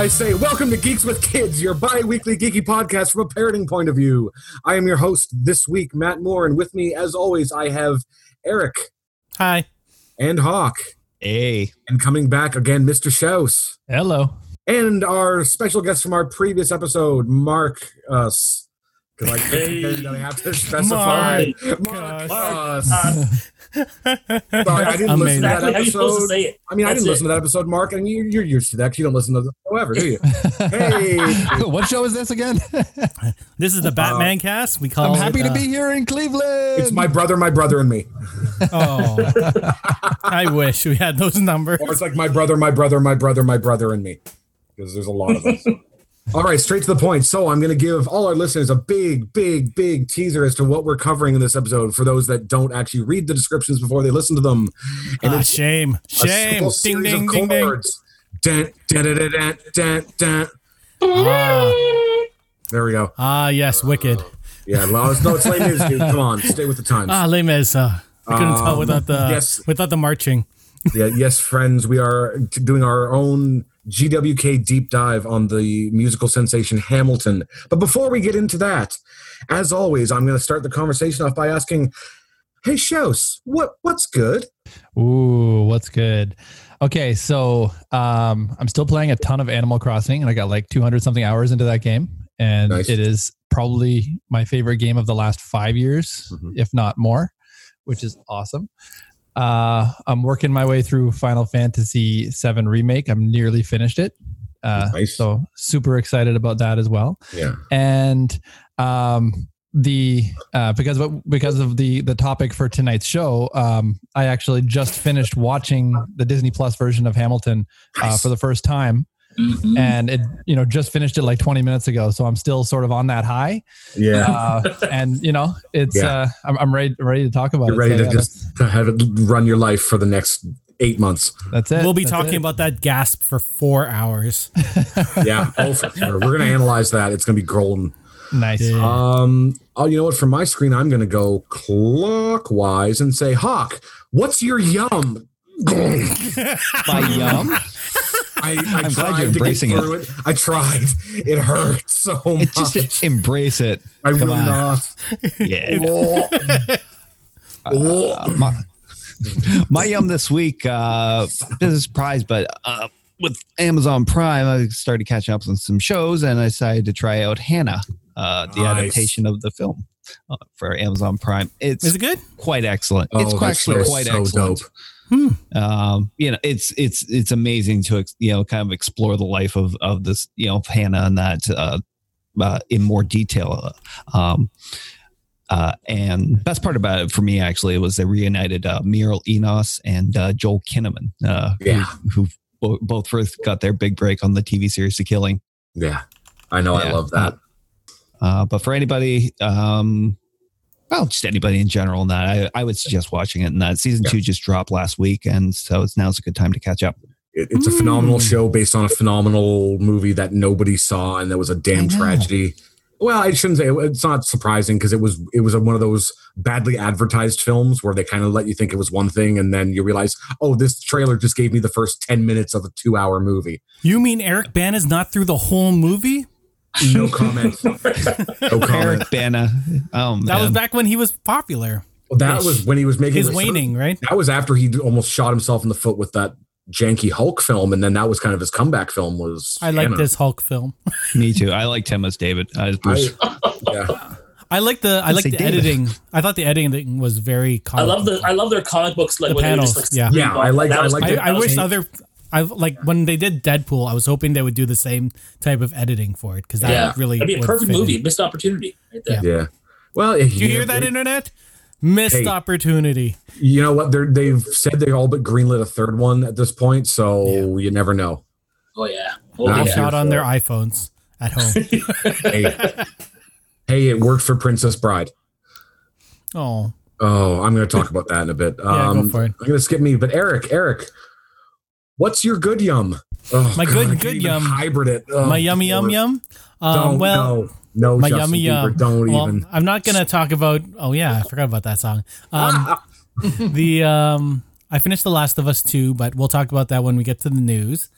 I say, welcome to Geeks with Kids, your bi weekly geeky podcast from a parenting point of view. I am your host this week, Matt Moore, and with me, as always, I have Eric Hi. and Hawk. Hey. And coming back again, Mr. Shouse. Hello. And our special guest from our previous episode, Mark Us. Because I, Hey. I have to specify. Mark Us. Uh, Sorry, I didn't listen to that exactly how you supposed to episode. say it. I mean, I didn't it. listen to that episode, Mark, and you, you're used to that 'cause you don't listen to the show ever, do you? hey, what show is this again? This is the Batman cast. We call I'm happy it, to uh, be here in Cleveland. it's my brother, my brother, and me. Oh. I wish we had those numbers. Or it's like my brother, my brother, my brother, my brother, and me. Because there's a lot of us. All right, straight to the point. So I'm going to give all our listeners a big, big, big teaser as to what we're covering in this episode for those that don't actually read the descriptions before they listen to them. And Ah, it's shame. a Shame. Ding, ding, ding, ding. Dun, dun, dun, dun, dun. Ah, There we go. ah, yes, wicked. Yeah, well, it's, no, it's lame news, dude. Come on, stay with the times. Ah, Les Mis. Uh, I couldn't tell Um, without the yes. without the marching. yeah, yes, friends, we are doing our own GWK deep dive on the musical sensation Hamilton. But before we get into that, as always, I'm going to start the conversation off by asking, "Hey, Shouse, what what's good?" Ooh, what's good? Okay, so um, I'm still playing a ton of Animal Crossing, and I got like 200 something hours into that game, and Nice. it is probably my favorite game of the last five years, Mhm. if not more, which is awesome. Uh, I'm working my way through Final Fantasy VII remake. I'm nearly finished it, uh, Nice. so super excited about that as well. Yeah, and um the uh because of because of the the topic for tonight's show um i actually just finished watching the disney plus version of hamilton uh, Nice. for the first time Mhm. and it you know just finished it like 20 minutes ago so i'm still sort of on that high yeah. uh and you know it's Yeah. uh I'm, I'm ready ready to talk about it. You're it ready So, to yeah, just to have it run your life for the next eight months. that's, that's it We'll be That's talking it. about that gasp for four hours. Yeah, oh, for sure. We're going to analyze that. It's going to be golden. nice Yeah. Um, oh, you know what? From my screen, I'm going to go clockwise and say, Hawk, what's your yum? By yum? I, I I'm glad tried you're to get embracing it. through it. I tried. It hurt so much. It's just embrace it. I come will on. not. Yeah. Oh. Oh. Uh, my, my yum this week, uh, this is a surprise, but uh, with Amazon Prime, I started catching up on some shows and I decided to try out Hannah, uh, the Nice. adaptation of the film uh, for Amazon Prime. It's Is it good? quite excellent. it's Oh, quite, actually quite so excellent. dope. Um, you know, it's it's it's amazing to ex- you know kind of explore the life of of this you know Hannah and that uh, uh, in more detail. Um, uh, and best part about it for me actually was they reunited uh, Mireille Enos and uh, Joel Kinnaman, uh, Yeah. who, who both first got their big break on the TV series The Killing. Yeah. I know. I love that. Uh, but for anybody, um, well, just anybody in general, in that I, I would suggest watching it. And that season Yeah. two just dropped last week, and so it's now's a good time to catch up. It, it's a phenomenal Mm. show based on a phenomenal movie that nobody saw, and that was a damn tragedy. Well, I shouldn't say it's not surprising because it was it was one of those badly advertised films where they kind of let you think it was one thing, and then you realize, oh, this trailer just gave me the first ten minutes of a two-hour movie. You mean Eric Ban is not through the whole movie? No comment. no comment. Eric Bana. Oh man. That was back when he was popular. That was when he was making His the- waning, right? That was after he almost shot himself in the foot with that janky Hulk film, and then that was kind of his comeback film. Was I like this Hulk film. Me too. I liked him as David. As Bruce. I, yeah, I like the I like the David. editing. I thought the editing was very. I love the. I love their comic books like The panels, just like yeah. Yeah, I like- that I like I, I wish other. I like when they did Deadpool. I was hoping they would do the same type of editing for it because that yeah, really that'd be a perfect fit in. movie. Missed opportunity right there. yeah. Well, Did you hear that, internet? Missed Hey. opportunity. You know what? They're, they've said they all but greenlit a third one at this point, so you never know. Oh yeah. Oh, Nah, yeah. shot on their iPhones at home. Hey, hey, it worked for Princess Bride. oh, Oh, I'm going to talk about that in a bit. Yeah, go Um, for it. I'm going to skip me, but Eric, Eric, what's your good yum? Oh, My good- good yum. Hybrid it. Oh, my yummy yum Lord. yum. Um, Don't, well, no, no, my Justin yummy Bieber, yum. Don't well, even. I'm not gonna talk about. Oh yeah, I forgot about that song. Um, the um, I finished The Last of Us 2, but we'll talk about that when we get to the news.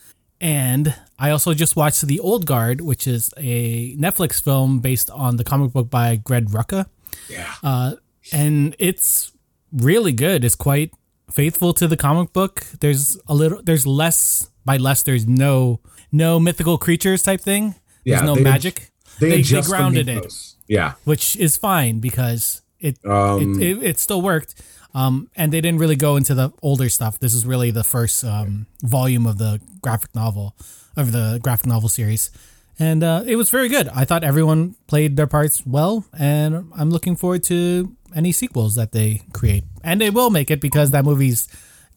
And I also just watched The Old Guard, which is a Netflix film based on the comic book by Greg Rucka. Yeah. Uh, and it's really good. It's quite faithful to the comic book. There's a little, there's less, by less, there's no, no mythical creatures type thing. There's Yeah, no they- magic, They, They- they adjust the grounded it. Yeah. which is fine because it Um, it, it, it still worked. Um, and they didn't really go into the older stuff. This is really the first um, volume of the graphic novel of the graphic novel series, and uh, it was very good. I thought everyone played their parts well, and I'm looking forward to any sequels that they create. And they will make it because that movie's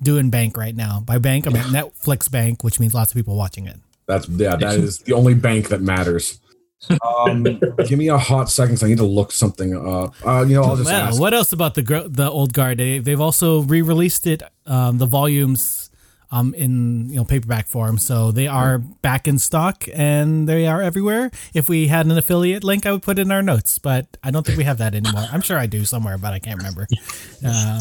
doing bank right now. By bank, I mean Netflix bank, which means lots of people watching it. That's yeah. That is the only bank that matters. Um, give me a hot second. 'cause I need to look something up. Uh, you know, I'll just Well, ask. what else about the gr- the old guard? They, they've also re-released it, um, the volumes, um, in you know paperback form. So they are back in stock and they are everywhere. If we had an affiliate link, I would put it in our notes, but I don't think we have that anymore. I'm sure I do somewhere, but I can't remember. Um,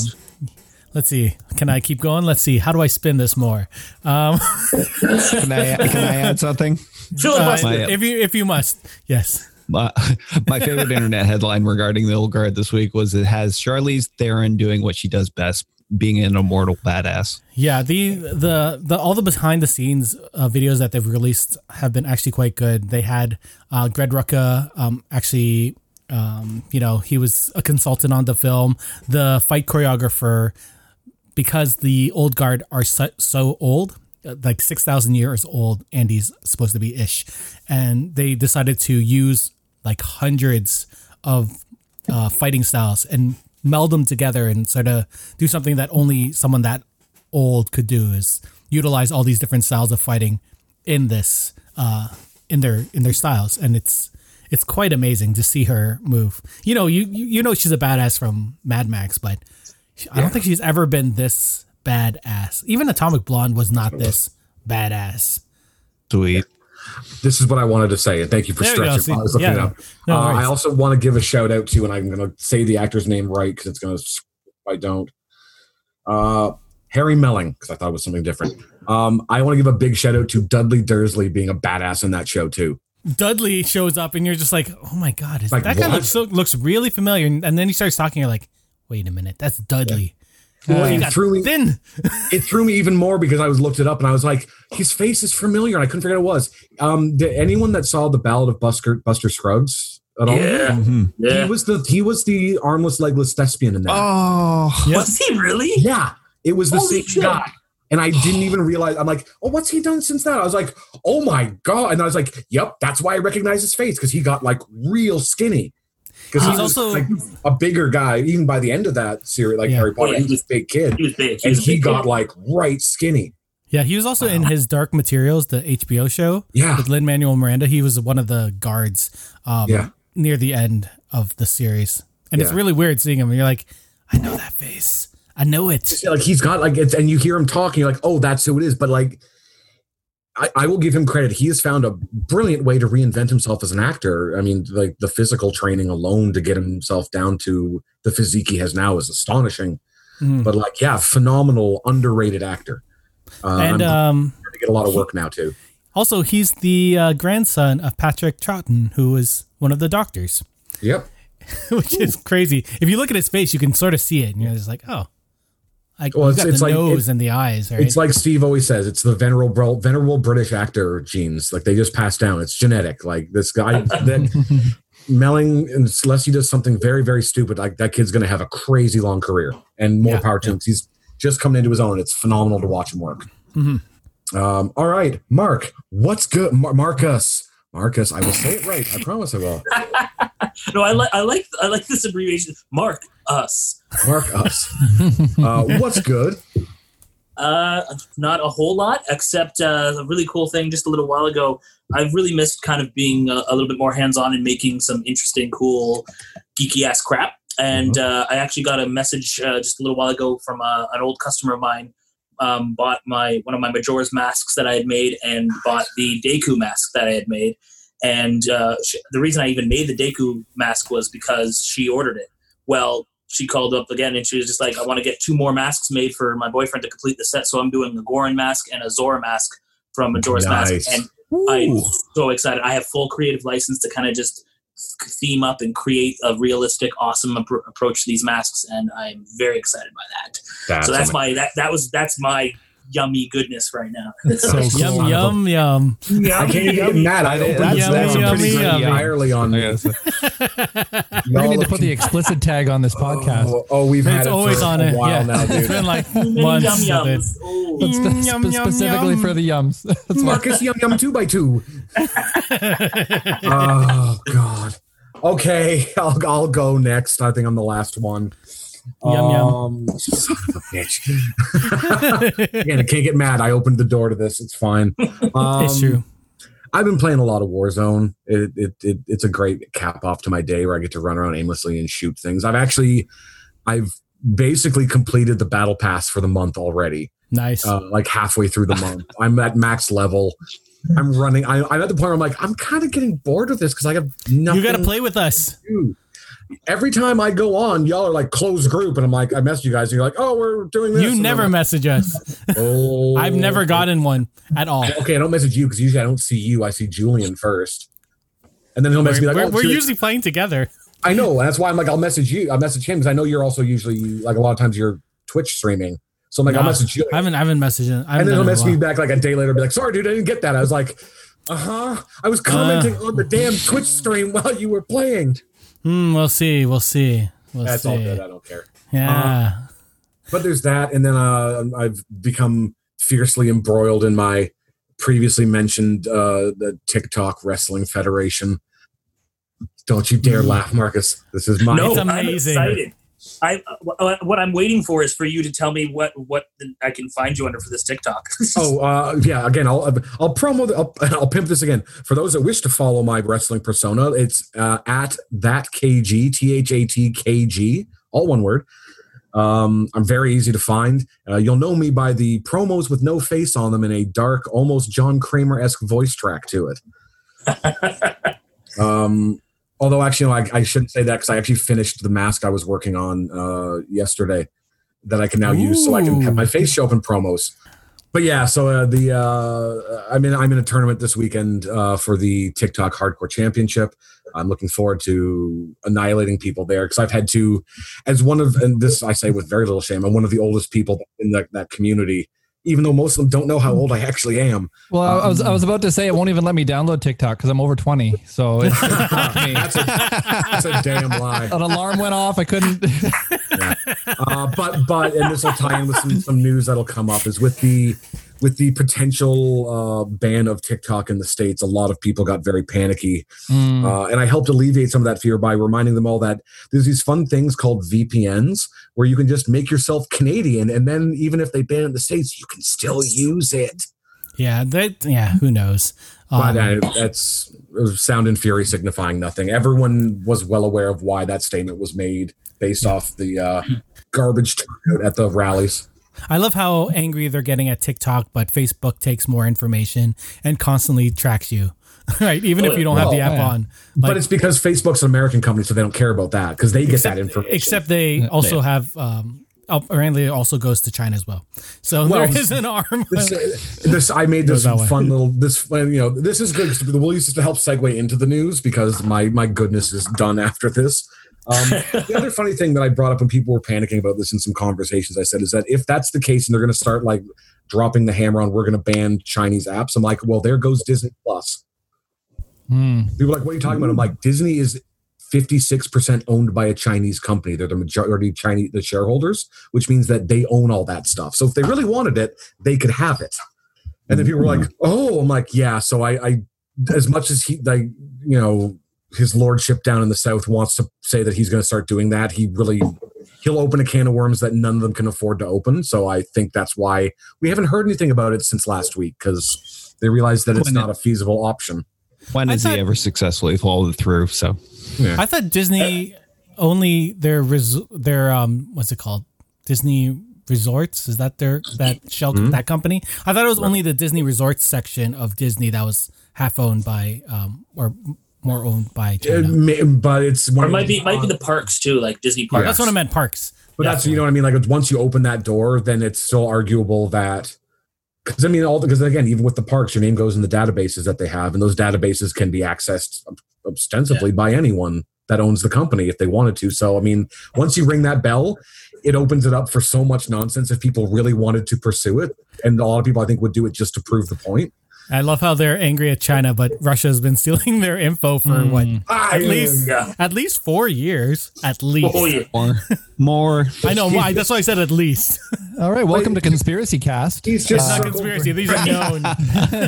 let's see. Can I keep going? Let's see. How do I spin this more? Um, Can I can I add something? Filibuster. My- if you if you must, yes. My, my favorite internet headline regarding the old guard this week was it has Charlize Theron doing what she does best, being an immortal badass. Yeah, the the the all the behind the scenes uh, videos that they've released have been actually quite good. They had uh, Greg Rucka um, actually, um, you know, he was a consultant on the film. The fight choreographer, because the old guard are so, so old, uh, like six thousand years old. Andy's supposed to be ish, and they decided to use like hundreds of uh, fighting styles and meld them together and sort of do something that only someone that old could do is utilize all these different styles of fighting in this uh in their in their styles. And it's it's quite amazing to see her move. You know you you, you know she's a badass from mad max but she- i don't think she's ever been this badass. Even atomic blonde was not this badass. Sweet. This is what I wanted to say, and thank you for There stretching. I was looking yeah. up. No uh. I also want to give a shout out to, and I'm going to say the actor's name right because it's going to. If I don't, uh, Harry Melling because I thought it was something different. Um, I want to give a big shout out to Dudley Dursley being a badass in that show too. dudley shows up and you're just like oh my god is, Like, that guy what? looks, so, looks really familiar and, and then he starts talking you're like wait a minute that's dudley Well, it threw me. thin It threw me even more because I was looked it up and I was like, his face is familiar, and I couldn't figure out what it was. Um, did anyone that saw the Ballad of Buster Buster Scruggs at all? Yeah. Mhm. Yeah. He was the he was the armless legless thespian in that. Oh, Yeah. Was he really? Yeah, it was the Holy same shit. guy. And I didn't even realize. I'm like, oh, what's he done since that? I was like, oh my god! And I was like, yep, that's why I recognize his face because he got like real skinny. Because He's also- like a bigger guy, even by the end of that series, like Yeah. Harry Potter, Yeah, he was a big kid, He was big. and was he big got kid. like right skinny. Yeah, he was also in his Dark Materials, the HBO show Yeah, with Lin Manuel Miranda. He was one of the guards um, Yeah. near the end of the series, and it's really weird seeing him. And you're like, I know that face. I know it. Like he's got like it's and you hear him talking, you're like, oh, that's who it is. But like I, I will give him credit. He has found a brilliant way to reinvent himself as an actor. I mean, like the physical training alone to get himself down to the physique he has now is astonishing. Mhm. But like, yeah, phenomenal, underrated actor. Uh, and um, to get a lot of work now too. also, he's the uh, grandson of Patrick Troughton, who was one of the doctors, Yep. which is crazy. If you look at his face, you can sort of see it, and you're just like, oh, like Well, it's- got it's the like- nose it- and the eyes, right? It's like Steve always says, it's the venerable venerable British actor genes. Like they just pass down. It's genetic. Like this guy that Melling, unless he does something very, very stupid, like that kid's gonna have a crazy long career and more Yeah, power to him. 'cause He's just coming into his own. It's phenomenal to watch him work. Mhm. Um, all right, Mark, what's good? Mar- Marcus. Marcus, I will say it right. I promise I will. no, I like I like I like this abbreviation. Mark us. Mark us. Uh, what's good? Uh, not a whole lot, except uh, a really cool thing. Just a little while ago, I've really missed kind of being a, a little bit more hands-on and making some interesting, cool, geeky ass crap. And uh, I actually got a message uh, just a little while ago from uh, an old customer of mine. Um, bought my one of my Majora's masks that I had made, and bought the Deku mask that I had made. And uh, sh the reason I even made the Deku mask was because she ordered it. Well, she called up again and she was just like, I want to get two more masks made for my boyfriend to complete the set. So I'm doing a Goron mask and a Zora mask from Majora's Nice. Mask. And I'm so excited. I have full creative license to kind of just theme up and create a realistic, awesome appro- approach to these masks. And I'm very excited by that. That's so that's amazing. my, that, that was, that's my yummy goodness right now. So cool. Yum yum yum. I can't even get mad. I opened That's- this that's one a pretty pretty yummy. entirely on I me. We're gonna need to put the explicit tag on this oh, podcast. Oh, oh, we've had it always for on a it. while Yeah, now, it's dude. been like months. yum of it. Oh. But Yum, spe- specifically yum. for the yums. That's. Marcus Yum Yum two by two. oh God. Okay, I'll I'll go next. I think I'm the last one. Yum, yum. um, Son of a bitch. Again, I can't get mad. I opened the door to this. It's fine. Um, it's true. I've been playing a lot of Warzone. It, it, it it's a great cap off to my day where I get to run around aimlessly and shoot things. I've actually, I've basically completed the battle pass for the month already. Nice. Uh, like halfway through the month, I'm at max level. I'm running. I, I'm at the point where I'm like, I'm kind of getting bored with this because I have nothing. you got to play with us. do. Every time I go on, y'all are like closed group, and I'm like, I message you guys, and you're like, oh, we're doing this. You And never like, message us. oh, I've never gotten one at all. Okay, I don't message you because usually I don't see you. I see Julian first, and then he'll message me like, we're, oh, we're usually playing together. I know. and That's why I'm like, I'll message you. I'll message him because I know you're also usually like a lot of times you're Twitch streaming. So I'm like, I'll message you. I haven't, I haven't messaged him. I and haven't then he'll done it in a message me back like a day later, and be like, sorry, dude, I didn't get that. I was like, uh huh. I was commenting on the damn Twitch stream while you were playing. Hmm, we'll see. We'll see. We'll That's see. all good. I don't care. Yeah. But there's that. And then uh, I've become fiercely embroiled in my previously mentioned uh, the TikTok Wrestling Federation. Don't you dare laugh, Marcus. This is my. No, It's I'm amazing. excited. I uh, what I'm waiting for is for you to tell me what what I can find you under for this TikTok. Oh uh, yeah, again, I'll I'll promo, the, I'll, I'll pimp this again for those that wish to follow my wrestling persona. It's uh, at that kg t h a t k g, all one word. Um, I'm very easy to find. Uh, you'll know me by the promos with no face on them and a dark, almost John Kramer esque voice track to it. um, although actually, no, I, I shouldn't say that because I actually finished the mask I was working on uh, yesterday that I can now use, so I can have my face show up in promos but yeah, so uh, the uh, I'm in I'm in a tournament this weekend uh, for the TikTok Hardcore Championship. I'm looking forward to annihilating people there because I've had to, as one of and this I say with very little shame, I'm one of the oldest people in that, that community. Even though most of them don't know how old I actually am, Well, I, I was I was about to say it won't even let me download TikTok because I'm over 20. So it's, it's that's a, that's a damn lie. An alarm went off. I couldn't. uh, but but and this will tie in with some, some news that'll come up is with the with the potential uh, ban of TikTok in the states. A lot of people got very panicky, Mm. uh, and I helped alleviate some of that fear by reminding them all that there's these fun things called VPNs where you can just make yourself Canadian, and then even if they ban it in the states, you can still use it. Yeah. That, yeah. Who knows? But Um, uh, that's sound and fury signifying nothing. Everyone was well aware of why that statement was made based off the uh, garbage turnout at the rallies. I love how angry they're getting at TikTok, but Facebook takes more information and constantly tracks you. right. Even if you don't have the app yeah. on. but it's because Facebook's an American company, so they don't care about that because they get except, that information. except they also have, um, apparently it also goes to China as well. So Well, there is an arm. this, this I made this Goes that way. fun little this you know this is good. We'll use this to help segue into the news because my my goodness is done after this. Um, the other funny thing that I brought up when people were panicking about this in some conversations, I said is that if that's the case and they're going to start like dropping the hammer on we're going to ban Chinese apps, I'm like, well, there goes Disney Plus. Mm. People are like, what are you talking about? I'm like, Disney is 56% owned by a Chinese company. They're the majority Chinese the shareholders, which means that they own all that stuff. So if they really wanted it, they could have it. And then people were like, oh, I'm like, yeah. So I, I as much as he like, you know, his lordship down in the south wants to say that he's going to start doing that, he really he'll open a can of worms that none of them can afford to open. So I think that's why we haven't heard anything about it since last week because they realized that it's When not a feasible option. When I has thought- he ever successfully followed through? So I thought Disney only their res- their um what's it called Disney Resorts is that their that shell Mm-hmm. that company? I thought it was only the Disney Resorts section of Disney that was half owned by um or more owned by China. may- but it's one Or it might be these- might be the parks too, like Disney parks. That's what I meant. Parks. But that's you know what I mean. Like once you open that door, then it's still arguable that because I mean all because again, even with the parks, your name goes in the databases that they have, and those databases can be accessed ostensibly by anyone that owns the company if they wanted to. So I mean, once you ring that bell, it opens it up for so much nonsense if people really wanted to pursue it, and a lot of people I think would do it just to prove the point. I love how they're angry at China, but Russia's been stealing their info for what? Ah, At least, at least four years. At least. Oh yeah. More, more. I know. Why? That's why I said at least. All right, welcome to Conspiracy Cast. He's It's just not conspiracy. These are known.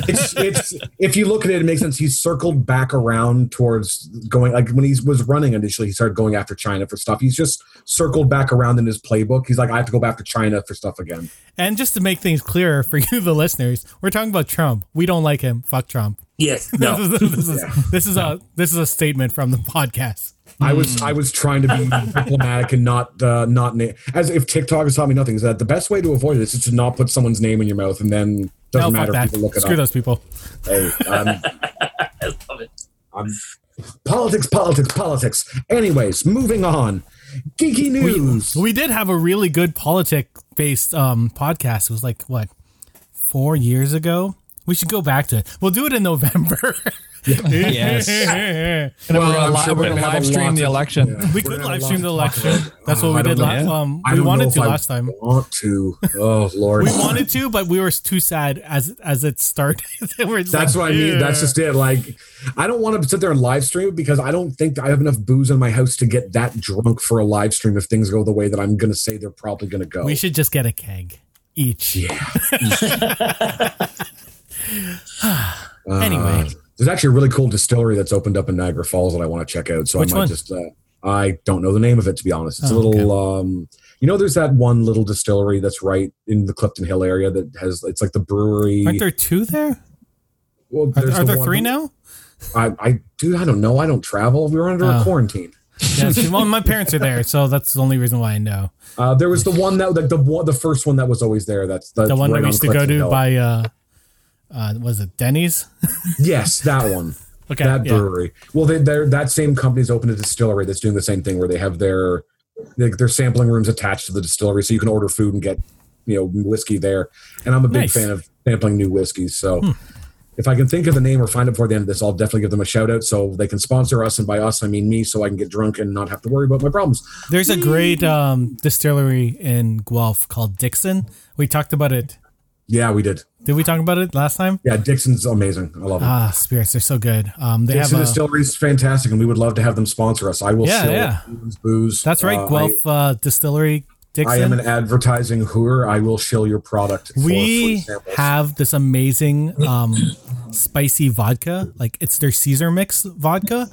it's it's if you look at it, it makes sense. He's circled back around towards going like when he was running initially, he started going after China for stuff. He's just circled back around in his playbook. He's like, I have to go back to China for stuff again. And just to make things clearer for you, the listeners, we're talking about Trump. We don't like him. Fuck Trump. Yes. No. this is this is a this is a statement from the podcast. I was I was trying to be diplomatic and not uh, not na- as if TikTok has taught me nothing. Is that the best way to avoid this is to not put someone's name in your mouth and then doesn't No, matter if people look it Screw up. those people. Hey, um, I love it. I'm politics, politics, politics. Anyways, moving on. Geeky news. We did have a really good politic based um, podcast. It was like what four years ago. We should go back to it. We'll do it in November. Yes. And Well, we're I'm gonna, sure we're we're gonna gonna live stream the election. Yeah. we could gonna live stream the election. That's what I we did last. Yeah. Um, we wanted to I last time. Want to? Oh Lord. We wanted to, but we were too sad as as it started. We're That's like, what I mean. That's just it. Like, I don't want to sit there and live stream because I don't think I have enough booze in my house to get that drunk for a live stream if things go the way that I'm going to say they're probably going to go. We should just get a keg each. Yeah. Anyway. Uh, there's actually a really cool distillery that's opened up in Niagara Falls that I want to check out. So Which I might one? just. Uh, I don't know the name of it to be honest. It's a Oh, little. um You know, there's that one little distillery that's right in the Clifton Hill area that has. It's like the brewery. Aren't there two there? well, Are, are the there three now? I, I dude, I don't know. I don't travel. We were under Oh. a quarantine. Well, my parents are there, so that's the only reason why I know. Uh, there was the one that like the the first one that was always there. That's, that's The one right that we on used to go to by uh, uh, was it Denny's? Yes, that one. Okay, that yeah. brewery. Well, they, they're that same company's opened a distillery that's doing the same thing where they have their their sampling rooms attached to the distillery, so you can order food and get you know whiskey there. And I'm a big Nice. Hmm. fan of sampling new whiskeys, so. If I can think of the name or find it before the end of this, I'll definitely give them a shout out so they can sponsor us. And by us, I mean me, so I can get drunk and not have to worry about my problems. There's a great um, distillery in Guelph called Dixon. We talked about it. Yeah, we did. Did we talk about it last time? Yeah, Dixon's amazing. I love it. Ah, spirits, they're so good. Um, they Dixon have a, Distillery is fantastic, and we would love to have them sponsor us. I will Yeah, sell yeah. booze, that's right, Uh, I- Guelph uh, Distillery. Dixon. I am an advertising hooer. I will shill your product. we have this amazing um, spicy vodka. Like it's their Caesar mix vodka,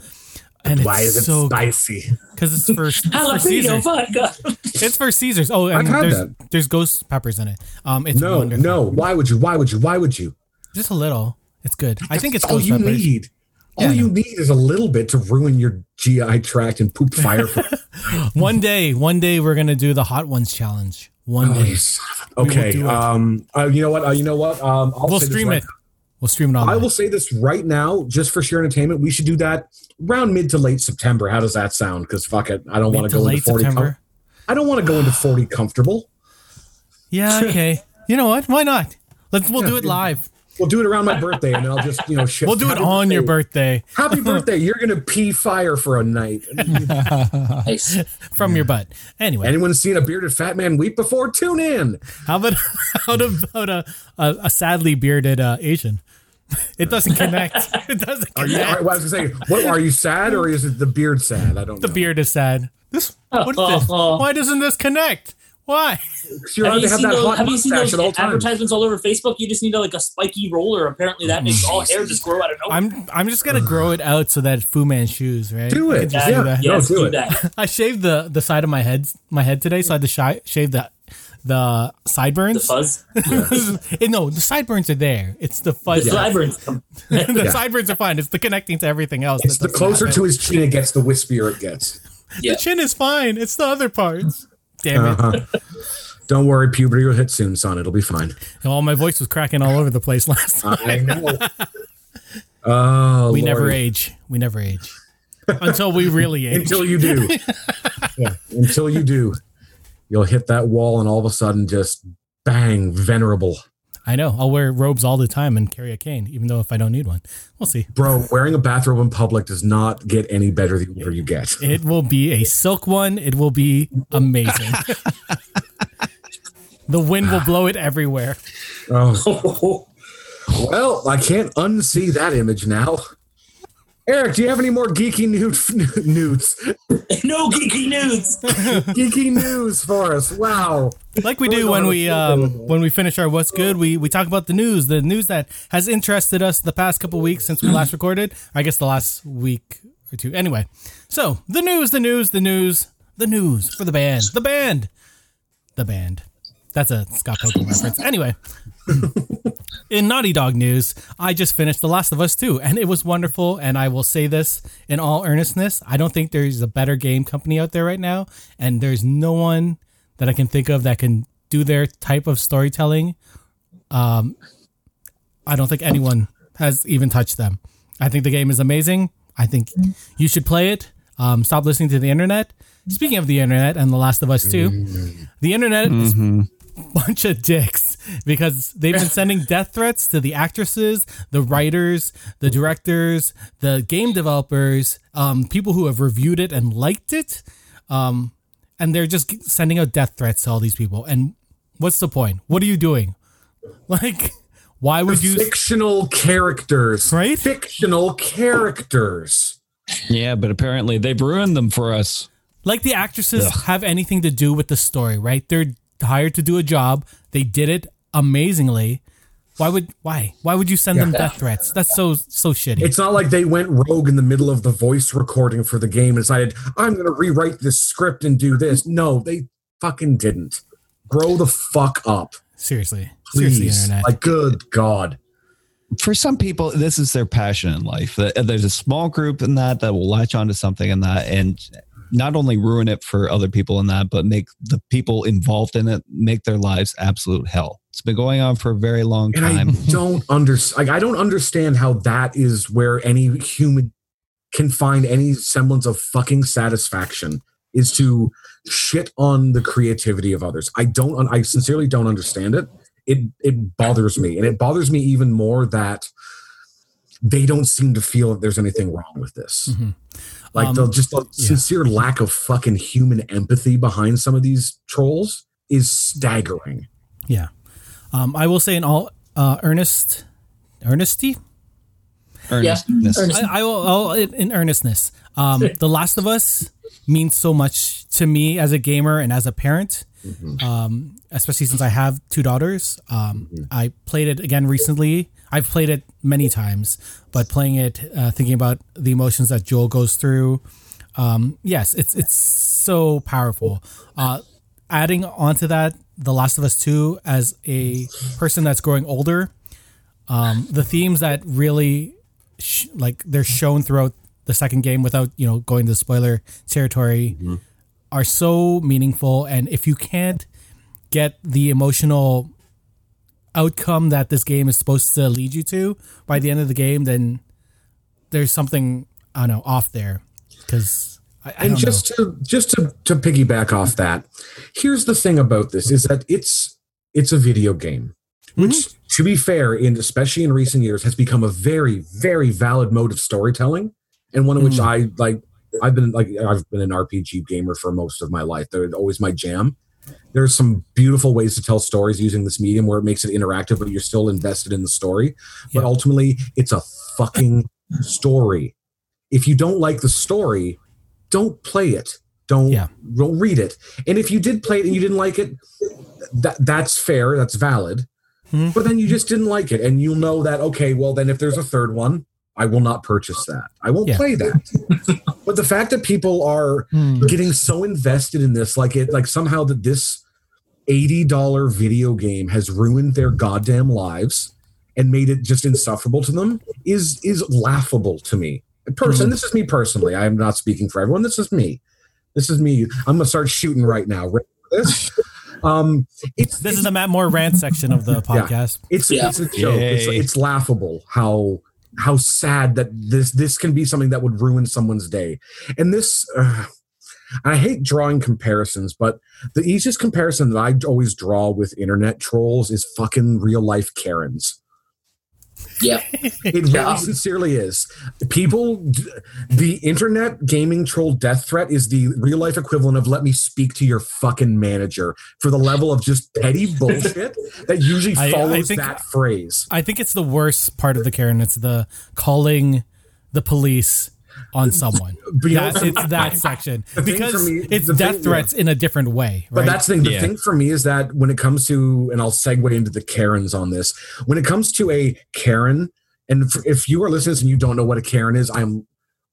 and it's Why is it so spicy? because it's for, it's for Jalapeno vodka. It's for Caesars. Oh, and I've had there's that. there's ghost peppers in it. Um, it's No, wonderful. no. Why would you? Why would you? Why would you? just a little. It's good. I think it's all ghost you peppers. need. All I you know. need is a little bit to ruin your GI tract and poop fire. One day, one day we're gonna do the hot ones challenge. One oh, day you son of a- okay. Um. Uh, you know what? Uh, you know what? Um. I'll we'll stream right it. We'll stream it on. I will say this right now, just for sheer entertainment. We should do that around mid to late September. How does that sound? Because fuck it, I don't want to to go into forty. Com- I don't want to go into forty comfortable. Yeah. Okay. you know what? Why not? Let's. We'll do it live. We'll do it around my birthday, and then I'll just you know shit. We'll do it Happy on your birthday Happy birthday! You're gonna pee fire for a night. Nice. from your butt. Anyway, Anyone seen a bearded fat man weep before? Tune in. how about how about a a, a sadly bearded uh, Asian? It doesn't connect. It doesn't Are you? connect. Are, well, I was gonna say, what are you sad or is it the beard sad? I don't know. the know. beard is sad. This. Oh, What's this? Oh, oh. Why doesn't this connect? Why? You're Have you, to have seen that those, hot have you seen those all times. advertisements all over Facebook? You just need a, like a spiky roller. Apparently, that makes all hair just grow out of nowhere. I'm I'm just gonna grow it out so that Fu Manchus, right? Do I it. Yeah. do that. No, do do it. that. I shaved the the side of my head my head today, so I had to shi- shave the the sideburns. The fuzz. Eh, no, the sideburns are there. It's the fuzz. The fuzz. sideburns. the Yeah. sideburns are fine. It's the connecting to everything else. It's the closer happen. to his chin it gets, the wispier it gets. Yeah. the chin is fine. It's the other parts. Damn it! Uh-huh. Don't worry, puberty will hit soon, son. It'll be fine. Oh, my voice was cracking all over the place last time. I know. Oh, we never age. We never age until we really age. until you do. yeah, until you do, you'll hit that wall, and all of a sudden, just bang, venerable. I know. I'll wear robes all the time and carry a cane, even though if I don't need one, we'll see. Bro, wearing a bathrobe in public does not get any better the older you get. It will be a silk one. It will be amazing. the wind will blow it everywhere. Oh, well, I can't unsee that image now. Eric, do you have any more geeky nude, nudes? no geeky news. geeky news for us? Wow. Like we do when we um when we finish our what's good, we we talk about the news, the news that has interested us the past couple weeks since we last recorded. I guess the last week or two. Anyway, so the news, the news, the news, the news for the band, the band, the band. That's a Scott Pilgrim reference. Anyway, in Naughty Dog news, I just finished The Last of Us 2, and it was wonderful. And I will say this in all earnestness I don't think there's a better game company out there right now, and there's no one that I can think of that can do their type of storytelling. Um, I don't think anyone has even touched them. I think the game is amazing. I think you should play it. Um, stop listening to the internet. Speaking of the internet and The Last of Us 2, the internet is bunch of dicks because they've been sending death threats to the actresses, the writers, the directors, the game developers, um, people who have reviewed it and liked it. Um, and they're just sending out death threats to all these people. And what's the point? What are you doing? Like, why would you? Fictional characters. Right? Fictional characters. Yeah, but apparently they've ruined them for us. Like the actresses have anything to do with the story, right? They're hired to do a job. They did it amazingly. Why would why why would you send them death threats? That's so so shitty. It's not like they went rogue in the middle of the voice recording for the game and decided, I'm going to rewrite this script and do this. No, they fucking didn't. Grow the fuck up. seriously, seriously, Please. internet. Like, good God. For some people, this is their passion in life. There's a small group in that that will latch onto something in that and not only ruin it for other people in that, but make the people involved in it make their lives absolute hell. It's been going on for a very long And I time. don't understand. Like, I don't understand how that is where any human can find any semblance of fucking satisfaction is to shit on the creativity of others. I don't. I sincerely don't understand it. It it bothers me, and it bothers me even more that they don't seem to feel that there's anything wrong with this. Mhm. Like Um, the just the yeah. sincere lack of fucking human empathy behind some of these trolls is staggering. Yeah. Um, I will say in all uh, earnest, earnesty. Earnestness. Ernest. I, I will I'll, in in earnestness. Um, the Last of Us means so much to me as a gamer and as a parent. Um, especially since I have two daughters. Um, I played it again recently. I've played it many times, but playing it, uh, thinking about the emotions that Joel goes through. Um, yes, it's it's so powerful. Uh, adding onto that, The Last of Us Two as a person that's growing older, um, the themes that really sh- like they're shown throughout the second game without you know going to spoiler territory are so meaningful and if you can't get the emotional outcome that this game is supposed to lead you to by the end of the game then there's something i don't know off there. Because and just know. to just to, to piggyback off that here's the thing about this is that it's it's a video game which mm-hmm. to be fair in especially in recent years has become a very very valid mode of storytelling and one in which mm. i like i've been like i've been an rpg gamer for most of my life. They're always my jam there's some beautiful ways to tell stories using this medium where it makes it interactive but you're still invested in the story. But ultimately it's a fucking story. If you don't like the story don't play it. Don't Yeah. don't read it. And if you did play it and you didn't like it that that's fair. That's valid. Mhm. but then you just didn't like it. And you'll know that okay well then if there's a third one i will not purchase that. I won't Yeah. play that. But the fact that people are Hmm. getting so invested in this like it like somehow that this $80 video game has ruined their goddamn lives and made it just insufferable to them is is laughable to me. Person this is me personally. I'm not speaking for everyone. This is me. This is me. I'm gonna start shooting right now. Ready for this? Um it's this is the matt moore rant section of the podcast. It's Yeah. it's a joke. It's, it's laughable how how sad that this this can be something that would ruin someone's day. And this uh, I hate drawing comparisons, but the easiest comparison that I always draw with internet trolls is fucking real life Karens. Yeah. It really Yeah. sincerely is. People, the internet gaming troll death threat is the real life equivalent of let me speak to your fucking manager for the level of just petty bullshit that usually I- I follows think- that phrase. I think it's the worst part of the Karen. It's the calling the police on someone. But you know, That, it's that section The because me- it's death thing- threats in a different way. But that's the thing. The Yeah. thing for me is that when it comes to, and I'll segue into the Karens on this. When it comes to a Karen, and f- if you are listening and you don't know what a Karen is, I'm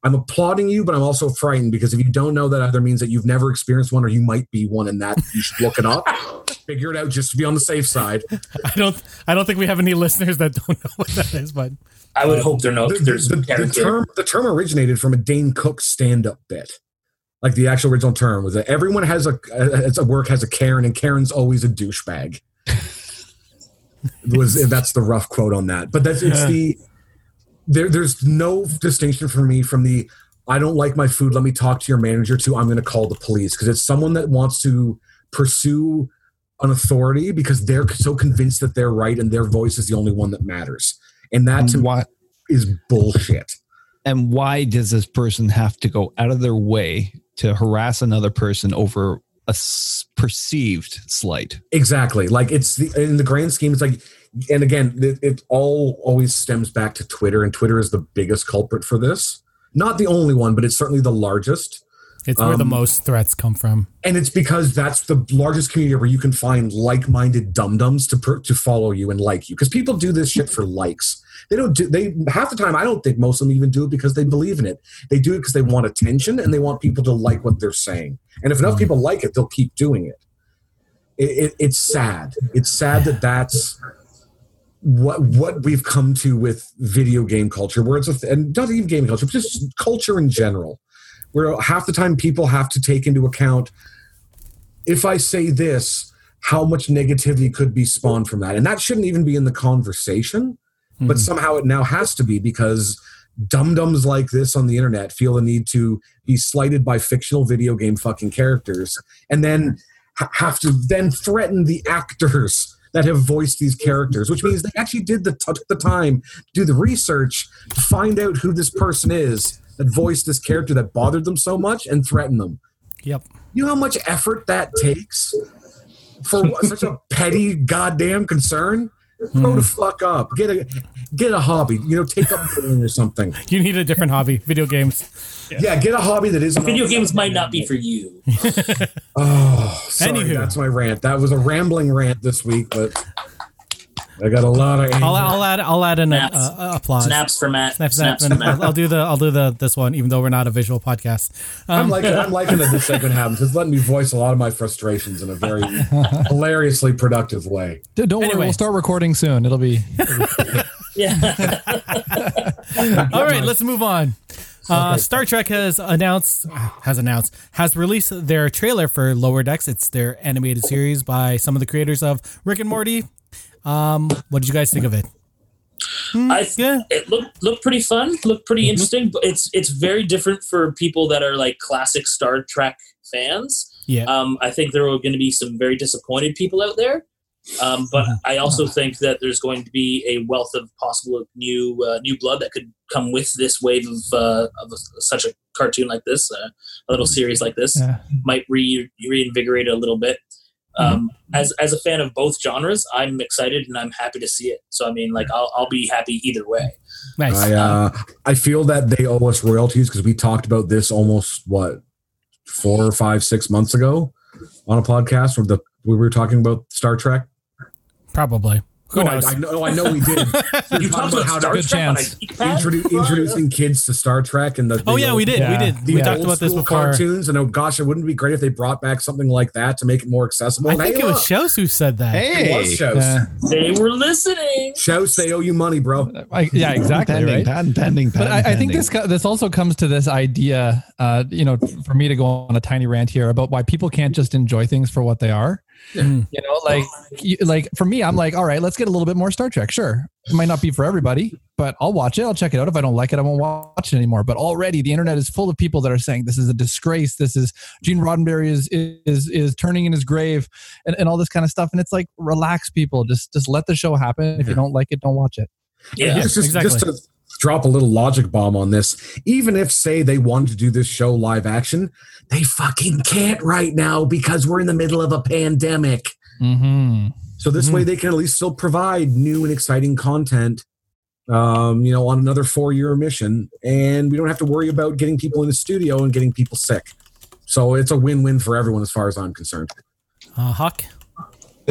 I'm applauding you, but I'm also frightened because if you don't know that, either means that you've never experienced one or you might be one, and that you should look it up, figure it out just to be on the safe side. I don't. I don't think we have any listeners that don't know what that is. But I would hope there no The, there's the- the term the term originated from a Dane Cook stand-up bit. Like the actual original term was that everyone has a it's a work has a Karen, and Karen's always a douchebag. was that's the rough quote on that, but that's it's the there. There's no distinction for me from the I don't like my food. Let me talk to your manager. To I'm going to call the police because it's someone that wants to pursue an authority because they're so convinced that they're right and their voice is the only one that matters, and that to And me why is bullshit. and why does this person have to go out of their way to harass another person over a perceived slight? Exactly. Like it's the in the grand scheme, it's like, and again, it, it all always stems back to Twitter, and Twitter is the biggest culprit for this. Not the only one, but it's certainly the largest. It's where the Um, most threats come from. And it's because that's the largest community where you can find like-minded dum-dums to per, to follow you and like you. Because people do this shit for likes. They don't do they half the time. I don't think most of them even do it because they believe in it. They do it because they want attention and they want people to like what they're saying. And if enough people like it, they'll keep doing it. it, it it's sad. It's sad that that's what what we've come to with video game culture, where it's a, and not even game culture, but just culture in general, where half the time people have to take into account if I say this, how much negativity could be spawned from that, and that shouldn't even be in the conversation, but mm-hmm. somehow it now has to be because dum dums like this on the internet feel the need to be slighted by fictional video game fucking characters, and then have to then threaten the actors that have voiced these characters, which means they actually did the took the time to do the research to find out who this person is that voiced this character that bothered them so much and threatened them. Yep. You know how much effort that takes for such a petty goddamn concern? Grow the hmm. fuck up. Get a get a hobby. You know, take up or something. You need a different hobby. Video games. Yeah, get a hobby that isn't Video games might not be for you. Oh, sorry, Anywho. that's my rant. That was a rambling rant this week, but I got a lot of. I'll, I'll add. I'll add an uh, Snaps. uh, applause. Snaps for Matt. Snap, snap, Snaps for Matt. I'll, I'll do the. I'll do the this one, even though we're not a visual podcast. I'm Um, liking. I'm liking that this segment happens. It's letting me voice a lot of my frustrations in a very hilariously productive way. D- Don't worry, Anyway. we'll start recording soon. It'll be Yeah. all right, let's move on. Uh, Star Trek has announced, has announced, has released their trailer for Lower Decks. It's their animated series by some of the creators of Rick and Morty. Um, what did you guys think of it? I Yeah, it looked looked pretty fun, looked pretty interesting, but it's it's very different for people that are like classic Star Trek fans. yeah. Um, I think there are going to be some very disappointed people out there, um, but I also think that there's going to be a wealth of possible new uh, new blood that could come with this wave of uh, of such a cartoon like this, uh, a little series like this yeah. might re- reinvigorate it a little bit. Um, As as a fan of both genres, I'm excited and I'm happy to see it. So I mean, like I'll I'll be happy either way. nice. I uh, I feel that they owe us royalties because we talked about this almost what four or five six months ago on a podcast where the we were talking about Star Trek. Probably. Who No, I, knows? I know I know we did. We You were talked talking about how Star to good Trek on a chance. introdu- introducing kids to Star Trek and the oh yeah, old- we did. We did. the We talked about this before. cartoons and oh gosh, it wouldn't be great if they brought back something like that to make it more accessible. I And think hey, it was Shouse who said that. it was Hey, Shouse. Yeah. They were listening. Shouse they owe you money, bro. I, yeah, exactly. pending, Right. patent pending, But patent I, I think this this also comes to this idea, uh, you know, for me to go on a tiny rant here about why people can't just enjoy things for what they are. Yeah. Mm. You know, like like for me, I'm like, all right, let's get a little bit more Star Trek. Sure, it might not be for everybody, but I'll watch it. I'll check it out. If I don't like it, I won't watch it anymore. But already, the internet is full of people that are saying this is a disgrace. This is Gene Roddenberry is is is turning in his grave, and, and all this kind of stuff. And it's like, relax, people. Just just let the show happen. If you don't like it, don't watch it. Yeah. just, just, exactly. just to drop a little logic bomb on this, even if say they wanted to do this show live action, they fucking can't right now because we're in the middle of a pandemic. Mm-hmm. So this way they can at least still provide new and exciting content. Um, you know, on another four-year mission, and we don't have to worry about getting people in the studio and getting people sick. So it's a win-win for everyone, as far as I'm concerned. Uh, Huck.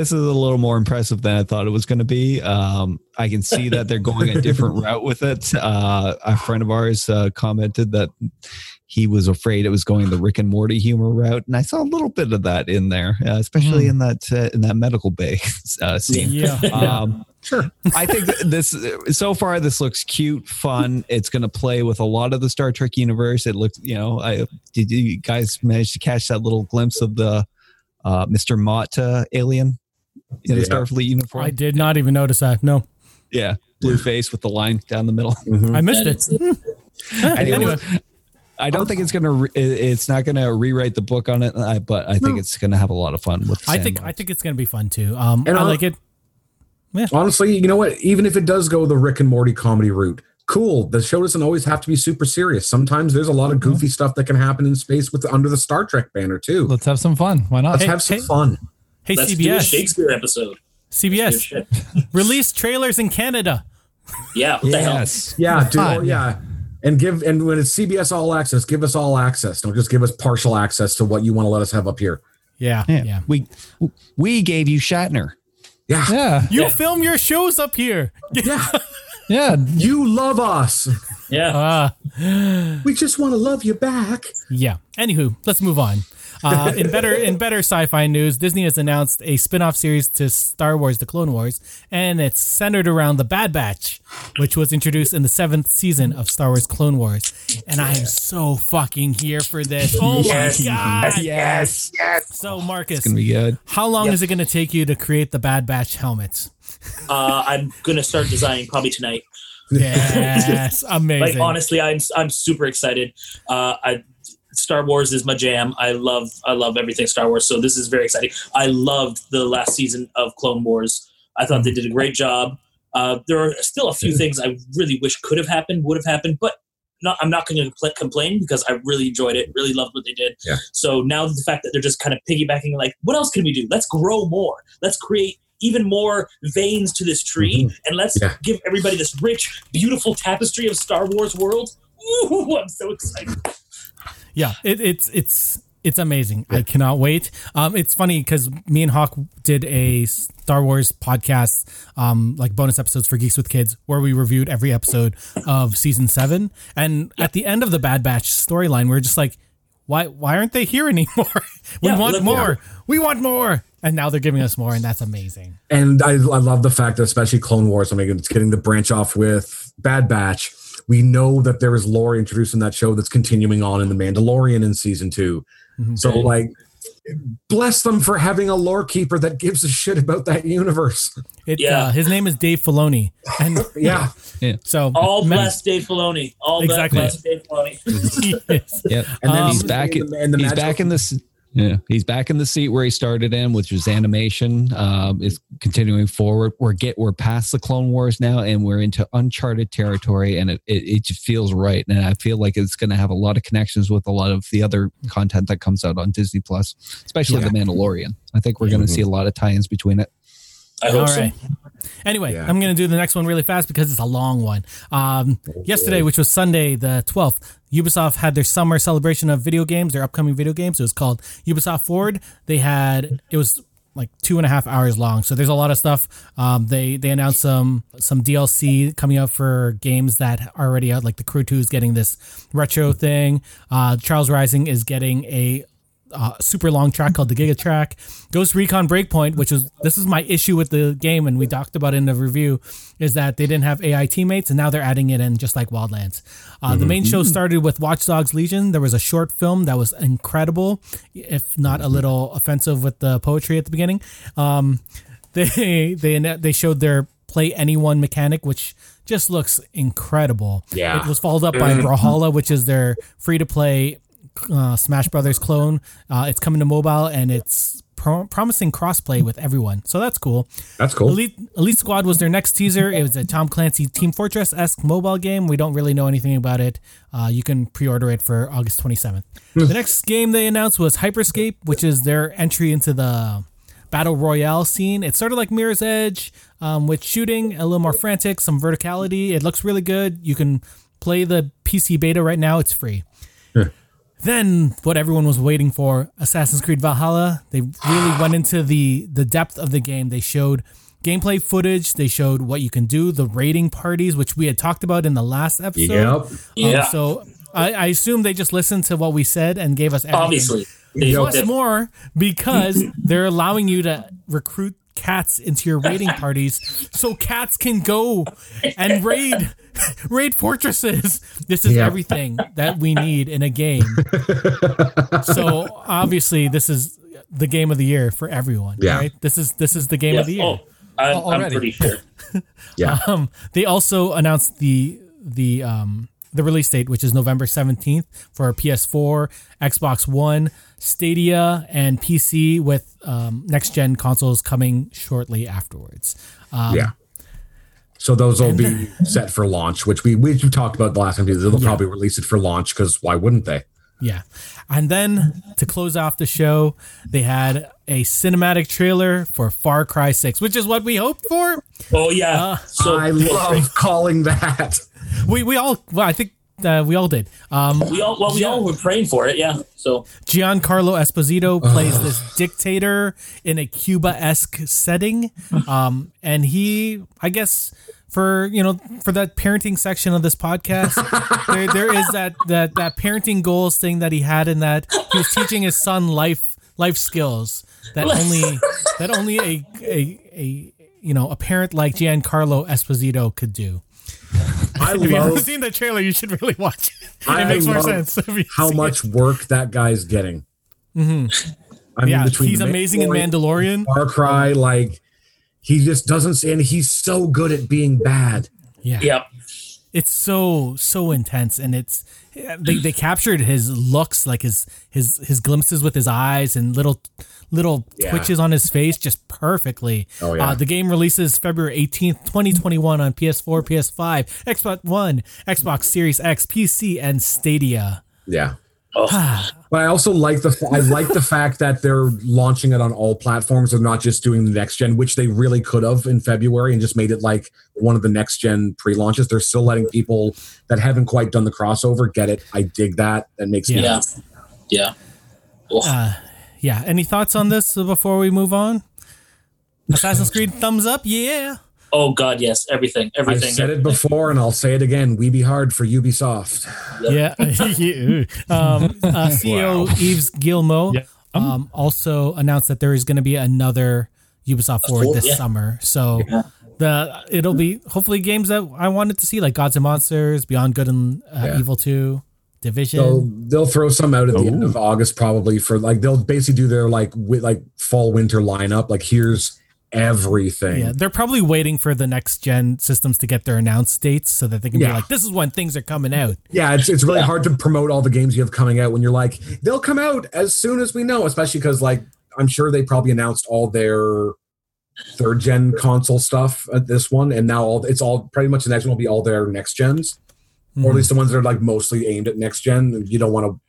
This is a little more impressive than I thought it was going to be. Um, I can see that they're going a different route with it. Uh, a friend of ours uh, commented that he was afraid it was going the Rick and Morty humor route, and I saw a little bit of that in there, uh, especially in that uh, in that medical bay uh, scene. Yeah. Um, Sure. I think this so far this looks cute, fun. It's going to play with a lot of the Star Trek universe. It looks, you know, I did you guys manage to catch that little glimpse of the uh, Mr. Mot uh, alien in Yeah. a Starfleet uniform? I did not even notice that. No, yeah, blue face with the line down the middle. Mhm. I missed it. Anyway, anyway, I don't think it's going to. Re- it's not going to rewrite the book on it, uh, but I think it's going to have a lot of fun with. I think Sandbox. I think it's gonna be fun too. Um, And I I'll- like it. Honestly, you know what? Even if it does go the Rick and Morty comedy route, cool. The show doesn't always have to be super serious. Sometimes there's a lot of goofy stuff that can happen in space with under the Star Trek banner too. Let's have some fun. Why not? Let's Hey, have some hey. fun. Hey Let's do a CBS, Shakespeare episode. CBS release trailers in Canada. Yeah. What the hell? yes. Yeah, dude. Oh, yeah. And give and when it's CBS All Access, give us all access. Don't just give us partial access to what you want to let us have up here. Yeah, Yeah. yeah. we we gave you Shatner. Yeah, Yeah, You Yeah. film your shows up here. yeah. yeah. You love us. Yeah. Uh, We just want to love you back. yeah. Anywho, let's move on. Uh, in better in better sci-fi news, Disney has announced a spin-off series to Star Wars: The Clone Wars, and it's centered around the Bad Batch, which was introduced in the seventh season of Star Wars: Clone Wars. And I am so fucking here for this. Oh Yes. my god! Yes, So Marcus, it's gonna be good. how long is it going to take you to create the Bad Batch helmets? Uh, I'm gonna start designing probably tonight. Yes, amazing. Like honestly, I'm I'm super excited. Uh, I Star Wars is my jam. I love I love everything Star Wars. So this is very exciting. I loved the last season of Clone Wars. I thought they did a great job. Uh, there are still a few things I really wish could have happened, would have happened, but not, I'm not going to compl- complain because I really enjoyed it. Really loved what they did. Yeah. So now the fact that they're just kind of piggybacking, like, what else can we do? Let's grow more. Let's create even more veins to this tree, and let's Yeah. give everybody this rich, beautiful tapestry of Star Wars world. Ooh, I'm so excited. Yeah, it, it's it's it's amazing. I cannot wait. Um, it's funny because me and Hawk did a Star Wars podcast, um, like bonus episodes for Geeks with Kids, where we reviewed every episode of season seven. And at the end of the Bad Batch storyline, we are just like, why why aren't they here anymore? we Yeah, want more. We want more. And now they're giving us more, and that's amazing. And I, I love the fact that especially Clone Wars, I mean, it's getting the branch off with Bad Batch. We know that there is lore introduced in that show that's continuing on in The Mandalorian in season two. Mhm. So, like, bless them for having a lore keeper that gives a shit about that universe. It, Yeah. uh, his name is Dave Filoni, and Yeah. so All Ma- blessed Dave Filoni. All Exactly. blessed Dave Filoni. Yes. Yep. And then Um, he's back. in the- in the he's magical- back in this. Yeah, he's back in the seat where he started in, which was animation. Um, is continuing forward. We're get we're past the Clone Wars now, and we're into uncharted territory, and it it, it just feels right. And I feel like it's going to have a lot of connections with a lot of the other content that comes out on Disney Plus, especially Yeah. the Mandalorian. I think we're going to see a lot of tie-ins between it. I hope All so. right. Anyway, Yeah. I'm going to do the next one really fast because it's a long one. Um, yesterday, which was Sunday, the 12th, Ubisoft had their summer celebration of video games, their upcoming video games. It was called Ubisoft Forward. They had, it was like two and a half hours long. So there's a lot of stuff. Um, they, they announced some, some DLC coming out for games that are already out, like the Crew 2 is getting this retro thing. Uh, Trials Rising is getting a uh, super long track called the Giga Track. Ghost Recon Breakpoint, which is this is my issue with the game, and we talked about it in the review, is that they didn't have AI teammates, and now they're adding it in just like Wildlands. Uh, The main show started with Watch Dogs Legion. There was a short film that was incredible, if not a little offensive with the poetry at the beginning. Um, they they they showed their play anyone mechanic, which just looks incredible. Yeah. it was followed up by Brawlhalla, which is their free to play uh, Smash Brothers clone. Uh, it's coming to mobile and it's pro- promising crossplay with everyone, so that's cool. That's cool. Elite Elite Squad was their next teaser. It was a Tom Clancy Team Fortress esque mobile game. We don't really know anything about it. Uh, you can pre-order it for August 27th. the next game they announced was Hyperscape, which is their entry into the battle royale scene. It's sort of like Mirror's Edge um, with shooting, a little more frantic, some verticality. It looks really good. You can play the PC beta right now. It's free. Then what everyone was waiting for, Assassin's Creed Valhalla. They really went into the the depth of the game. They showed gameplay footage. They showed what you can do, the raiding parties, which we had talked about in the last episode. Yep. Um, Yeah. so I, I assume they just listened to what we said and gave us everything. Obviously. They, Plus they- more because they're allowing you to recruit cats into your raiding parties so cats can go and raid raid fortresses. This is Yeah. everything that we need in a game. so obviously this is the game of the year for everyone. Yeah. Right? This is this is the game yeah. of the year. Oh, I'm, I'm pretty sure. Yeah. Um, they also announced the the um the release date, which is November seventeenth for PS4, Xbox One, Stadia, and PC, with um, next gen consoles coming shortly afterwards. Um, yeah. So those will be set for launch, which we we talked about the last time. They'll probably release it for launch because why wouldn't they? Yeah. And then to close off the show, they had a cinematic trailer for Far Cry 6, which is what we hoped for. Oh yeah. Uh, so I love calling that. We we all well, I think uh, we all did. Um we all well we all were praying for it. Yeah. So Giancarlo Esposito plays this dictator in a Cuba-esque setting. Um and he I guess for you know for that parenting section of this podcast there, there is that, that that parenting goals thing that he had in that he was teaching his son life life skills that only that only a a, a you know a parent like Giancarlo Esposito could do. I If you haven't seen the trailer, you should really watch it. It I makes more sense. how see much work that guy's getting. Mm-hmm. I mean. Yeah, between he's amazing in Mandalorian, Mandalorian. Far Cry, like he just doesn't say, and he's so good at being bad. Yeah. Yep. it's so so intense and it's they, they captured his looks like his his his glimpses with his eyes and little little Yeah. twitches on his face just perfectly Oh, yeah. uh, the game releases february 18th 2021 on ps4 ps5 xbox one xbox series x pc and stadia Yeah. Oh, But I also like the I like the fact that they're launching it on all platforms and not just doing the next gen, which they really could have in February and just made it like one of the next gen pre-launches. They're still letting people that haven't quite done the crossover get it. I dig that. That makes me yeah. Yeah. Uh, yeah any thoughts on this before we move on assassin's creed thumbs up yeah oh God, yes. Everything. everything. I've Everything. said it before and I'll say it again. We be hard for Ubisoft. Yeah. Yeah. um, uh, CEO Yves Guillemot Yeah. um, also announced that there is going to be another Ubisoft Forward full- this yeah. summer. So Yeah. the it'll be hopefully games that I wanted to see, like Gods and Monsters, Beyond Good and uh, Yeah. Evil Two, Division. So they'll throw some out at the end of August, probably for like they'll basically do their like with like fall winter lineup. Like here's everything. yeah, they're probably waiting for the next gen systems to get their announced dates so that they can be like, "This is when things are coming out." Yeah, it's it's really Yeah. hard to promote all the games you have coming out when you're like they'll come out as soon as we know, especially because like I'm sure they probably announced all their third gen console stuff at this one, and now all it's all pretty much the next one will be all their next gens, or at hmm. least the ones that are like mostly aimed at next gen. You don't want to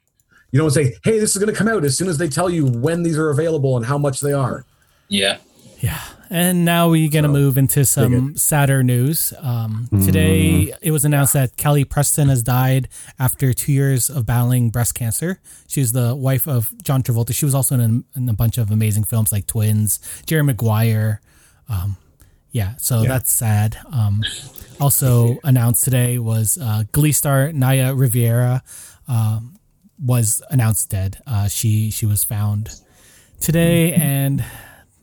you don't say, hey, this is going to come out as soon as they tell you when these are available and how much they are. Yeah. Yeah. And now we're going to So, move into some sadder news. Um, today, it was announced that Kelly Preston has died after two years of battling breast cancer. She's the wife of John Travolta. She was also in a, in a bunch of amazing films like Twins, Jerry Maguire. Um, yeah, so that's sad. Um, also announced today was uh, Glee star Naya Rivera. Um, was announced dead. Uh, she she was found today, and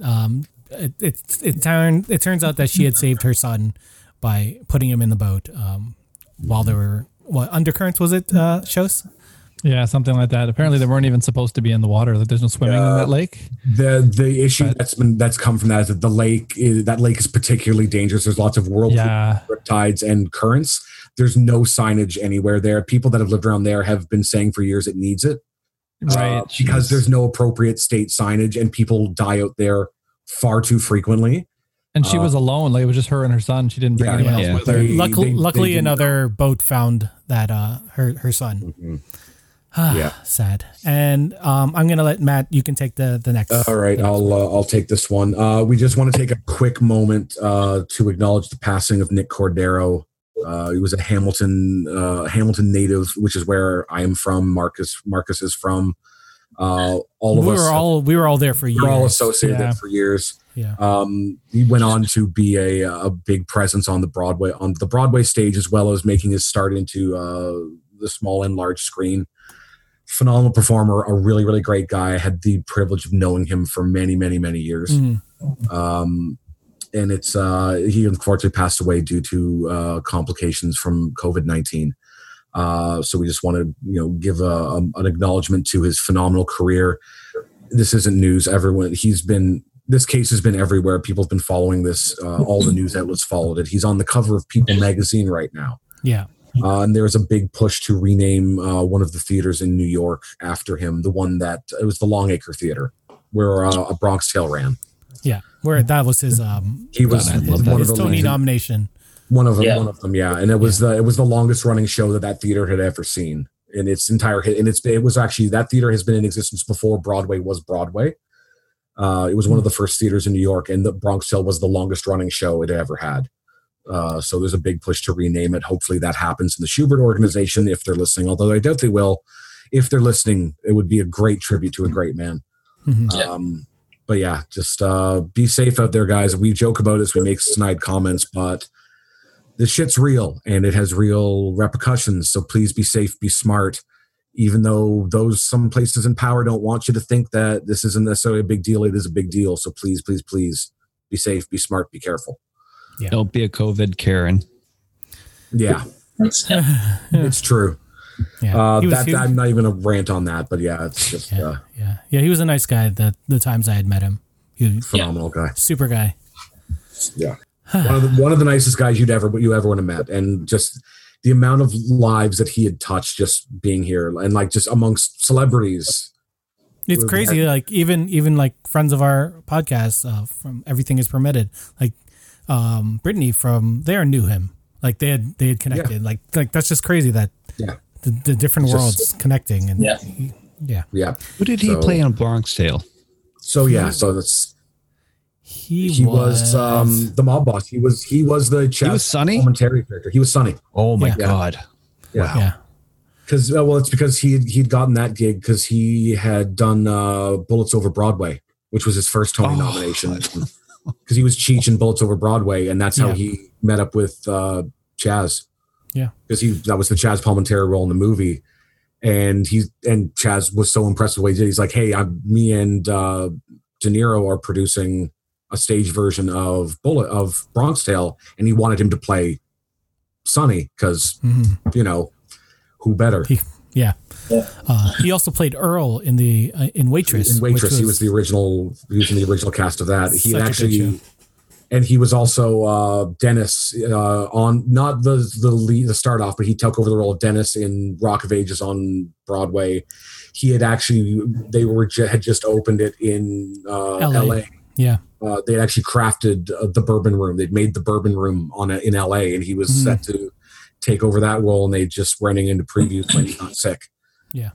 um, it, it it turned it turns out that she had saved her son by putting him in the boat um, while there were what undercurrents was it uh, shows Yeah, something like that. Apparently, they weren't even supposed to be in the water. That there's no swimming in that lake. The the issue But- that's been that's come from that is that the lake is, that lake is particularly dangerous. There's lots of whirlpools, Yeah, riptides, and currents. There's no signage anywhere there. People that have lived around there have been saying for years it needs it. right. uh, because there's no appropriate state signage and people die out there far too frequently. and she uh, was alone. Like it was just her and her son. She didn't bring Yeah, anyone yeah. else with her. They- luckily, they- they luckily didn't another boat found that uh, her her son. Mhm. Ah, Yeah. sad. And um, I'm gonna let Matt. You can take the the next. All right, I'll uh, I'll take this one. Uh, we just want to take a quick moment uh, to acknowledge the passing of Nick Cordero. Uh, he was a Hamilton uh, Hamilton native, which is where I am from. Marcus Marcus is from. Uh, all of we us were all we were all there for years. we're all associated Yeah. for years. Yeah. Um, he went on to be a, a big presence on the Broadway on the Broadway stage as well as making his start into uh, the small and large screen. Phenomenal performer, a really really great guy. I had the privilege of knowing him for many many many years. Mhm. Um, and it's uh, he unfortunately passed away due to uh, complications from COVID nineteen. Uh, so we just want to you know give a, um, an acknowledgement to his phenomenal career. This isn't news. Everyone he's been this case has been everywhere. People have been following this. Uh, all the news outlets followed it. He's on the cover of People magazine right now. Yeah. Uh, and there's a big push to rename uh, one of the theaters in New York after him. The one that it was the Longacre Theater, where uh, a Bronx Tale ran. Yeah. Where that was his um He was God, I love one of the Tony nomination. One of them. Yeah. One of them, yeah. And it was the it was the longest running show that that theater had ever seen in its entire hit. And it's it was actually that theater has been in existence before Broadway was Broadway. Uh, it was one of the first theaters in New York, and the Bronx Tale was the longest running show it ever had. Uh, so there's a big push to rename it. Hopefully that happens in the Shubert organization if they're listening. Although I doubt they will. If they're listening, it would be a great tribute to a great man. Mhm. Yeah. Um, but yeah, just uh, be safe out there, guys. We joke about this, we make snide comments, but this shit's real and it has real repercussions. So please be safe, be smart. Even though those some places in power don't want you to think that this isn't necessarily a big deal, it is a big deal. So please, please, please be safe, be smart, be careful. Don't be a COVID Karen. Yeah, Yeah. it's true. Yeah. Uh, was- that, he was- I'm not even a rant on that, but yeah, it's just yeah, uh, yeah. Yeah. He was a nice guy. The the times I had met him, he was phenomenal guy. super guy. Yeah. One of the one of the nicest guys you'd ever you ever want to met, and just the amount of lives that he had touched just being here, and like just amongst celebrities. It's We've crazy. Like even even like friends of our podcast uh, from Everything Is Permitted, like um Brittany from there knew him. Like they had they had connected. Like like that's just crazy that Yeah. the, the different just- worlds connecting and Yeah. yeah. Yeah. Who did he So- play on Bronx Tale? So yeah, so that's He, he was, um the mob boss. He was he was the Chazz was Sonny? commentary character. He was Sonny. Oh my Yeah. God! Yeah. yeah. Because uh, well, it's because he he'd gotten that gig because he had done uh, Bullets Over Broadway, which was his first Tony Oh. nomination. Because he was Cheech in Bullets Over Broadway, and that's how Yeah. he met up with uh, Chazz. Yeah. because he that was the Chazz Palminteri role in the movie, and he and Chazz was so impressed with what he did. He's like, "Hey, I'm me and uh, De Niro are producing a stage version of Bullet of Bronx Tale, and he wanted him to play Sonny because Mhm. you know who better." He, yeah. Yeah. Uh, he also played Earl in the uh, in Waitress. in Waitress, which he was the original. He was in the original cast of that. He Such a good actually, and he was also uh, Dennis uh, on not the the lead, the start off, but he took over the role of Dennis in Rock of Ages on Broadway. He had actually they were had just opened it in uh, LA. LA. Yeah. Uh, they had actually crafted uh, the Bourbon Room. They'd made the Bourbon Room on a, in LA, and he was Mhm. set to take over that role. And they just running into previews when he got sick. Yeah.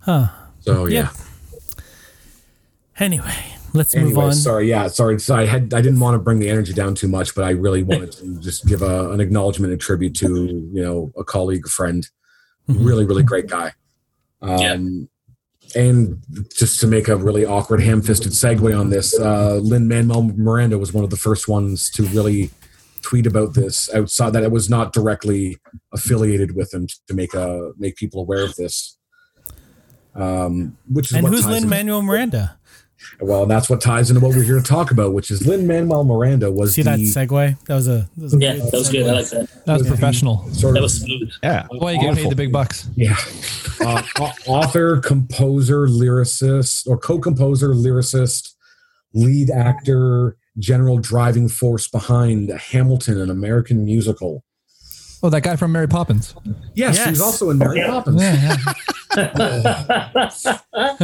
Huh. So yeah. Yeah. Anyway, let's move on. sorry, yeah, sorry. So I had I didn't want to bring the energy down too much, but I really wanted to just give a, an acknowledgement and tribute to you know a colleague, a friend, Mhm. really really great guy. Um, And just to make a really awkward ham-fisted segue on this, uh, Lin Manuel Miranda was one of the first ones to really tweet about this outside that it was not directly affiliated with him to make a make people aware of this. Um, which is And who's Lin Manuel Miranda? Well, that's what ties into what we're here to talk about, which is Lin Manuel Miranda was See the that segue? That was a, that was a Yeah, good that was good. I segue. like that. That was Yeah. professional. sort That of was smooth. Yeah. Why you get paid the big bucks? Yeah. Uh, author, composer, lyricist, or co composer, lyricist, lead actor, general driving force behind Hamilton, an American musical. Oh, that guy from Mary Poppins. Yes, Yes. he's also in Mary Yeah. Poppins. Yeah,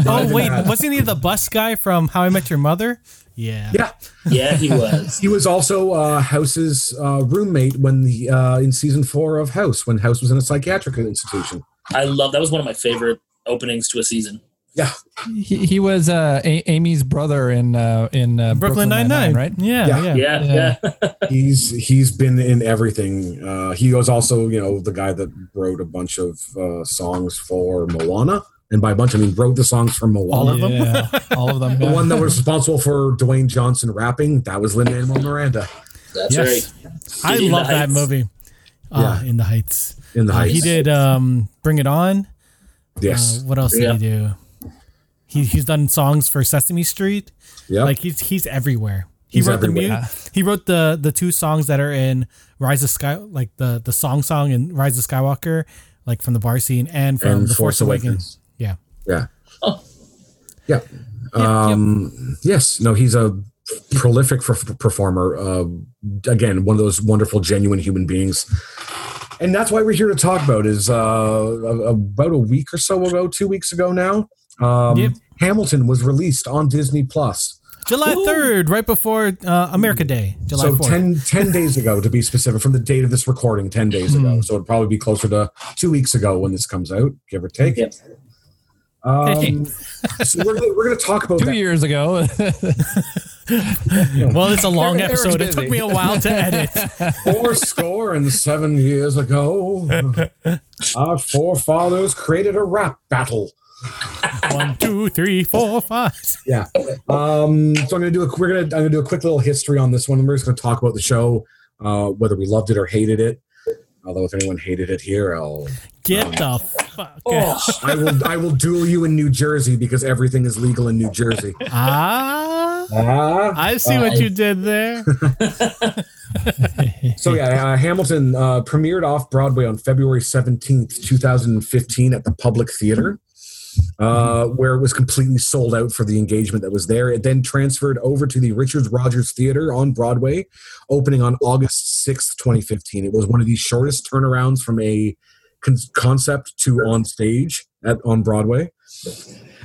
Oh wait, wasn't he the bus guy from How I Met Your Mother? Yeah. Yeah. yeah, he was. He was also uh, House's uh, roommate when the uh, in season four of House, when House was in a psychiatric institution. I love that was one of my favorite openings to a season. Yeah, he, he was uh, a- Amy's brother in uh, in uh, Brooklyn Nine Nine, right? Yeah, Yeah. yeah. Yeah, yeah. he's he's been in everything. Uh, he was also you know the guy that wrote a bunch of uh, songs for Moana, and by a bunch I mean wrote the songs for Moana. All of them? Yeah, all of them. The one that was responsible for Dwayne Johnson rapping that was Lin Manuel Miranda That's Yes. right. I In love that Heights. movie. Uh, Yeah. In the Heights. in the Uh, Heights. he did um, Bring It On. yes, Uh, what else Yeah. did he do? He, he's done songs for Sesame Street. yeah. Like he's he's everywhere. He He's wrote the everywhere. mu- He wrote the the two songs that are in Rise of Sky, like the the song song in Rise of Skywalker, like from the bar scene and from and the Force, Awakens. Yeah. Yeah. Oh. Yeah. Um, yes. No, he's a prolific f- performer. Uh, again, one of those wonderful, genuine human beings. And that's why we're here to talk about is uh, about a week or so ago, two weeks ago now. Um, Yep. Hamilton was released on Disney Plus. July Woo. third, right before uh, America Day, July so fourth. 10, 10 days ago, to be specific, from the date of this recording, 10 days ago. Hmm. So it'd probably be closer to two weeks ago when this comes out, give or take. Yep. Um, so we're, we're going to talk about Two that. years ago. well, it's a long Eric's episode. It took me a while to edit. Four score and seven years ago, our forefathers created a rap battle. One, two, three, four, five. Yeah. Um, so I'm gonna do a we're gonna I'm gonna do a quick little history on this one. We're just gonna talk about the show, uh, whether we loved it or hated it. Although if anyone hated it here, I'll Get the fuck. Oh, I will I will duel you in New Jersey because everything is legal in New Jersey. Ah, Ah. I see what you did there. So yeah, uh, Hamilton uh, premiered off Broadway on February seventeenth, two thousand and fifteen, at the Public Theater, uh, where it was completely sold out for the engagement that was there. It then transferred over to the Richard Rodgers Theater on Broadway, opening on August sixth, twenty fifteen. It was one of the shortest turnarounds from a con- concept to on stage at on Broadway.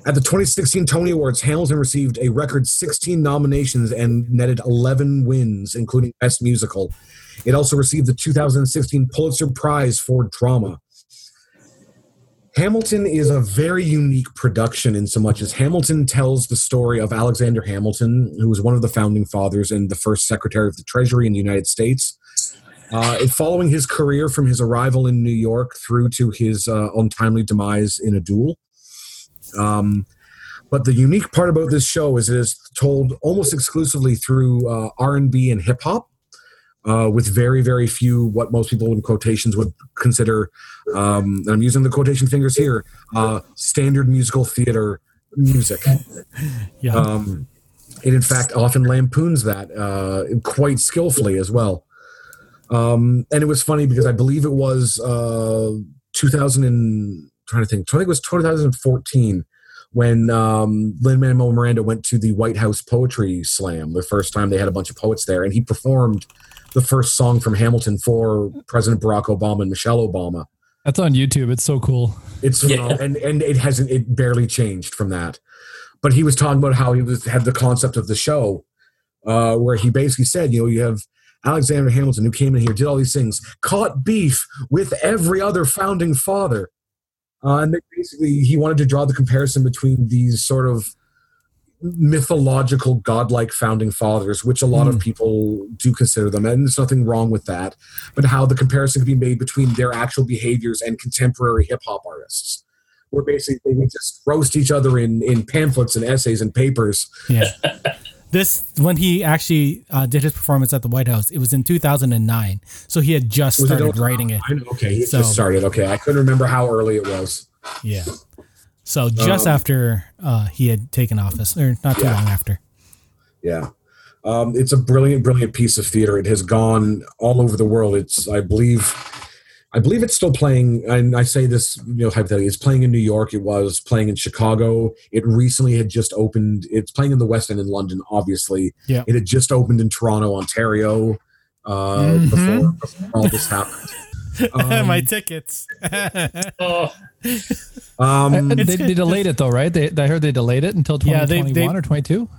At the 2016 Tony Awards, Hamilton received a record 16 nominations and netted 11 wins, including Best Musical. It also received the 2016 Pulitzer Prize for Drama. Hamilton is a very unique production in so much as Hamilton tells the story of Alexander Hamilton, who was one of the founding fathers and the first Secretary of the Treasury in the United States. Uh, following his career from his arrival in New York through to his uh, untimely demise in a duel. Um, but the unique part about this show is it is told almost exclusively through uh, R&B and hip hop, uh, with very very few what most people in quotations would consider. Um, and I'm using the quotation fingers here. Uh, standard musical theater music. Yeah. Um, it in fact often lampoons that uh, quite skillfully as well. Um, and it was funny because I believe it was uh, 2000 and trying to think. I think it was 2014 when um, Lin Manuel Miranda went to the White House Poetry Slam. The first time they had a bunch of poets there, and he performed the first song from Hamilton for President Barack Obama and Michelle Obama. That's on YouTube. It's so cool. It's Yeah. phenomenal, and and it hasn't it barely changed from that. But he was talking about how he was had the concept of the show, uh, where he basically said, you know, you have Alexander Hamilton who came in here, did all these things, caught beef with every other founding father, uh, and basically he wanted to draw the comparison between these sort of mythological godlike founding fathers which a lot of people do consider them and there's nothing wrong with that but how the comparison can be made between their actual behaviors and contemporary hip hop artists, where basically they just roast each other in, in pamphlets and essays and papers. Yeah. This when he actually uh, did his performance at the White House, it was in 2009. So he had just Was started all- writing it. I know, okay, he So- just started. Okay, I couldn't remember how early it was. Yeah. So just Um, after uh, he had taken office, or not too Yeah. long after. Yeah. Um, it's a brilliant, brilliant piece of theater. It has gone all over the world. It's, I believe, I believe it's still playing. And I say this, you know, hypothetically, it's playing in New York. It was playing in Chicago. It recently had just opened. It's playing in the West End in London, obviously. Yeah. It had just opened in Toronto, Ontario, uh, Mhm. before, before all this happened. Um, My tickets. Oh, Um, they, they delayed it though, right? They, I heard they delayed it until Yeah, they- 2021 they- or 22.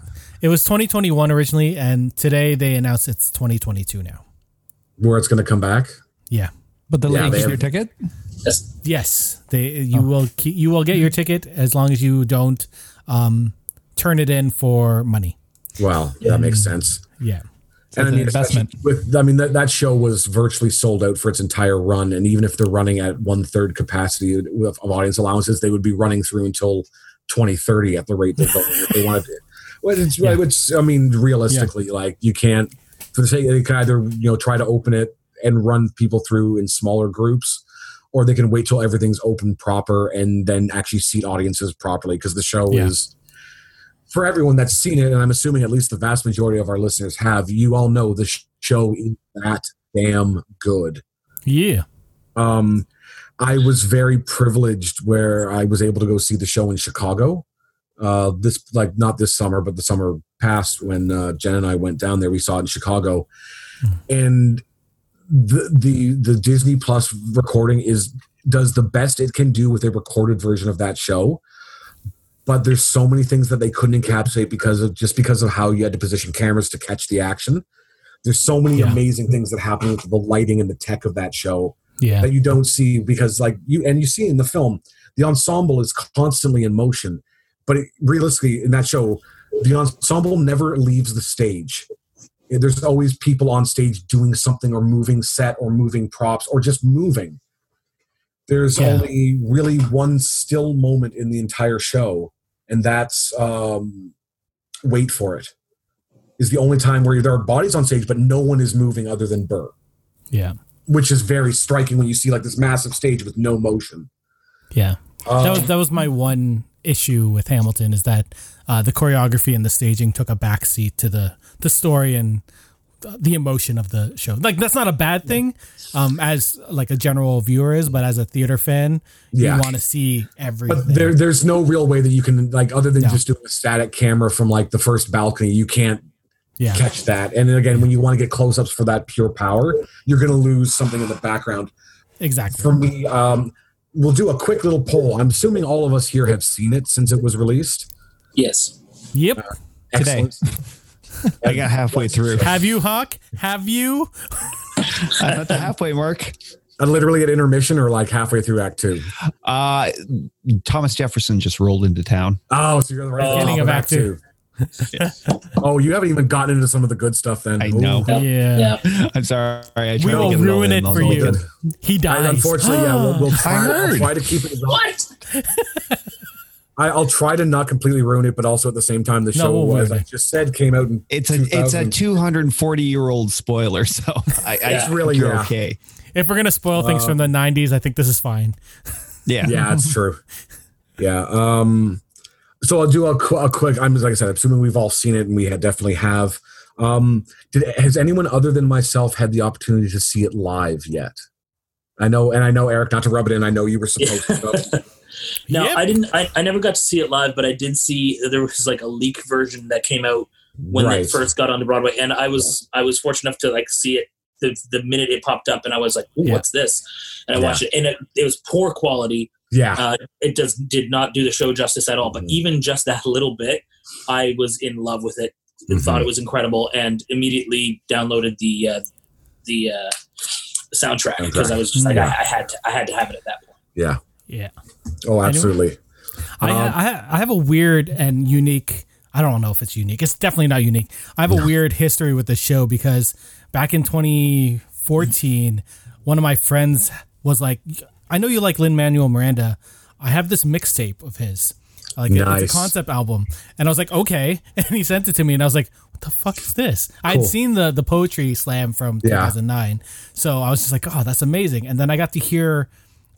it was 2021 originally, and today they announced it's 2022 now. where it's going to come back. Yeah. But the Yeah, link they have- your ticket. that's, Yes, they you will keep, you will get your ticket as long as you don't um, turn it in for money. Well, that makes sense. Yeah. And I an mean, investment. with I mean that, that show was virtually sold out for its entire run, and even if they're running at one third capacity of, of audience allowances, they would be running through until 2030 at the rate if they wanted to. Well, it's, Yeah. it's I mean, realistically, like you can't for the sake they can either you know try to open it and run people through in smaller groups. Or they can wait till everything's open proper and then actually seat audiences properly because the show Yeah. is for everyone that's seen it, and I'm assuming at least the vast majority of our listeners have, you all know the show is that damn good. Yeah. Um, I was very privileged where I was able to go see the show in Chicago. Uh, this like not this summer, but the summer past when uh, Jen and I went down there, we saw it in Chicago, and the the the Disney Plus recording is does the best it can do with a recorded version of that show. But there's so many things that they couldn't encapsulate because of just because of how you had to position cameras to catch the action. There's so many Yeah. amazing things that happen with the lighting and the tech of that show Yeah. that you don't see because like you and you see in the film the ensemble is constantly in motion but it, realistically in that show the ensemble never leaves the stage there's always people on stage doing something or moving set or moving props or just moving there's Yeah. only really one still moment in the entire show and that's um wait for it is the only time where there are bodies on stage but no one is moving other than burr Yeah. which is very striking when you see like this massive stage with no motion. Yeah. Um, That was that was my one issue with Hamilton is that uh, the choreography and the staging took a backseat to the the story and the- the emotion of the show. Like that's not a bad thing, um, as like a general viewer is, but as a theater fan, Yeah. you want to see everything. but there, there's no real way that you can like other than No. just doing a static camera from like the first balcony. You can't yeah. catch that. And then again, when you want to get close-ups for that pure power, you're going to lose something in the background. Exactly. For me, um, we'll do a quick little poll. I'm assuming all of us here have seen it since it was released. yes. Yep. Today. Excellent. I got halfway through. Have you, Hawk? Have you? I'm at the halfway mark. Uh, literally at intermission or like halfway through Act Two. Uh, Thomas Jefferson just rolled into town. Oh, so you're the right Oh. top Beginning of of Act Act Two. oh, you haven't even gotten into some of the good stuff then. I know. Yeah. Yeah. Yeah. I'm sorry. I tried We to will get ruin in it for the- you. He I, dies. unfortunately, yeah, we'll, we'll try, I'll heard. try to keep it. What? I, I'll try to not completely ruin it, but also at the same time, the No, show, we'll as I just said, came out in It's a it's a 240 year old spoiler, so I, I It's really- you're yeah. okay. if we're gonna spoil things Uh, from the '90s, I think this is fine. Yeah, yeah, it's true. Yeah. Um, so I'll do a, qu- a quick. I'm like I said, assuming we've all seen it, and we had definitely have. Um, did has anyone other than myself had the opportunity to see it live yet? I know, and I know Eric. Not to rub it in, I know you were supposed to. No, Yep. I didn't. I, I never got to see it live, but I did see there was like a leak version that came out when right. it first got onto Broadway, and I was I was fortunate enough to like see it the the minute it popped up, and I was like, Yeah. "What's this?" And I Yeah. watched it, and it, it was poor quality. yeah. Uh, it does did not do the show justice at all. But Mhm. even just that little bit, I was in love with it. and Mhm. Thought it was incredible, and immediately downloaded the uh, the uh, soundtrack because I was just like, Yeah. I, I had to I had to have it at that point. yeah. Yeah. Oh, absolutely. I, Um, I, I have a weird and unique. I don't know if it's unique. It's definitely not unique. I have a weird history with the show because back in 2014, one of my friends was like, "I know you like Lin Manuel Miranda. I have this mixtape of his, like it's a concept album." And I was like, "Okay," and he sent it to me, and I was like, "What the fuck is this?" I'd seen the the poetry slam from Yeah. 2009, so I was just like, "Oh, that's amazing!" And then I got to hear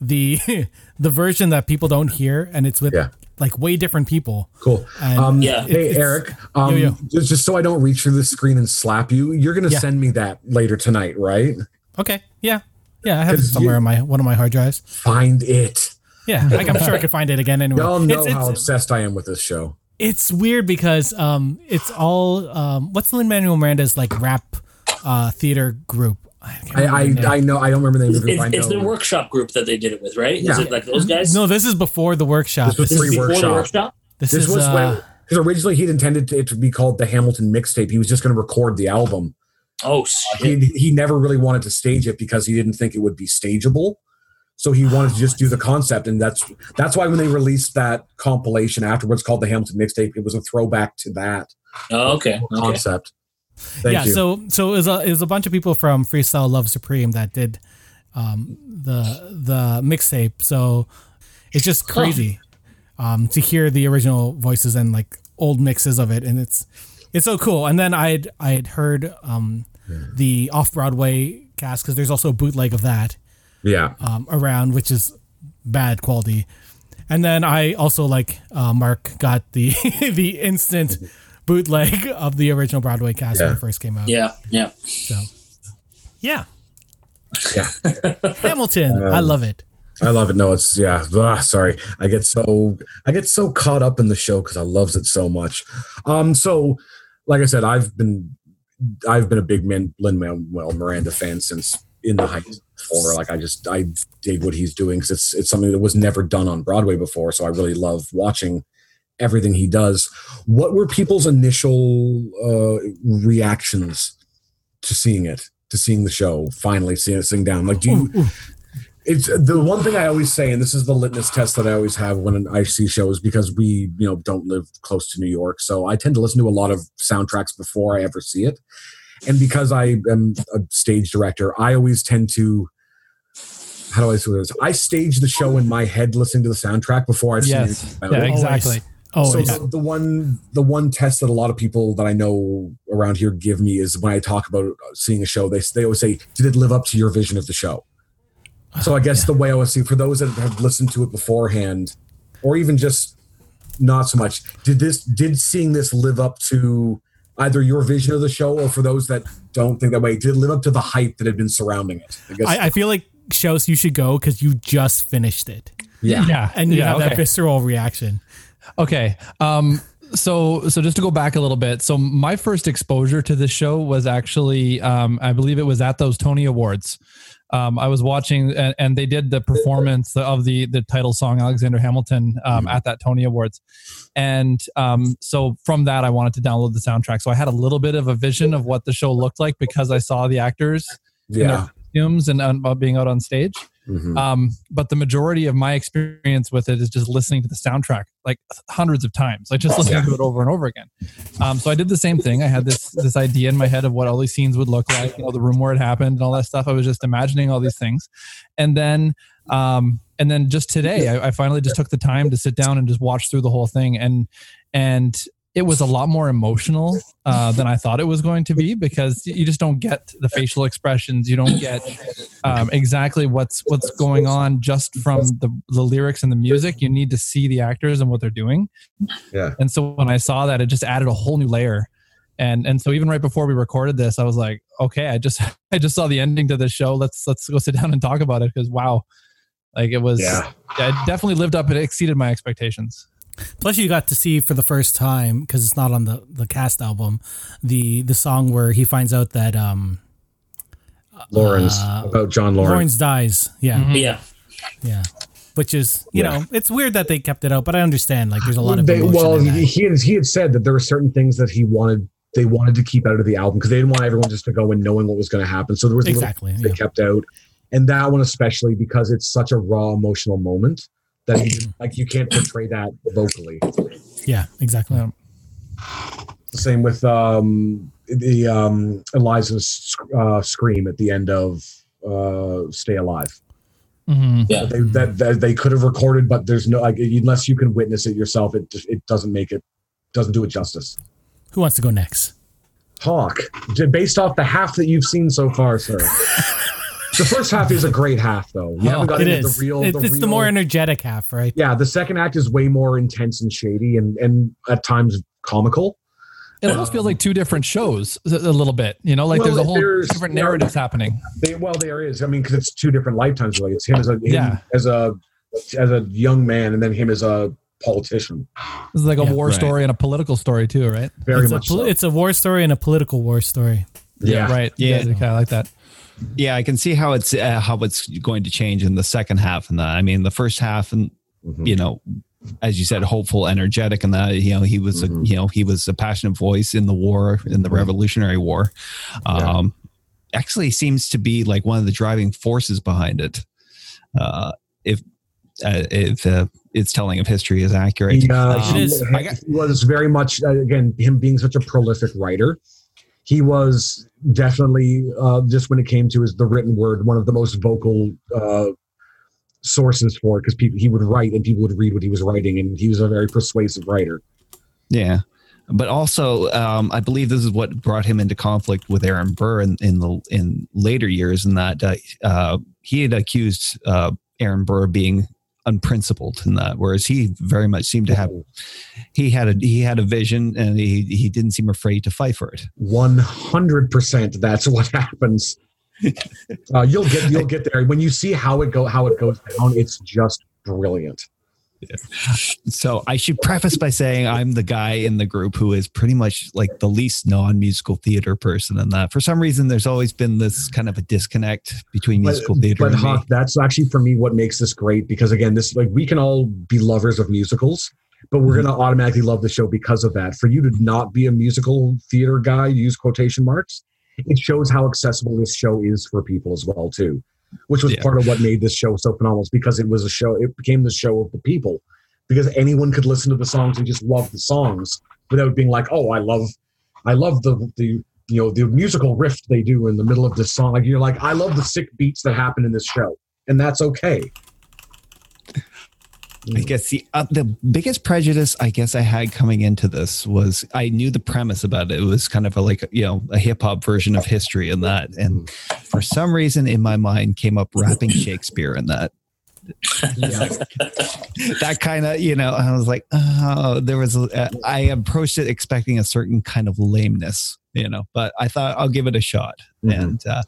the the version that people don't hear, and it's with Yeah. like way different people. Cool. And Um, Yeah. Hey, it's- Eric. Um, Yo, yo. Just, just so I don't reach through the screen and slap you, you're going to Yeah. send me that later tonight, right? Okay, yeah, yeah, I have it 'Cause somewhere you- on my one of my hard drives. Find it. Yeah, like I'm sure I could find it again anyway. Y'all know it's, how it's, obsessed I am with this show. it's weird because um, it's all um, what's Lin Manuel Miranda's like rap uh theater group. I, I, I, the name. I know. I don't remember the name of the group. It's, it's know. their workshop group that they did it with, right? Yeah. Is it like those guys? no, this is before the workshop. This was This, This is, is before the Pre-workshop. this, This is was uh, when because originally he'd intended it to be called the Hamilton mixtape. He was just going to record the album. Oh shit! He he never really wanted to stage it because he didn't think it would be stageable. So he wanted to just do the concept, and that's that's why when they released that compilation afterwards called the Hamilton mixtape, it was a throwback to that Oh, okay. Okay. Thank yeah, you. so so it was a it was a bunch of people from Freestyle Love Supreme that did um, the the mixtape. So it's just crazy um, to hear the original voices and like old mixes of it, and it's it's so cool. And then I'd I had heard um, the off Broadway cast because there's also a bootleg of that yeah, um, around, which is bad quality. And then I also like uh, Mark got the the instant bootleg of the original Broadway cast when it first came out. Yeah. Yeah. So, yeah, yeah. Hamilton, I love it. I love it. No, it's yeah. Ah, sorry, I get so I get so caught up in the show because I loves it so much. Um, so like I said, I've been I've been a big man Lin Manuel Miranda fan since in the height for like I just I dig what he's doing because it's it's something that was never done on Broadway before. So I really love watching everything he does. What were people's initial uh, reactions to seeing it, to seeing the show, finally seeing it sing down? Like, do you? it's the one thing I always say, and this is the litmus test that I always have when I see shows because we, you know, don't live close to New York. So I tend to listen to a lot of soundtracks before I ever see it. And because I am a stage director, I always tend to how do I say this? I stage the show in my head listening to the soundtrack before I've Yes. seen it. Yeah, exactly. Always. So the, the one the one test that a lot of people that I know around here give me is when I talk about seeing a show, they they always say, "Did it live up to your vision of the show?" So I uh-huh, guess the way I was see for those that have listened to it beforehand, or even just not so much, did this did seeing this live up to either your vision of the show, or for those that don't think that way, did it live up to the hype that had been surrounding it? I guess, I, I feel like shows you should go because you just finished it yeah. Yeah. and you yeah, have that visceral reaction. Okay. Um, so so just to go back a little bit, so my first exposure to this show was actually, um, I believe it was at those Tony Awards. Um, I was watching, and, and they did the performance of the the title song Alexander Hamilton um, at that Tony Awards, and um, so from that I wanted to download the soundtrack. So I had a little bit of a vision of what the show looked like because I saw the actors in their Yeah. costumes and uh, being out on stage. Mhm. Um, but the majority of my experience with it is just listening to the soundtrack like hundreds of times, like just listening Yeah. to it over and over again. Um, so I did the same thing. I had this this idea in my head of what all these scenes would look like, you know, the room where it happened and all that stuff. I was just imagining all these things, and then um, and then just today, I, I finally just took the time to sit down and just watch through the whole thing, and and it was a lot more emotional uh, than I thought it was going to be because you just don't get the facial expressions. You don't get um, exactly what's what's going on just from the, the lyrics and the music. You need to see the actors and what they're doing. Yeah. And so when I saw that, it just added a whole new layer. And and so even right before we recorded this, I was like, okay, I just I just saw the ending to this show. Let's let's go sit down and talk about it because wow, like it was Yeah. yeah, it definitely lived up. It exceeded my expectations. Plus, you got to see for the first time because it's not on the the cast album, the the song where he finds out that um Laurens Uh, about John Laurens. Laurens dies. Yeah, Mhm. Yeah. yeah. Which is you Yeah. know it's weird that they kept it out, but I understand like there's a lot of They- emotion well, in that. he he had, he had said that there were certain things that he wanted they wanted to keep out of the album because they didn't want everyone just to go in knowing what was going to happen. So there was little exactly. things they kept out, and that one especially because it's such a raw emotional moment that you, like you can't portray that vocally. yeah, exactly. Yeah. The same with um, the um, Eliza's uh, scream at the end of uh, "Stay Alive." Mhm. Yeah. They, that, that they could have recorded, but there's no like unless you can witness it yourself, it it doesn't make it doesn't do it justice. Who wants to go next? Hawk, based off the half that you've seen so far, sir. The first half is a great half, though. You haven't oh, got It into is. the real. It- the it's the more energetic half, right? Yeah, the second act is way more intense and shady, and and at times comical. It almost feels like two different shows a a little bit. You know, like Well, there's a whole there's- different narratives happening. They, well, there is. I mean, because it's two different lifetimes. Really, it's him as a him Yeah. as a as a young man, and then him as a politician. This is like a Yeah. war Right. story and a political story too, right? Very It's a, much. pol- so. it's a war story and a political war story. yeah. Right. Yeah. Yeah. Kind of like that. Yeah, I can see how it's uh, how it's going to change in the second half. And that I mean, the first half, and Mhm. you know, as you said, hopeful, energetic, and that you know he was Mhm. a you know he was a passionate voice in the war in the Mhm. Revolutionary War. Yeah. Um, actually, seems to be like one of the driving forces behind it. Uh, if uh, if uh, its telling of history is accurate, He, uh, Um, It is. I got- he was very much uh, again him being such a prolific writer. He was definitely uh, just when it came to his the written word, one of the most vocal uh, sources for it because people he would write and people would read what he was writing, and he was a very persuasive writer. Yeah. But also, um, I believe this is what brought him into conflict with Aaron Burr in, in the in later years, in that uh, uh, he had accused uh, Aaron Burr being unprincipled in that, whereas he very much seemed to have he had a he had a vision and he he didn't seem afraid to fight for it. One hundred percent. That's what happens. uh, you'll get you'll get there when you see how it go how it goes down. It's just brilliant. So I should preface by saying I'm the guy in the group who is pretty much like the least non-musical theater person, in that for some reason there's always been this kind of a disconnect between musical theater but and me. That's actually for me what makes this great because again, this like we can all be lovers of musicals, but we're Mm-hmm. gonna automatically love the show because of that. For you to not be a musical theater guy, use quotation marks, it shows how accessible this show is for people as well too. Which was Yeah. part of what made this show so phenomenal, is because it was a show. It became the show of the people, because anyone could listen to the songs and just love the songs without being like, "Oh, I love, I love the the you know the musical riff they do in the middle of this song." Like you're like, "I love the sick beats that happen in this show," and that's okay. I guess the uh, the biggest prejudice I guess I had coming into this was I knew the premise about it. It was kind of a, like you know a hip hop version of history and that, and for some reason in my mind came up rapping Shakespeare and that. That kind of you know I was like oh there was a, I approached it expecting a certain kind of lameness you know but I thought I'll give it a shot Mhm. and uh,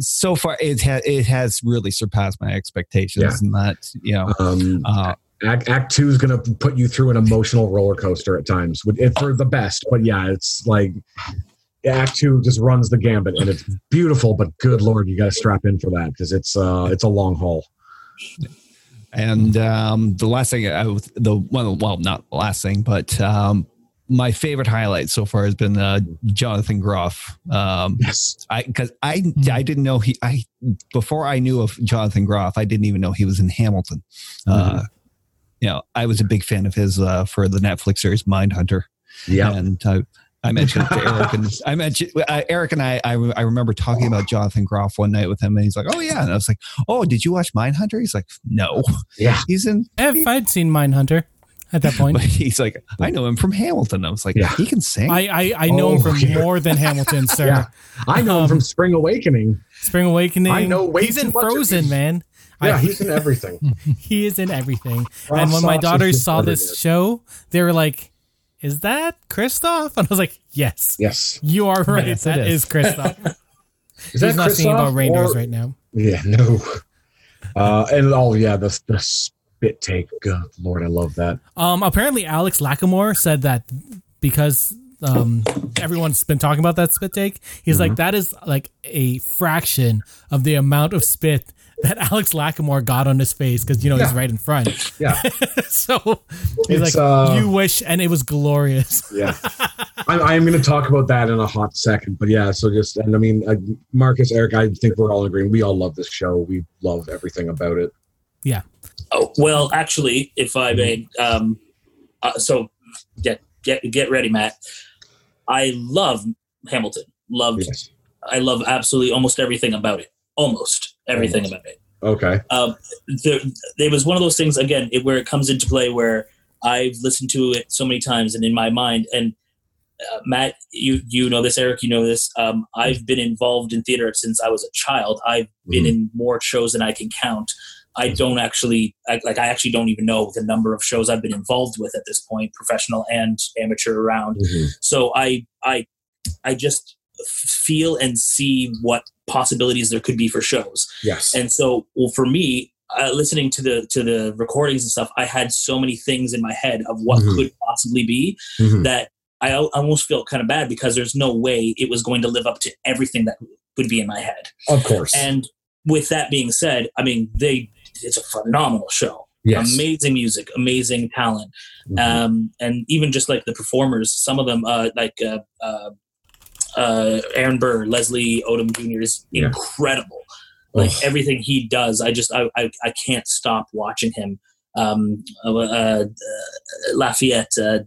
so far it ha- it has really surpassed my expectations Yeah. and that you know Um, uh, act, act two is going to put you through an emotional roller coaster at times, with- it, for the best. But yeah, it's like Act two just runs the gambit, and it's beautiful. But good lord, you got to strap in for that because it's uh, it's a long haul. And um, the last thing, I, was- the one, well, not the last thing, but um, my favorite highlight so far has been uh, Jonathan Groff. Um, Yes, I because I I didn't know he I before I knew of Jonathan Groff, I didn't even know he was in Hamilton. Uh, you know, I was a big fan of his uh, for the Netflix series Mindhunter, yeah. and uh, I mentioned it to Eric and I mentioned uh, Eric and I, I. I remember talking about Jonathan Groff one night with him, and he's like, "Oh yeah," and I was like, "Oh, did you watch Mindhunter?" He's like, "No." Yeah. He's in If I'd seen Mindhunter at that point, but he's like, I know him from Hamilton. I was like, Yeah. he can sing. I I, I know him Oh, from yeah. more than Hamilton, sir. Yeah. I know him Um, from Spring Awakening. Spring Awakening. I know way he's too in much Frozen, these. man. Yeah, I, he's in everything. he is in everything. Ross and when my daughters saw this everywhere. show, they were like, "Is that Kristoff?" And I was like, "Yes, Yes. you are right. Yes, it that is. is Kristoff." Is that he's not singing Kristoff about reindeers or- right now. Yeah, no. Uh, and oh yeah, the the spit take. Good lord, I love that. Um, apparently, Alex Lacamoire said that because um, everyone's been talking about that spit take. He's Mm-hmm. like, that is like a fraction of the amount of spit that Alex Lacamoire got on his face because you know he's right in front. Yeah, so he's It's, like, uh, you wish, and it was glorious. yeah. I, I am going to talk about that in a hot second, but yeah. So just and I mean, uh, Marcus, Eric, I think we're all agreeing. We all love this show. We love everything about it. Yeah. Oh, well, actually, if I may, um, uh, so get get get ready, Matt. I love Hamilton. Loved. Yes. I love absolutely almost everything about it. Almost everything about it. Okay. Um, there, there was one of those things again it, where it comes into play where I've listened to it so many times and in my mind, and uh, Matt, you you know this, Eric, you know this. Um, I've been involved in theater since I was a child. I've been Mhm. in more shows than I can count. I don't actually I, like. I actually don't even know the number of shows I've been involved with at this point, professional and amateur around. Mhm. So I I I just feel and see what possibilities there could be for shows. Yes. And so, well, for me, uh, listening to the to the recordings and stuff, I had so many things in my head of what Mhm. could possibly be Mhm. that I almost felt kind of bad because there's no way it was going to live up to everything that would be in my head. Of course. And with that being said, I mean, they it's a phenomenal show. yes. Amazing music, amazing talent, Mhm. um, and even just like the performers, some of them, uh, like uh, uh, uh, Aaron Burr, Leslie Odom Jr. is Yeah. incredible. Like Ugh. everything he does, I just I I, I can't stop watching him. Um, uh, uh, Lafayette, uh,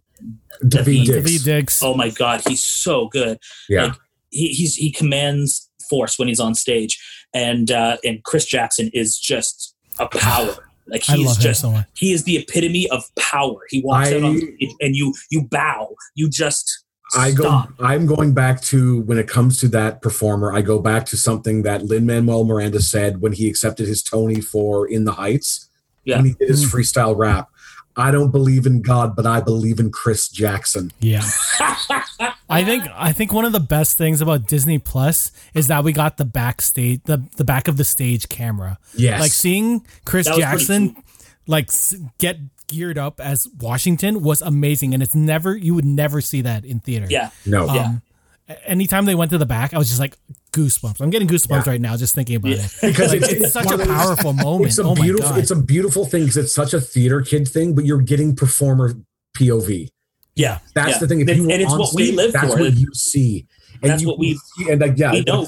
David David- Diggs. oh my god, he's so good. Yeah. Like, he he's he commands force when he's on stage, and uh, and Chris Jackson is just a power. Like I he's love him just so much. he is the epitome of power. He walks out on stage and you you bow. You just I go. stop. I'm going back to when it comes to that performer. I go back to something that Lin Manuel Miranda said when he accepted his Tony for In the Heights. Yeah. When he did his Mm. freestyle rap. I don't believe in God, but I believe in Chris Jackson. Yeah. I think I think one of the best things about Disney Plus is that we got the backstage the the back of the stage camera. Yes. Like seeing Chris That was pretty Jackson like get geared up as Washington was amazing and it's never you would never see that in theater. yeah. no. Um a- anytime they went to the back I was just like goosebumps. I'm getting goosebumps Yeah. right now just thinking about Yeah. it. Because Like, it's- it's, it's such a powerful moment. It's a oh my beautiful. god. It's a beautiful thing because it's such a theater kid thing, but you're getting performer POV. Yeah. That's yeah. the thing. If and, you were and it's on what we live that's for. what you see. And That's you what we- see- and like yeah, we know.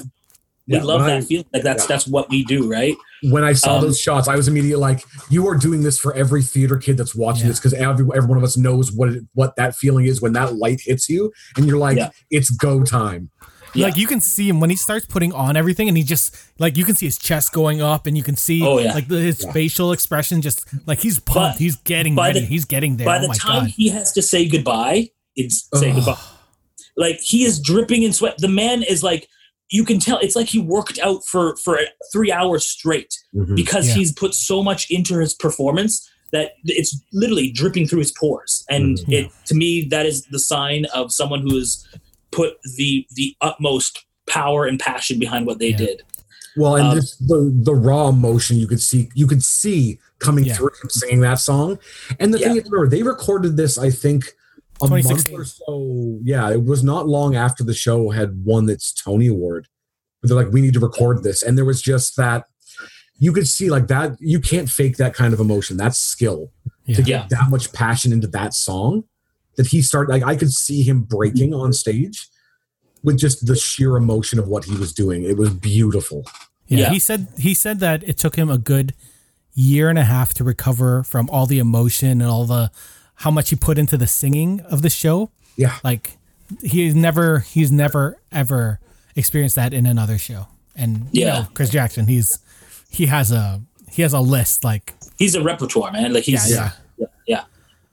We yeah, love when that I- feeling. Like that's yeah. that's what we do, right? When I saw Um, those shots, I was immediately like, "You are doing this for every theater kid that's watching Yeah. this because every, every one of us knows what it, what that feeling is when that light hits you, and you're like, Yeah. it's go time." Yeah. Like you can see him when he starts putting on everything, and he just like you can see his chest going up, and you can see Oh, yeah. like the, his Yeah. facial expression, just like he's pumped, But he's getting by ready, the- he's getting there. By oh the my time god! he has to say goodbye, it's say goodbye. Like he is dripping in sweat. The man is like you can tell it's like he worked out for for three hours straight Mhm. because Yeah. he's put so much into his performance that it's literally dripping through his pores. And Mhm. it to me that is the sign of someone who has put the the utmost power and passion behind what they Yeah. did. Well, and Um, this, the the raw emotion you could see you could see coming Yeah. through him singing that song. And the thing is, remember, they recorded this, I think, a month 2016. or so. Yeah, it was not long after the show had won its Tony Award. But they're like, we need to record this, and there was just that. You could see like that. You can't fake that kind of emotion. That's skill Yeah. to get Yeah. that much passion into that song. That he started like I could see him breaking on stage with just the sheer emotion of what he was doing. It was beautiful. Yeah, Yeah. he said he said that it took him a good year and a half to recover from all the emotion and all the how much he put into the singing of the show. Yeah. Like he's never he's never ever experienced that in another show. And you Yeah. know, Chris Jackson, he's he has a he has a list like He's a repertoire man. Like he's yeah, yeah. yeah,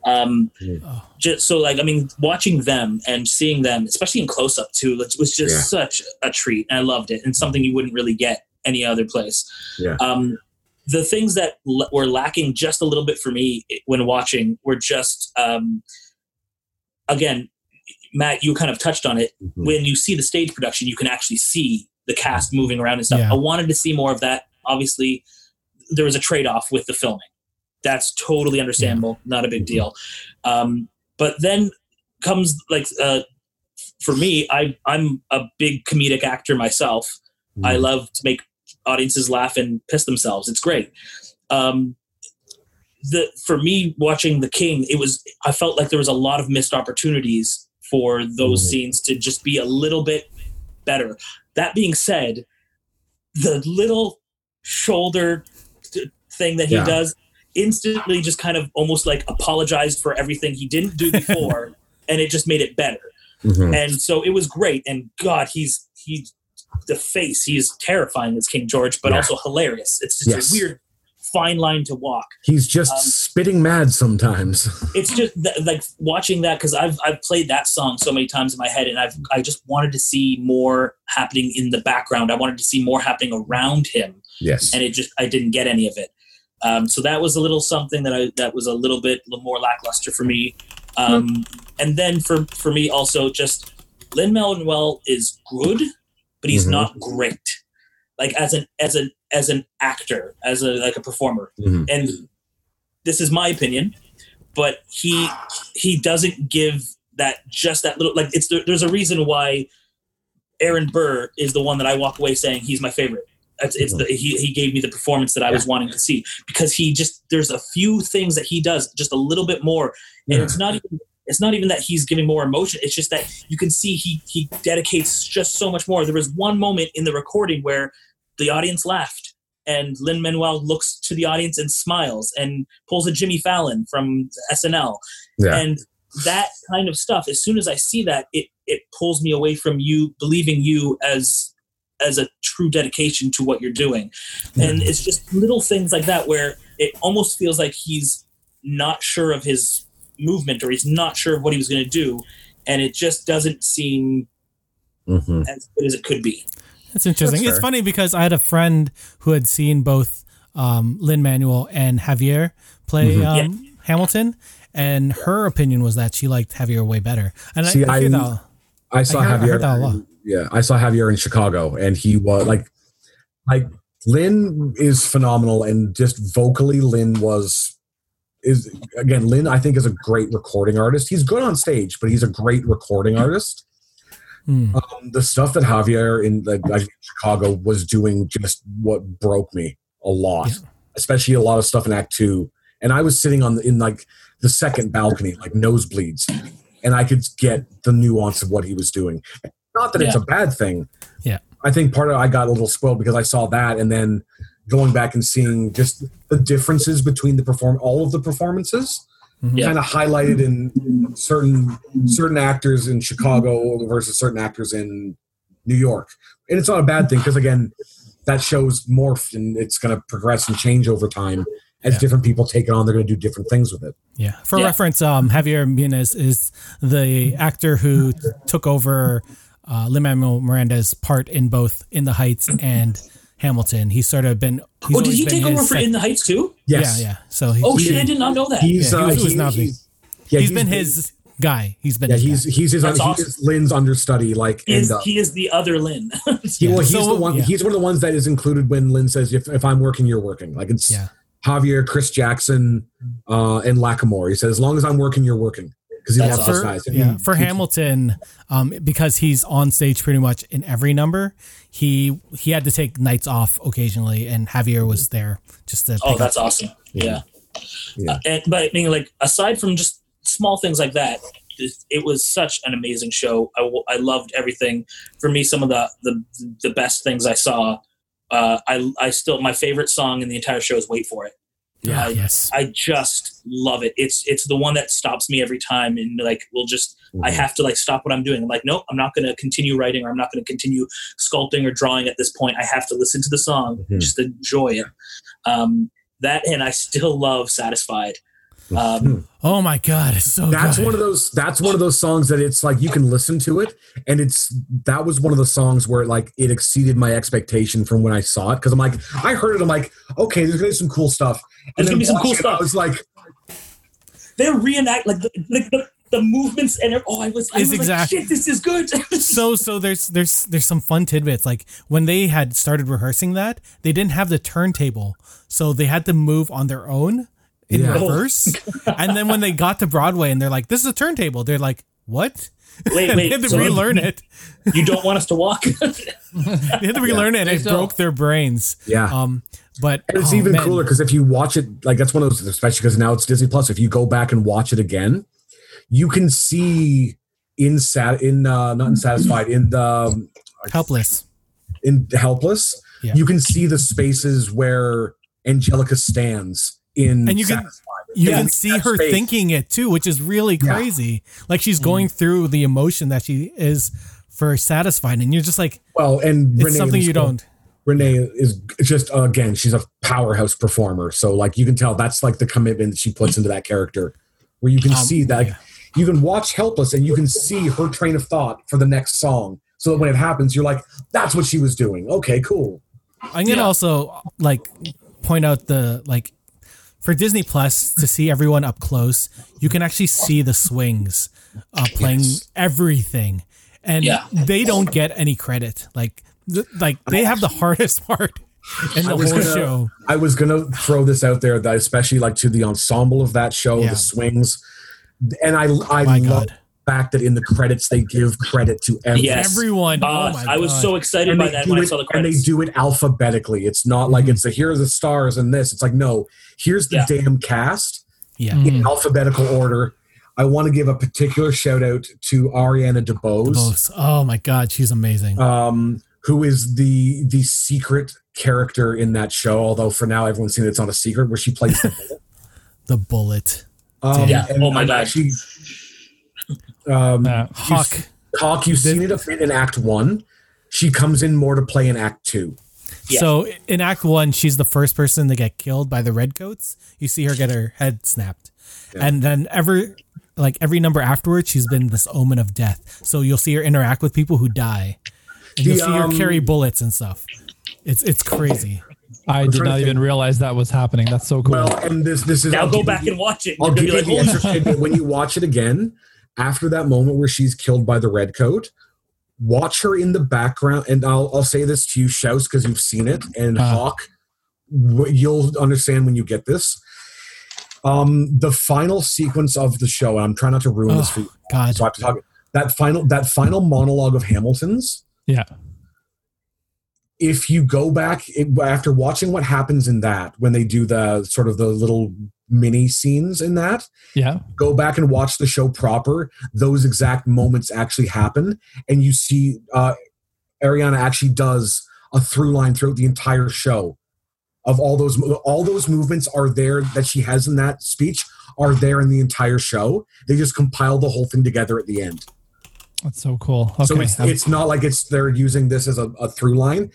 yeah. Um, just so like I mean, watching them and seeing them, especially in close up too, it was just Yeah. such a treat. And I loved it, and something you wouldn't really get any other place. Yeah. Um, the things that l- were lacking just a little bit for me when watching were just um, again, Matt, you kind of touched on it. Mhm. When you see the stage production, you can actually see the cast moving around and stuff. Yeah. I wanted to see more of that. Obviously, there was a trade off with the filming. That's totally understandable. Not a big deal. Um, but then comes like uh, for me, I I'm a big comedic actor myself. I Mm-hmm. love to make audiences laugh and piss themselves. It's great. Um, the for me watching The King, it was I felt like there was a lot of missed opportunities for those Mhm. scenes to just be a little bit better. That being said, the little shoulder thing that he Yeah. does instantly just kind of almost like apologized for everything he didn't do before and it just made it better Mhm. and so it was great and god he's he's the face he's terrifying as king george but Yeah. also hilarious it's just Yes. a weird fine line to walk. He's just Um, spitting mad sometimes. It's just th- like watching that because I've I've played that song so many times in my head, and I've I just wanted to see more happening in the background. I wanted to see more happening around him, yes. and it just I didn't get any of it. Um, so that was a little something that I that was a little bit more lackluster for me. Um, And then for for me also just Lin Manuel is good, but he's Mhm. not great. Like as an as an as an actor, as a like a performer, Mhm. and this is my opinion, but he he doesn't give that just that little like it's there, there's a reason why Aaron Burr is the one that I walk away saying he's my favorite. It's, it's the, he, he gave me the performance that I was wanting to see because he just there's a few things that he does just a little bit more and Yeah. it's not even it's not even that he's giving more emotion. It's just that you can see he he dedicates just so much more. There was one moment in the recording where the audience laughed and Lin Manuel looks to the audience and smiles and pulls a Jimmy Fallon from SNL Yeah. and that kind of stuff as soon as I see that it it pulls me away from you believing you as as a true dedication to what you're doing. And it's just little things like that where it almost feels like he's not sure of his movement or he's not sure what he was going to do and it just doesn't seem Mhm. as good as it could be That's interesting. That's it's funny because I had a friend who had seen both um, Lin Manuel and Javier play Mhm. um, Hamilton, and her opinion was that she liked Javier way better. And See, I, I, hear I- that. I saw I heard- Javier. heard that a lot. Yeah, I saw Javier in Chicago, and he was like, like Lin is phenomenal, and just vocally, Lin was is again, Lin. I think is a great recording artist. He's good on stage, but he's a great recording artist. Hmm. Um, the stuff that Javier in like, like Chicago was doing just what broke me a lot, Yeah. especially a lot of stuff in Act Two. And I was sitting on the, in like the second balcony, like nosebleeds, and I could get the nuance of what he was doing. Not that it's a bad thing. Yeah. I think part of I got a little spoiled because I saw that, and then going back and seeing just the differences between the perform all of the performances Yeah. kind of highlighted in certain certain actors in Chicago versus certain actors in New York. And it's not a bad thing because again, that shows morph and it's going to progress and change over time as Yeah. different people take it on. They're going to do different things with it. Yeah. For Yeah. reference, um, Javier Muñoz is the actor who took over uh, Lin Manuel Miranda's part in both In the Heights and Hamilton. He's sort of been. He's oh did he take over for sec- In the Heights too Yes. Yeah, yeah. So he, oh he- shit I did not know that He's, Yeah, he uh, was- he was he- Navi. he's- yeah, he's been his guy. He's been. Yeah, his he's guy. he's his That's he awesome. is Lin's understudy. Like, he, is, he is the other Lin he, well, he's So, the one. yeah. He's one of the ones that is included when Lin says, "If if I'm working, you're working." Like it's Yeah. Javier, Chris Jackson, uh, and Lacamoire. He said, "As long as I'm working, you're working." Because he That's for, guys. Yeah, for Hamilton, um, because he's on stage pretty much in every number. He he had to take nights off occasionally, and Javier was there just to. Oh, pick up. that's awesome. Yeah. Yeah. Uh, and, but I mean, like, aside from just small things like that, it, it was such an amazing show. I, I loved everything. For me, some of the the, the best things I saw. Uh, I I still my favorite song in the entire show is "Wait for It." Yeah, I- yes. I just love it. It's it's the one that stops me every time, and like, will just I have to like stop what I'm doing. I'm like, nope, I'm not going to continue writing, or I'm not going to continue sculpting or drawing at this point. I have to listen to the song, Mhm. just enjoy it. Um, that and I still love "Satisfied." Um, Oh my god, it's so. that's good. one of those that's one of those songs that it's like you can listen to it and it's that was one of the songs where like it exceeded my expectation from when i saw it because i'm like i heard it i'm like okay there's gonna be some cool stuff There's gonna be some cool watching it, i stuff. was like they're reenact like the, like the, the movements and oh, I was, I was exact- like, shit, this is good. so so there's there's there's some fun tidbits like when they had started rehearsing that they didn't have the turntable so they had to move on their own in Yeah. reverse and then when they got to broadway and they're like this is a turntable they're like what wait, wait, they had to so relearn it You don't want us to walk? they had to relearn it and it still- broke their brains yeah um but and it's oh, even man. cooler because if you watch it like that's one of those especially because now it's disney plus if you go back and watch it again you can see in sat in uh not in satisfied in the um, helpless in helpless Yeah. you can see the spaces where angelica stands in And you can- you Yeah. can see her space. thinking it too which is really Yeah. crazy like she's going through the emotion that she is for satisfied and you're just like well and it's Renee something you don't Renee is just again, she's a powerhouse performer. So like you can tell that's like the commitment that she puts into that character, where you can Um, see that yeah. you can watch Helpless and you can see her train of thought for the next song. So that when it happens, you're like, that's what she was doing. Okay, cool. I'm gonna Yeah. also like point out the like for Disney Plus to see everyone up close, you can actually see the swings uh, playing Yes. everything, and Yeah. they don't get any credit. Like th- like they have the hardest part in the I was whole gonna- show. I was gonna throw this out there that especially like to the ensemble of that show, Yeah. the swings, and I I My love God. the fact that in the credits they give credit to everyone. Yes. Everyone, Uh, oh my I was God. so excited and by that do when I saw the and they do it alphabetically. It's not like it's a here are the stars and this. It's like no, here's the Yeah. damn cast yeah. in alphabetical order. I want to give a particular shout out to Ariana DeBose, Both. Oh my God, she's amazing. um, who is the the secret character in that show. Although for now everyone's seen it's not a secret where she plays the bullet. the bullet. Um, Yeah. Oh my I'm God. Actually, um, Yeah. Hawk. Hawk, you've seen it a bit in Act One. She comes in more to play in Act Two. Yeah. So in Act One, she's the first person to get killed by the redcoats. You see her get her head snapped, and then every like every number afterwards, she's been this omen of death. So you'll see her interact with people who die, and you'll The, see her um, carry bullets and stuff. It's it's crazy. I I'm did not even realize that was happening. That's so cool. Well, and this this is now I'll go back you- and watch it. I'll You're gonna give be you like, the "Holy extra tidbit when you watch it again. After that moment where she's killed by the redcoat, watch her in the background, and I'll I'll say this to you, Shouse, because you've seen it, and Uh. Hawk, you'll understand when you get this. Um, the final sequence of the show, and I'm trying not to ruin this Oh, for you. God, So I have to talk that final that final monologue of Hamilton's. yeah. If you go back it, after watching what happens in that, when they do the sort of the little mini scenes in that, Yeah. go back and watch the show proper. Those exact moments actually happen, and you see uh, Ariana actually does a through line throughout the entire show of all those all those movements are there that she has in that speech are there in the entire show. They just compile the whole thing together at the end. That's so cool. Okay. So it's, it's not like it's they're using this as a, a through line.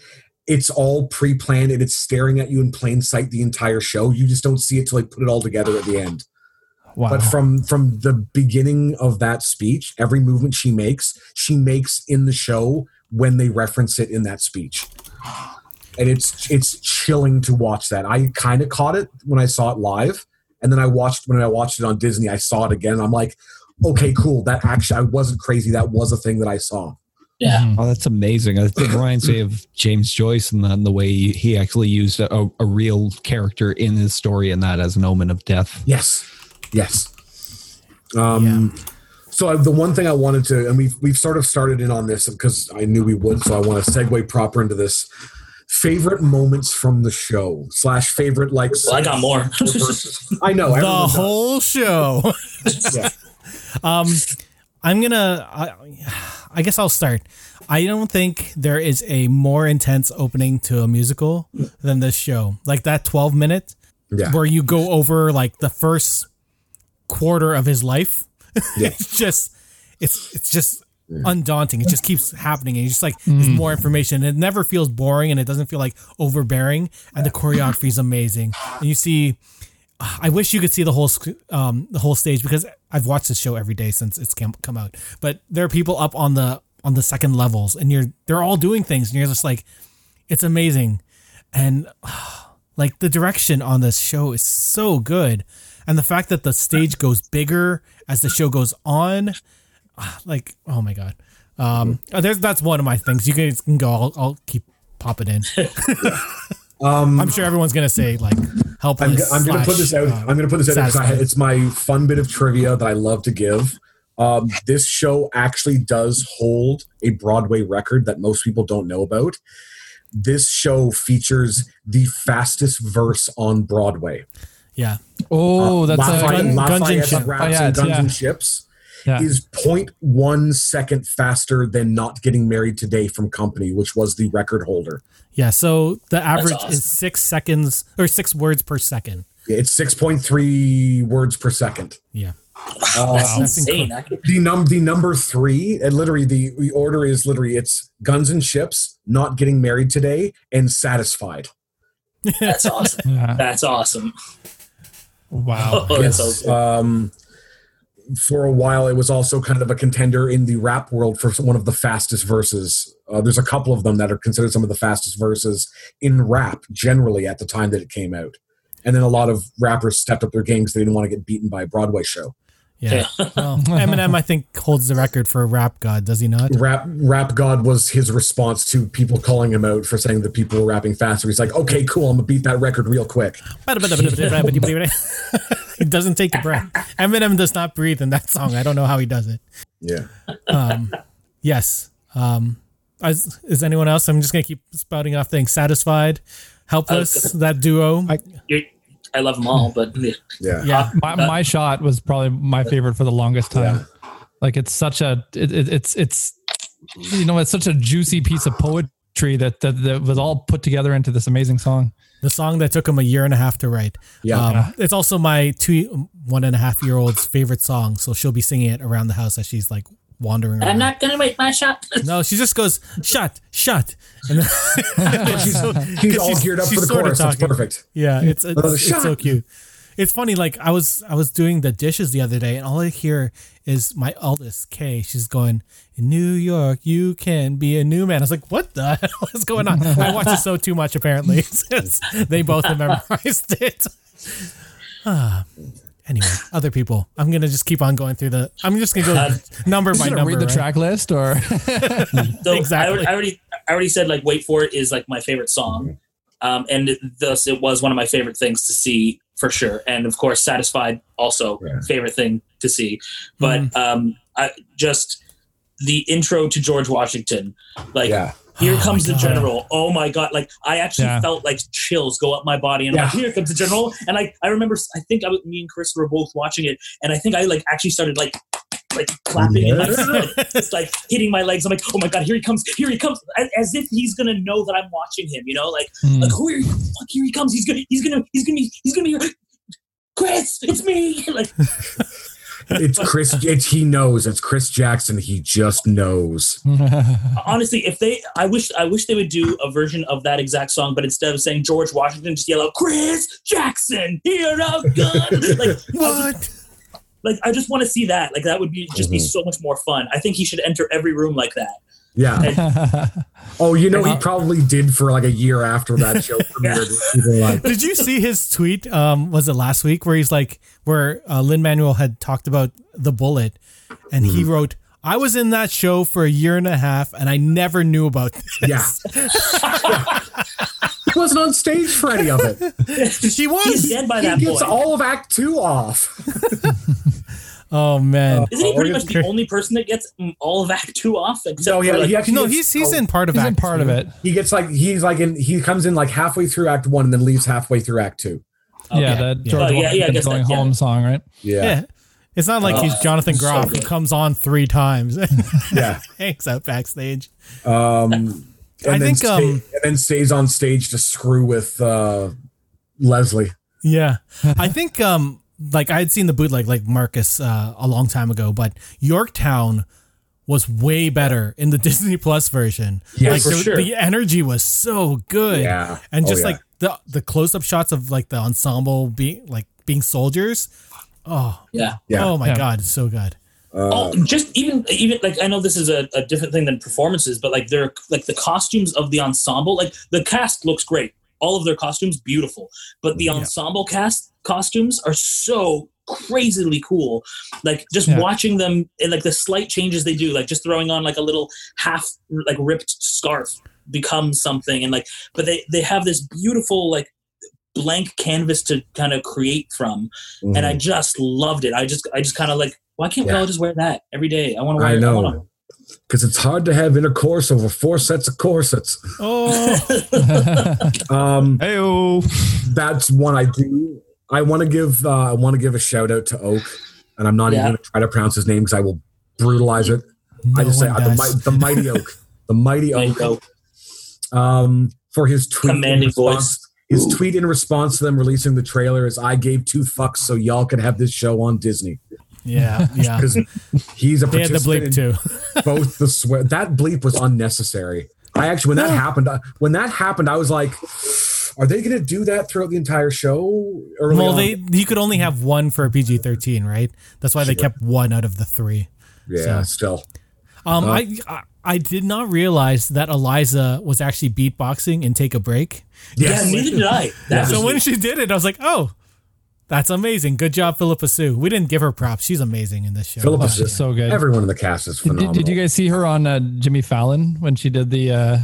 It's all pre-planned and it's staring at you in plain sight the entire show. You just don't see it till they put it all together at the end. wow. But from from the beginning of that speech, every movement she makes, she makes in the show when they reference it in that speech. And it's it's chilling to watch that. I kind of caught it when I saw it live, and then I watched when I watched it on Disney. I saw it again. And I'm like, okay, cool. That actually, I wasn't crazy. That was a thing that I saw. Yeah. Mhm. Oh, that's amazing. I think reminds me of James Joyce and then the way he actually used a, a real character in his story and that as an omen of death. Yes, yes. Um, So I, the one thing I wanted to, and we've we've sort of started in on this because I knew we would. So I want to segue proper into this. Favorite moments from the show slash favorite like. Well, I got more. I know the everyone does. whole show. Yeah. Um, I'm gonna. I, I guess I'll start. I don't think there is a more intense opening to a musical than this show. Like that 12 minute Yeah. where you go over like the first quarter of his life. Yeah. it's just, it's it's just undaunting. It just keeps happening, and you just like there's mm. more information. It never feels boring, and it doesn't feel like overbearing. And the choreography is amazing. And you see. I wish you could see the whole um, the whole stage because I've watched this show every day since it's come out. But there are people up on the on the second levels, and you're they're all doing things, and you're just like, it's amazing, and like the direction on this show is so good, and the fact that the stage goes bigger as the show goes on, like oh my god, um, there's that's one of my things. You guys can go. I'll, I'll keep popping in. Um, I'm sure everyone's gonna say like I'm. I'm going to put this out. uh, I'm going to put this out because it's my fun bit of trivia that I love to give. Um, this show actually does hold a Broadway record that most people don't know about. This show features the fastest verse on Broadway. yeah. oh, Uh, that's Lafayette, a Gun- Guns and Lafayette's Ship. Rats Lafayette, and Guns yeah. and Ships yeah. is 0.1 second faster than Not Getting Married Today from Company, which was the record holder. Yeah, so the average awesome. is six seconds or six words per second. It's 6.3 words per second. Yeah. Uh, That's That's insane. I the num the number three, and literally the, the order is literally it's guns and ships, not getting married today, and satisfied. That's awesome. Yeah. That's awesome. Wow. Oh, that's Yes. awesome. Um, for a while, it was also kind of a contender in the rap world for one of the fastest verses. Uh, there's a couple of them that are considered some of the fastest verses in rap generally at the time that it came out. And then a lot of rappers stepped up their game because they didn't want to get beaten by a Broadway show. Yeah. Well, Eminem, I think, holds the record for rap god, does he not? Rap Rap God was his response to people calling him out for saying that people were rapping faster. He's like, okay, cool, I'm gonna beat that record real quick. he doesn't take a breath. Eminem does not breathe in that song. I don't know how he does it. Yeah. Um, yes. Um, is, is anyone else? I'm just gonna keep spouting off things. Satisfied, helpless. That duo. You're, I love them all, but yeah. Yeah. yeah. my, my shot was probably my favorite for the longest time. Like it's such a it, it, it's it's you know it's such a juicy piece of poetry that, that that was all put together into this amazing song. The song that took him a year and a half to write. Yeah. Um, it's also my two one and a half year old's favorite song. So she'll be singing it around the house as she's like wandering around. I'm not gonna make my shot. No, she just goes shut, shut, and then She's, So- she's 'cause all geared up for the sorta chorus. That's perfect. Yeah, it's it's, Another it's so cute. It's funny. Like I was I was doing the dishes the other day, and all I hear is my eldest Kay. She's going in New York. You can be a new man. I was like, what the hell is going on? I watched the show too much. Apparently, Since they both have memorized it. Ah. Anyway, other people. I'm gonna just keep on going through the. I'm just gonna go Uh, number Just by gonna number. read the right? track list or So Exactly. I, I already, I already said like "Wait for It" is like my favorite song, um, and thus it was one of my favorite things to see for sure. And of course, "Satisfied" also Yeah. favorite thing to see. But um, I just the intro to George Washington, like Yeah. Here Oh comes the general. Oh my god! Like I actually Yeah. felt like chills go up my body, and I'm like here comes the general. And I, I remember, I think I was, me and Chris were both watching it, and I think I like actually started like. Like clapping and like, like, just like hitting my legs. I'm like, oh my god, here he comes, here he comes, as, as if he's gonna know that I'm watching him. You know, like, Hmm. like who are you? Fuck, here he comes. He's gonna, he's gonna, he's gonna be, he's gonna be. Chris, it's me. Like, It's Chris. It's, he knows. It's Chris Jackson. He just knows. honestly, if they, I wish, I wish they would do a version of that exact song, but instead of saying George Washington, just yell out Chris Jackson, here a gun. like, What? like I just want to see that. Like that would be just be Mhm. so much more fun. I think he should enter every room like that. Yeah. Oh, you know, he probably did for like a year after that show premiered. People like, Did you see his tweet? Um, was it last week where he's like, where uh, Lin Manuel had talked about the bullet, and he Mm-hmm. wrote, "I was in that show for a year and a half, and I never knew about this." yeah. he wasn't on stage for any of it. She was. He's dead by He that gets point. all of Act Two off. Oh man. Isn't he pretty much the only person that gets all of Act Two off? Except No, yeah, like, he actually no, he's he's oh, in part of He's in Act part of it. He gets like he's like in he comes in like halfway through Act One and then leaves halfway through Act Two. Yeah, Okay. that Yeah. George Oh, yeah, yeah, Washington going that- yeah. home song, right? Yeah, Yeah. It's not like Oh, he's Jonathan so Groff who comes on three times and yeah. hangs out backstage. Um, and I then think, sta- um, and then stays on stage to screw with uh, Leslie. Yeah. I think um like I had seen the bootleg like Marcus uh, a long time ago, but Yorktown was way better in the Disney Plus version. Yeah, like for the, sure. the energy was so good. Yeah. And Oh, just yeah. like the the close up shots of like the ensemble being like being soldiers. Oh, yeah. Yeah. oh my Yeah. god, it's so good. Uh, oh, just even even like I know this is a, a different thing than performances, but like they're like the costumes of the ensemble, like the cast looks great. All of their costumes beautiful, but the Yeah. ensemble cast costumes are so crazily cool. Like just Yeah. watching them and like the slight changes they do, like just throwing on like a little half like ripped scarf becomes something, and like but they they have this beautiful like blank canvas to kind of create from and I mm. just loved it. I just I just kind of like why can't we all just wear that every day? I want to wear I it. know. Wanna- because it's hard to have intercourse over four sets of corsets. Oh, Um, Heyo. that's one I do. I want to give. Uh, I want to give a shout out to Oak, and I'm not Yeah. even going to try to pronounce his name because I will brutalize it. I just say uh, the, the mighty Oak, the mighty There you Oak, um, for his tweet. in Commanding response- His tweet in response to them releasing the trailer is, "I gave two fucks so y'all could have this show on Disney." Yeah, yeah. because he's a They had the participant bleep in too. both the swear. That bleep was unnecessary. I actually, when that happened, I- when that happened, I was like, "Are they going to do that throughout the entire show?" Early well, on? they you could only have one for a PG thirteen, right? That's why they kept one out of the three. yeah, so- still, Um, Uh, I, I I did not realize that Eliza was actually beatboxing and take a break. yes, Yeah, neither did I. That So when she did it, I was like, oh, that's amazing. Good job, Phillipa Soo. We didn't give her props. She's amazing in this show. Phillipa Oh, Soo. she's so good. everyone in the cast is Did, phenomenal. did you guys see her on uh, Jimmy Fallon when she did the? Uh,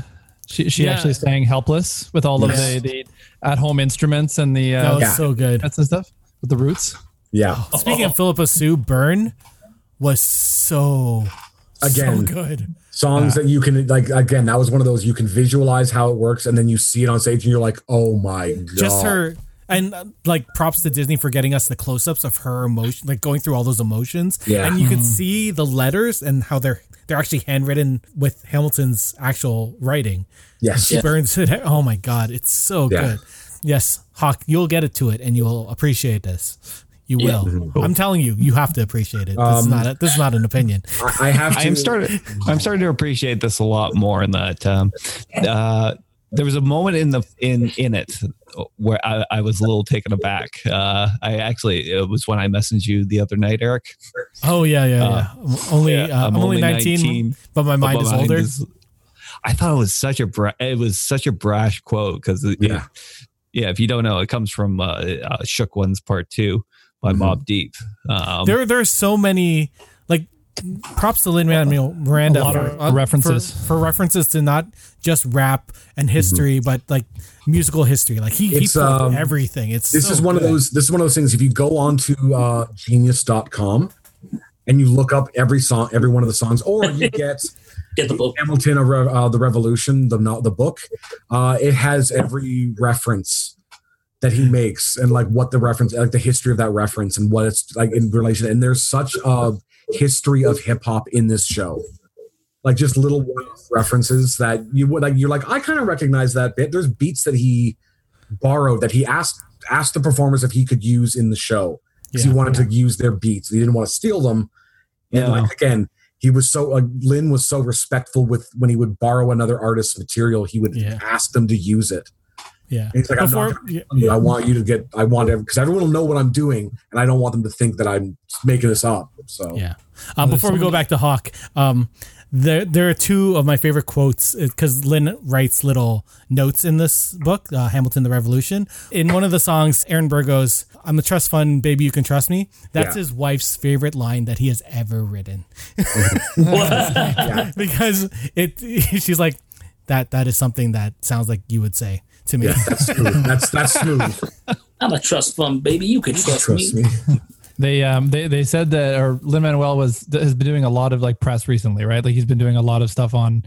she she Yeah. actually sang "Helpless" with all Yes. of the, the at home instruments and the that uh, was Yeah. so good. That's and stuff with the roots. yeah, Speaking of Phillipa Soo, Burn was so Again. so good. songs that you can like. Again, that was one of those you can visualize how it works, and then you see it on stage, and you're like, "Oh my god!" Just her and uh, like props to Disney for getting us the close-ups of her emotion, like going through all those emotions. Yeah. and you could see the letters and how they're they're actually handwritten with Hamilton's actual writing. Yes, She burns it. Oh my god, it's so Yeah. good. Yes, Hawk, you'll get it to it, and you'll appreciate this. You will. I'm telling you, you have to appreciate it. This is not. A, this is not an opinion. I, I have to. I am starting. I'm starting to appreciate this a lot more. In that, um, uh, there was a moment in the in in it where I, I was a little taken aback. Uh, I actually it was when I messaged you the other night, Eric. Oh yeah, yeah, yeah. I'm only, yeah, uh, I'm, only 19, but my mind But is mine older. is- I thought it was such a bra- it was such a brash quote because Yeah. yeah. If you don't know, it comes from uh, uh, Shook Ones Part Two by Mhm. Mobb Deep. Um, there, there are so many like props to Lin Manuel Miranda A lot for, of uh, references. for, for references to not just rap and history, but like musical history. Like he, he Mm-hmm. It's, put um, everything. It's this so is one good. of those this is one of those things if you go on to uh genius.com and you look up every song every one of the songs or you get get the book. hamilton of uh, the revolution the not the book uh it has every reference that he makes and like what the reference like the history of that reference and what it's like in relation and there's such a history of hip-hop in this show like just little references that you would like you're like i kind of recognize that bit there's beats that he borrowed that he asked asked the performers if he could use in the show because Yeah. he wanted to use their beats he didn't want to steal them and Yeah. like again he was so like lin was so respectful with when he would borrow another artist's material he would Yeah. ask them to use it yeah. and he's like Before, yeah, i want you to get i want because everyone will know what i'm doing and i don't want them to think that i'm making this up so Yeah. Uh, before we go back to Hawk, um, there there are two of my favorite quotes because Lin writes little notes in this book, uh, Hamilton the Revolution. In one of the songs, Aaron Burr goes, "I'm a trust fund, baby, you can trust me." That's Yeah. his wife's favorite line that he has ever written yeah because it. She's like, "That that is something that sounds like you would say to me." yeah that's smooth that's that's smooth I'm a trust fund, baby. You can trust, trust me. me They um they they said that or Lin Manuel was has been doing a lot of like press recently, right? Like he's been doing a lot of stuff on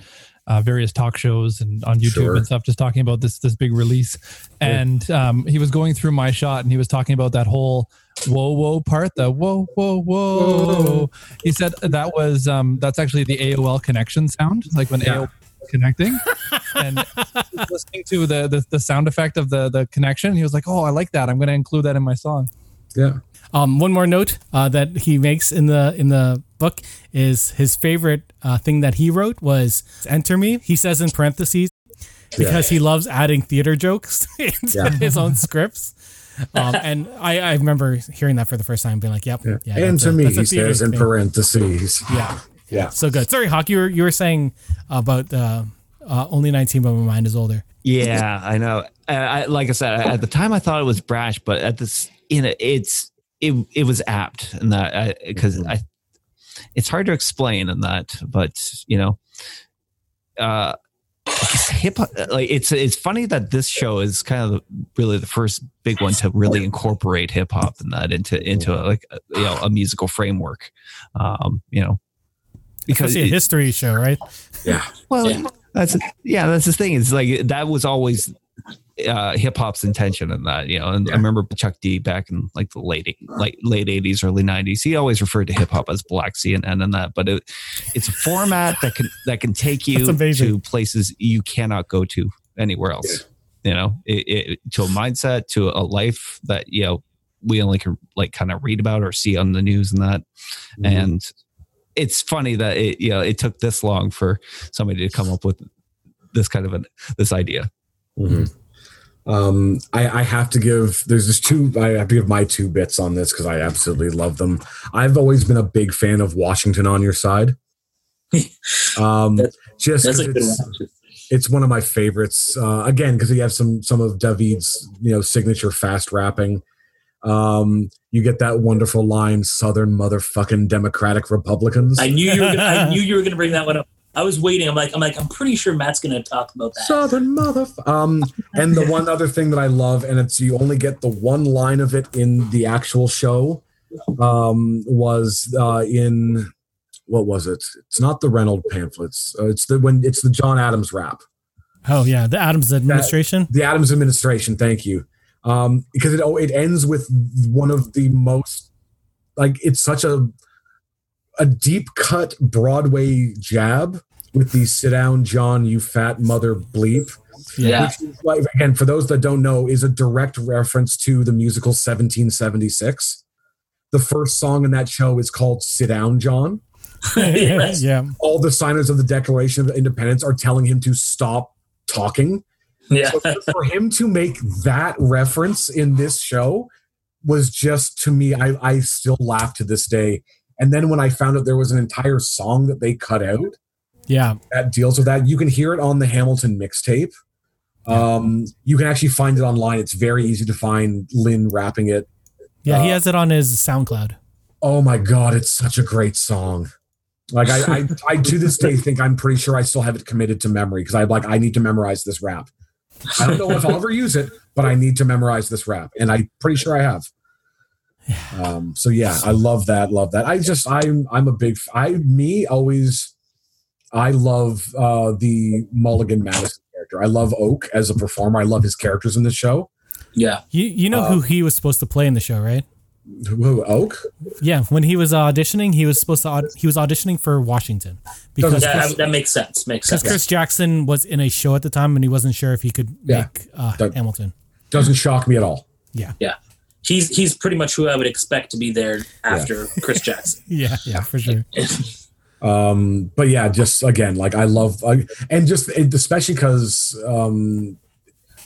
uh, various talk shows and on YouTube Sure. and stuff, just talking about this this big release. And um, he was going through my shot and he was talking about that whole whoa whoa part, the whoa whoa whoa. He said that was um that's actually the AOL connection sound, like when Yeah. AOL connecting. and listening to the, the the sound effect of the the connection, he was like, "Oh, I like that. I'm going to include that in my song." yeah Um, one more note uh, that he makes in the in the book is his favorite uh, thing that he wrote was "Enter me." He says in parentheses because he loves adding theater jokes into Yeah. his own scripts. Um, and I, I remember hearing that for the first time, being like, "Yep, yeah." and that's to me that's he theater says in thing. parentheses yeah, yeah so good. Sorry, Hawk, you were you were saying about uh, uh, only nineteen, but my mind is older. Yeah, I know. Uh, I, like I said, at the time I thought it was brash, but at this, you know, it's it it was apt in that because I, it's hard to explain in that, but you know, uh, hip hop. Like it's it's funny that this show is kind of really the first big one to really incorporate hip hop and that into into a, like a, you know a musical framework. Um, you know, because Especially a it- history show, right? yeah well, Yeah. that's yeah, that's the thing. It's like that was always uh, hip hop's intention in that, you know. And I remember Chuck D back in like the late like late eighties, early nineties. He always referred to hip hop as Black CNN and that, but it, it's a format that can that can take you to places you cannot go to anywhere else. You know, it, it, to a mindset, to a life that you know we only can like kind of read about or see on the news and that. Mhm. And it's funny that it you know it took this long for somebody to come up with this kind of an this idea. Mhm. Um, I, I have to give. There's just two. I have to give my two bits on this because I absolutely love them. I've always been a big fan of Washington on your side. Um, That's- just That's 'cause a good it's, one. it's one of my favorites. Uh, again, because you have some some of David's you know signature fast rapping. Um, you get that wonderful line, "Southern motherfucking Democratic Republicans." I knew you were gonna, I knew you were gonna bring that one up. I was waiting. I'm like, I'm like, I'm pretty sure Matt's gonna talk about that. Southern mother. Um, and the one other thing that I love, and it's you only get the one line of it in the actual show, um, was uh, in what was it? It's not the Reynolds pamphlets. Uh, it's the when it's the John Adams rap. Oh yeah, the Adams administration. The Adams administration. Thank you. Um, because it oh, it ends with one of the most like it's such a a deep cut Broadway jab with the sit down, John, you fat mother bleep. Yeah. Which is like, again, for those that don't know, is a direct reference to the musical 1776. The first song in that show is called Sit Down, John. Yes. yeah. All the signers of the Declaration of Independence are telling him to stop talking. Yeah. So for him to make that reference in this show was just to me, I, I still laugh to this day. And then when I found out there was an entire song that they cut out Yeah. that deals with that, you can hear it on the Hamilton mixtape. Um, you can actually find it online. It's very easy to find Lin rapping it. Yeah. He Uh, has it on his SoundCloud. Oh my god, it's such a great song. Like I, I, I to this day think I'm pretty sure I still have it committed to memory because I like I need to memorize this rap. I don't know if I'll ever use it, but I need to memorize this rap, and I'm pretty sure I have. Um, so yeah, I love that. Love that. I just I'm I'm a big I me always I love uh the Mulligan Madison character. I love Oak as a performer. I love his characters in the show. Yeah. You you know Uh, who he was supposed to play in the show, right? Who, who, Oak? Yeah. When he was auditioning, he was supposed to aud- he was auditioning for Washington because Doesn't- Chris, That, that makes sense. Makes sense. because sense. Chris Jackson was in a show at the time and he wasn't sure if he could Yeah. make uh, Hamilton. Doesn't shock me at all. Yeah. Yeah. He's he's pretty much who I would expect to be there after Chris Jackson. Yeah. Yeah. For sure. um but yeah just again like i love I, and just it, especially because um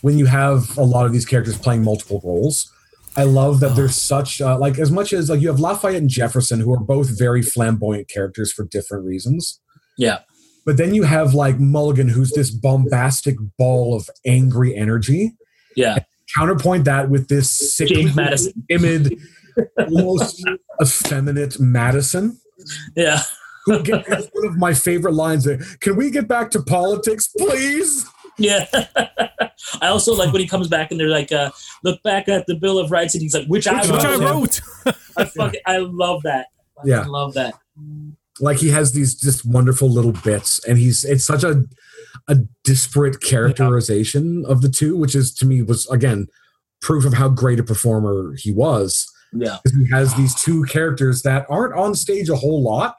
when you have a lot of these characters playing multiple roles i love that there's such uh, like as much as like you have lafayette and jefferson who are both very flamboyant characters for different reasons Yeah. but then you have like mulligan who's this bombastic ball of angry energy Yeah. Counterpoint that with this sickly James Madison. timid almost effeminate madison Yeah. who get, has one of my favorite lines. There. Can we get back to politics, please? Yeah. I also like when he comes back and they're like, uh, look back at the Bill of Rights and he's like, which, I Which wrote. Which I Yeah. wrote. I fucking I love that. I Yeah. love that. Like he has these just wonderful little bits, and he's it's such a a disparate characterization of the two, which is to me was again proof of how great a performer he was. Yeah. Because he has these two characters that aren't on stage a whole lot,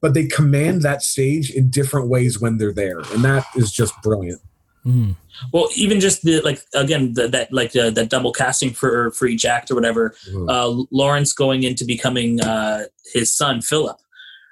but they command that stage in different ways when they're there, and that is just brilliant. Mhm. Well, even just the like again the, that like uh, that double casting for for each act or whatever. Mhm. Uh, Laurens going into becoming uh, his son Philip,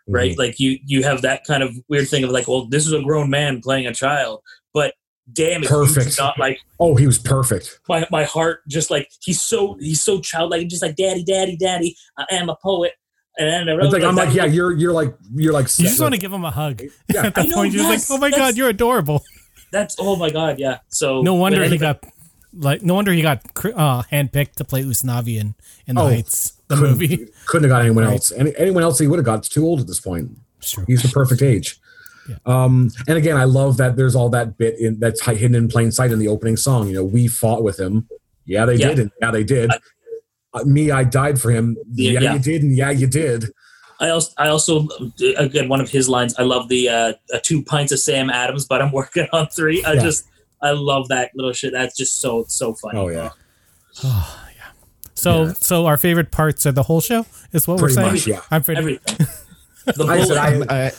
right? Like you you have that kind of weird thing of like, well, this is a grown man playing a child, but damn it, Perfect. not like Oh, he was perfect. my my heart just like he's so he's so childlike, just like daddy, daddy, daddy. I am a poet, and I It's like, I'm like, that- yeah, you're you're like you're like You just want to give him a hug. Yeah. At that know, point, you're like, "Oh my god, you're adorable." That's oh my god, yeah. So No wonder but he got like. No wonder he got cr- uh, handpicked to play Usnavi in, in the Oh, Heights, the couldn't- movie. Couldn't have got anyone Right. else. Any, anyone else he would have got. Too old at this point. True. He's the perfect age. Yeah. Um, and again, I love that there's all that bit in that's hidden in plain sight in the opening song. You know, we fought with him. Yeah, they Yeah. did, and yeah, they did. Uh, me, I died for him. Yeah, Yeah, you did, and yeah, you did. I also, I also, again, one of his lines. I love the uh, two pints of Sam Adams, but I'm working on three. I just, I love that little shit. That's just so, so funny. Oh yeah, So, Yeah. so our favorite parts of the whole show is what pretty we're saying. much. Yeah. I'm pretty. Everything. The I said bullet. I, I,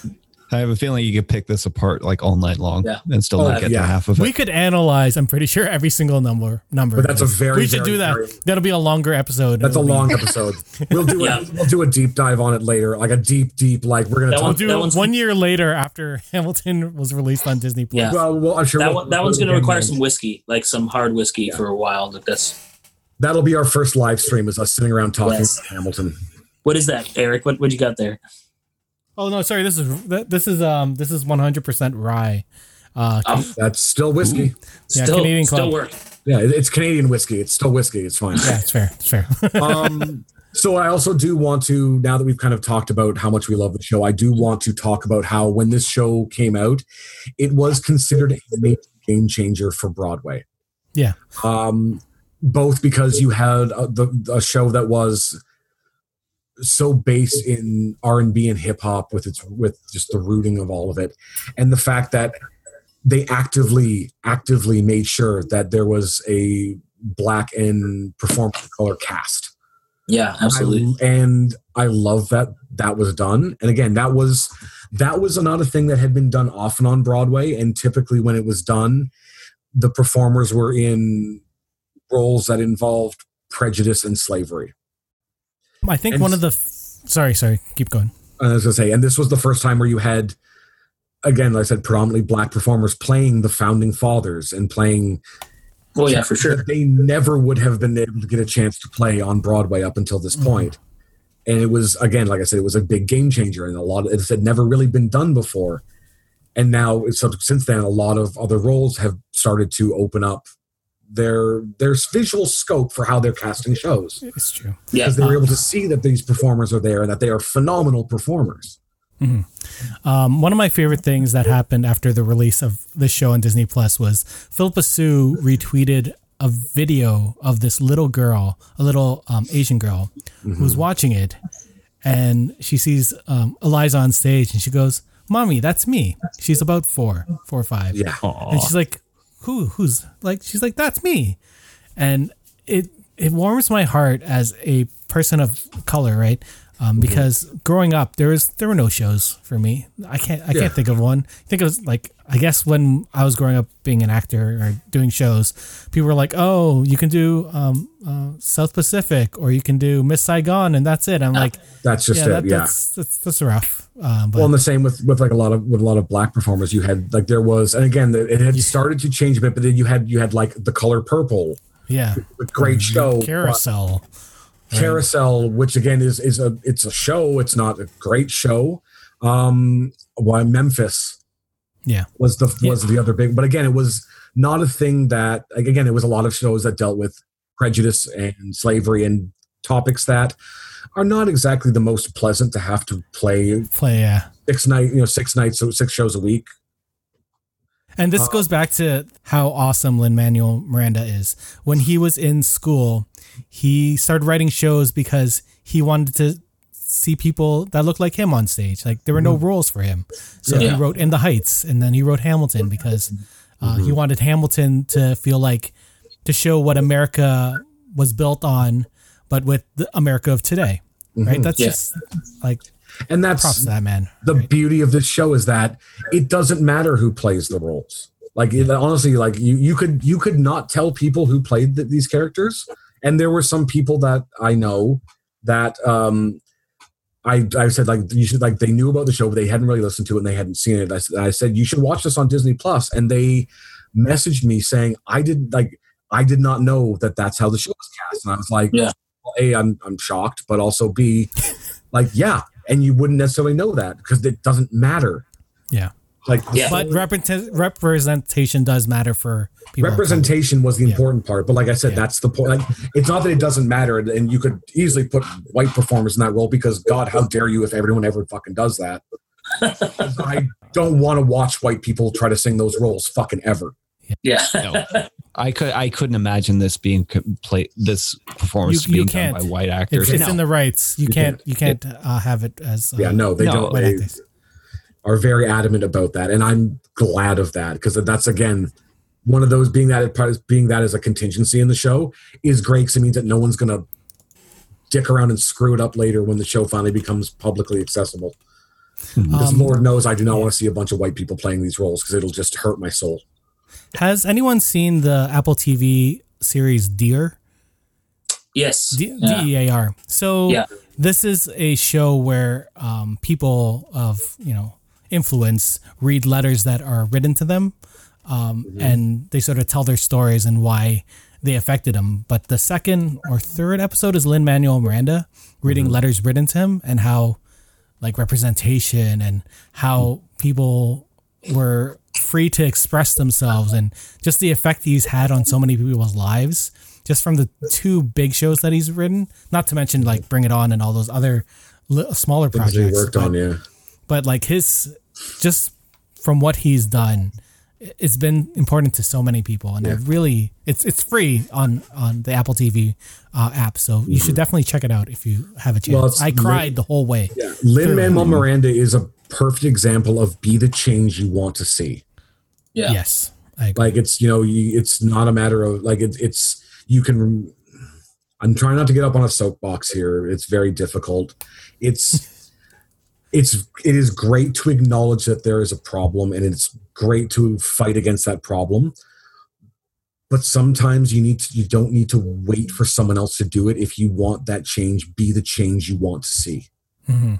I have a feeling you could pick this apart like all night long Yeah. and still Oh, not get yeah. to half of it. We could analyze. I'm pretty sure every single number. Number. But that's a very, We should very, do that. very- That'll be a longer episode. That's a be- long episode. We'll do Yeah. a, we'll do a deep dive on it later, like a deep, deep. Like we're gonna That talk. one- We'll do That it one's- one year later after Hamilton was released on Disney Plus. Yeah. well, well, I'm sure That we'll- one, that one's we'll going to require some whiskey, like some hard whiskey for a while. Like that's That'll be our first live stream. Is us sitting around talking Yes. about Hamilton. what is that, Eric? What what you got there? Oh no, sorry. This is this is um this is 100 percent rye. Uh, Um, That's still whiskey. Yeah, still, Canadian still work. Yeah, it's Canadian whiskey. It's still whiskey. It's fine. yeah, it's fair. It's fair. um, so I also do want to, now that we've kind of talked about how much we love the show, I do want to talk about how when this show came out, it was considered a major game changer for Broadway. Yeah. Um, both because you had a, the, a show that was so based in R and B and hip hop with its with just the rooting of all of it, and the fact that they actively actively made sure that there was a black and performance color cast. Yeah, absolutely. I- and I love that that was done. And again, that was that was another thing that had been done often on Broadway. And typically, when it was done, the performers were in roles that involved prejudice and slavery. I think And- one of the. Sorry, sorry. Keep going. And I was gonna say, and this was the first time where you had, again, like I said, predominantly black performers playing the founding fathers and playing well, yeah, for sure. they never would have been able to get a chance to play on Broadway up until this mm-hmm. point. And it was again, like I said, it was a big game changer, and a lot of it had never really been done before. And now, since then, a lot of other roles have started to open up their their visual scope for how they're casting shows. It's true. Yeah, because they were able to see that these performers are there and that they are phenomenal performers. Um, one of my favorite things that happened after the release of this show on Disney Plus was Phillipa Soo retweeted a video of this little girl, a little um, Asian girl, who's watching it, and she sees um, Eliza on stage, and she goes, "Mommy, that's me." She's about four, four or five, Yeah, and she's like, "Who? Who's like?" She's like, "That's me," and it it warms my heart as a person of color, right? Um, because growing up, there was there were no shows for me. I can't I Yeah. can't think of one. I think it was like I guess when I was growing up being an actor or doing shows, people were like, "Oh, you can do um, uh, South Pacific or you can do Miss Saigon," and that's it. I'm like, that's just yeah, it. that, yeah. that's, that's that's rough. Um, but well, and the same with with like a lot of with a lot of black performers. You had like there was, and again, it had started to change a bit, but then you had you had like the color purple, yeah, great show, Carousel. but Carousel, which again is is a it's a show. It's not a great show. Um, why Memphis Yeah, was the was the other big, but again, it was not a thing that like, again it was a lot of shows that dealt with prejudice and slavery and topics that are not exactly the most pleasant to have to play play yeah. six night you know six nights so six shows a week And this Uh, goes back to how awesome Lin Manuel Miranda is. When he was in school, he started writing shows because he wanted to see people that looked like him on stage. Like there were no roles for him, so Yeah. he wrote In the Heights, and then he wrote Hamilton because uh, he wanted Hamilton to feel like to show what America was built on, but with the America of today. Right? That's Yeah. just like and that's props to that man. the beauty of this show is that it doesn't matter who plays the roles like it, honestly like you you could you could not tell people who played th- these characters and there were some people that i know that um I, I said like you should like they knew about the show but they hadn't really listened to it and they hadn't seen it I said you should watch this on disney plus and they messaged me saying i didn't like i did not know that that's how the show was cast and i was like Yeah. Well, a i'm i'm shocked but also b like yeah and you wouldn't necessarily know that because it doesn't matter Yeah. like Yeah. But represent- representation does matter for people. representation was the Yeah. important part but like i said Yeah. that's the point like, it's not that it doesn't matter and you could easily put white performers in that role because god how dare you if everyone ever fucking does that i don't want to watch white people try to sing those roles fucking ever yeah. No. I could I couldn't imagine this being co- play this performance You- you being done can't. by white actors. It's, it's No. in the rights. You You can't. You can't uh, have it as. Uh, yeah no they No, don't white they actors. are very adamant about that and i'm glad of that because that's again one of those being that part being that as a contingency in the show is great because it means that no one's gonna dick around and screw it up later when the show finally becomes publicly accessible Because Um, Lord knows I do not want to see a bunch of white people playing these roles because it'll just hurt my soul. Has anyone seen the Apple TV series Dear? Yes. D- D-E-A-R. So Yeah. this is a show where um, people of you know influence read letters that are written to them, um, and they sort of tell their stories and why they affected them. But the second or third episode is Lin Manuel Miranda reading letters written to him and how like representation and how people were free to express themselves and just the effect he's had on so many people's lives just from the two big shows that he's written not to mention like bring it on and all those other li- smaller Things he projects worked but, on, yeah. but like his just from what he's done it's been important to so many people and I really it's it's free on on the Apple TV uh, app so you should definitely check it out if you have a chance Well, I cried the whole way Yeah. Lin Manuel Miranda is a perfect example of be the change you want to see. Yeah. yes I agree. Like it's you know you, it's not a matter of like it's it's you can. I'm trying not to get up on a soapbox here. It's very difficult. It's it's it is great to acknowledge that there is a problem and it's great to fight against that problem. But sometimes you need to, you don't need to wait for someone else to do it. If you want that change, be the change you want to see. Mhm.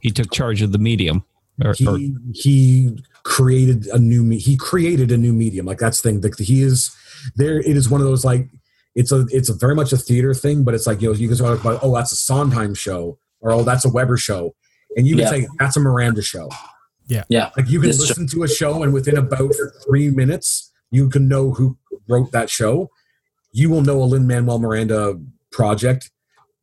He took charge of the medium. Or, or- he he created a new me- he created a new medium like that's the thing like he is there it is one of those like it's a it's a very much a theater thing but it's like you know you can talk about oh that's a Sondheim show or oh that's a Webber show and you can Yeah. say that's a Miranda show Yeah. yeah. like you can This show- listen to a show and within about three minutes you can know who wrote that show you will know a Lin Manuel Miranda project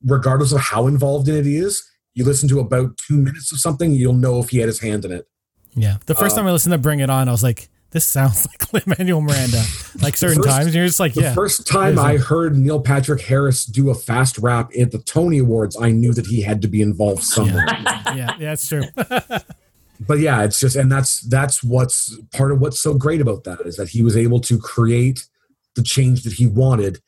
regardless of how involved in it he is you listen to about two minutes of something you'll know if he had his hand in it Yeah. The first Uh, time I listened to Bring It On, I was like, this sounds like Lin Manuel Miranda. Like certain first- times, and you're just like, The yeah. first time I heard Neil Patrick Harris do a fast rap at the Tony Awards, I knew that he had to be involved somewhere. yeah, yeah, it's true. But yeah, it's just and that's that's what's part of what's so great about that is that he was able to create the change that he wanted.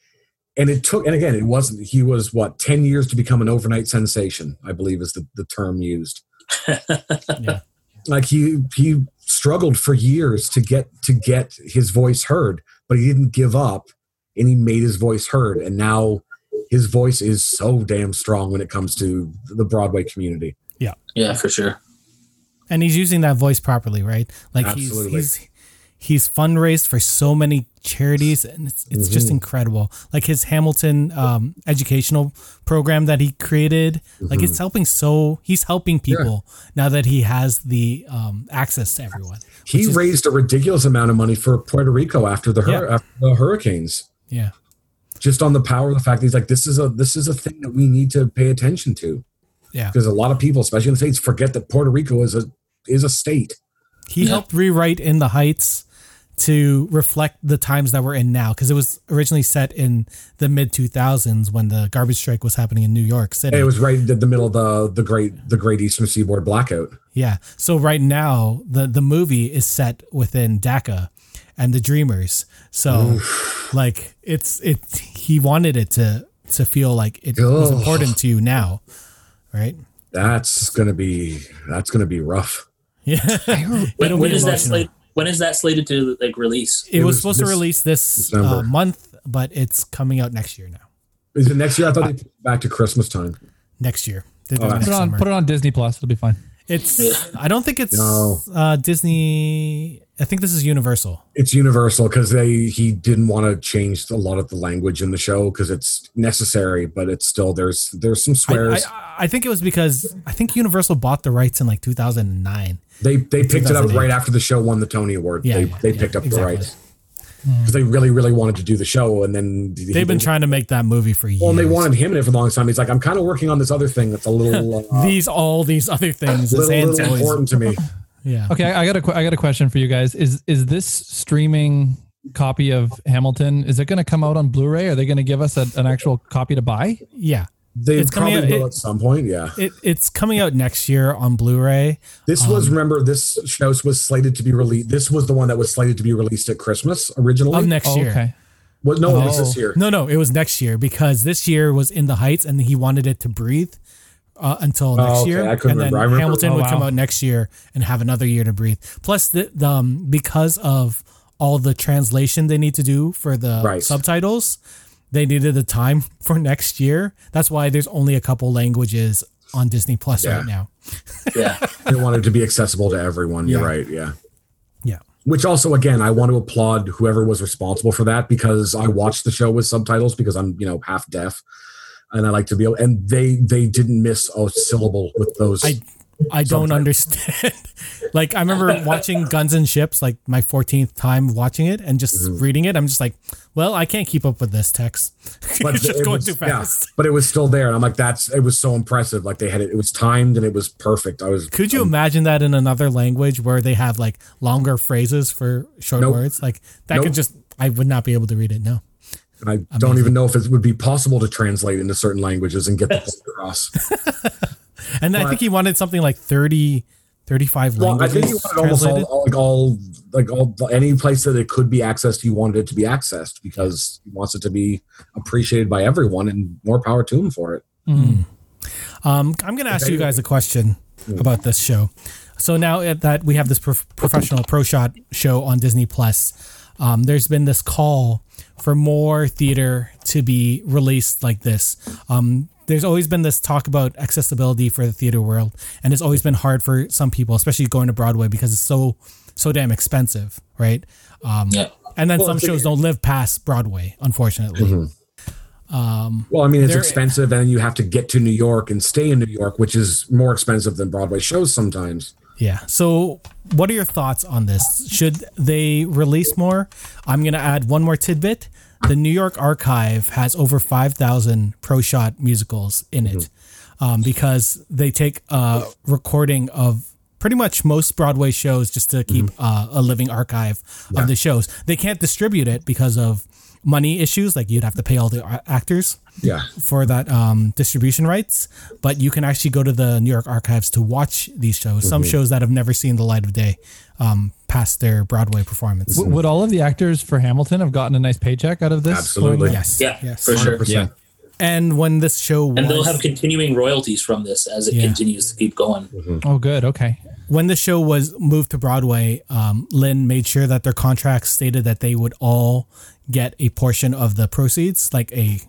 And it took and again, it wasn't he was what, 10 years to become an overnight sensation, I believe is the, the term used. yeah. Like he he struggled for years to get to get his voice heard, but he didn't give up and he made his voice heard and now his voice is so damn strong when it comes to the Broadway community. Yeah, yeah for sure. And he's using that voice properly, right? Like Absolutely. he's he's he's fundraised for so many charities and it's it's just incredible. Like his Hamilton um, educational program that he created, like it's helping so he's helping people now that he has the um, access to everyone. He is- raised a ridiculous amount of money for Puerto Rico after the hur- Yeah. after the hurricanes. Yeah. Just on the power of the fact that he's like, this is a this is a thing that we need to pay attention to. Yeah. Because a lot of people, especially in the States, forget that Puerto Rico is a is a state. He Yeah. helped rewrite In the Heights to reflect the times that we're in now because it was originally set in the mid 2000s when the garbage strike was happening in New York City. It was right in the middle of the the great the great Eastern Seaboard blackout. yeah. So right now the the movie is set within DACA and the Dreamers. So like it's it he wanted it to to feel like it was important to you now. Right? That's gonna be that's gonna be rough. Yeah. When, It'll when be is that emotional. Slated? When is that slated to like release? It, It was, was supposed to release this uh, month, but it's coming out next year now. Is it next year? I thought they put it back to Christmas time. Next year. They're Oh, next Put it on put it on Disney Plus. It'll be fine. It's. I don't think it's No. uh, Disney. I think this is Universal. It's universal because they he didn't want to change a lot of the language in the show because it's necessary, but it's still there's there's some I, swears. I, I think it was because I think Universal bought the rights in like 2009. They they picked it up right after the show won the Tony Award. Yeah, they yeah, they yeah, picked up exactly. the rights because they really really wanted to do the show, and then They've been trying to make that movie for years. Well, and they wanted him in it for the longest time. He's like, I'm kind of working on this other thing that's a little uh, these all these other things. His little, little important to me. Yeah. Okay, I I got a que- I got a question for you guys. Is is this streaming copy of Hamilton? Is it going to come out on Blu-ray? Are they going to give us a, an actual copy to buy? Yeah. They It's coming probably out- will it- at some point. Yeah, It, it's coming out next year on Blu-ray. this Um, was remember this show was slated to be released. This was the one that was slated to be released at Christmas originally. Of next Oh, year. okay. Well, no, it was Oh. this year. No, no, it was next year because this year was In the Heights and he wanted it to breathe uh, until Oh, next okay. year, I couldn't and then remember. I remember- Hamilton Oh, would come out next year and have another year to breathe. Plus, the, the um, because of all the translation they need to do for the Right. subtitles, they needed the time for next year. That's why there's only a couple languages on Disney Plus Yeah. right now. Yeah. They wanted to be accessible to everyone. You're Yeah. right. Yeah. Yeah. Which also, again, I want to applaud whoever was responsible for that because I watched the show with subtitles because I'm, you know, half deaf, and I like to be able. And they they didn't miss a syllable with those. I I don't understand. like I remember watching Guns and Ships, like my 14th time watching it and just Mm-hmm. reading it. I'm just like, well, I can't keep up with this text. it's just it going was- too yeah, fast. but it was still there, and I'm like, that's it was so impressive. Like they had it, it was timed and it was perfect. I was. Could you imagine that in another language where they have like longer phrases for short Nope. words? Like that Nope. could just I would not be able to read it. No. And I don't even know if it would be possible to translate into certain languages and get the point across. And I think he wanted something like 30 35 Well, I languages think he wanted almost all, all, like all, like all, any place that it could be accessed, he wanted it to be accessed because he wants it to be appreciated by everyone, and more power to him for it. Mm. Um, I'm going to ask you guys a question about this show. So now that we have this prof- professional pro shot show on Disney Plus, um, there's been this call for more theater to be released like this. Um, there's always been this talk about accessibility for the theater world, and it's always been hard for some people, especially going to Broadway because it's so so damn expensive, right? Um, Yeah. And then Well, some shows don't live past Broadway, unfortunately. um Well, I mean, it's There- expensive, and you have to get to New York and stay in New York, which is more expensive than Broadway shows sometimes. Yeah. So, what are your thoughts on this? Should they release more? I'm going to add one more tidbit. The New York Archive has over 5,000 pro shot musicals in it um, because they take a recording of pretty much most Broadway shows just to keep uh, a living archive of the shows. They can't distribute it because of money issues, like you'd have to pay all the actors Yeah, for that um, distribution rights, but you can actually go to the New York archives to watch these shows. Some shows that have never seen the light of day um, past their Broadway performance. W- would all of the actors for Hamilton have gotten a nice paycheck out of this? Absolutely. Yes, Yeah, yes. for sure. 100%. Yeah. And when this show And they'll have continuing royalties from this as it Yeah. continues to keep going. Oh, good. Okay. When the show was moved to Broadway, um, Lin made sure that their contracts stated that they would all get a portion of the proceeds, like a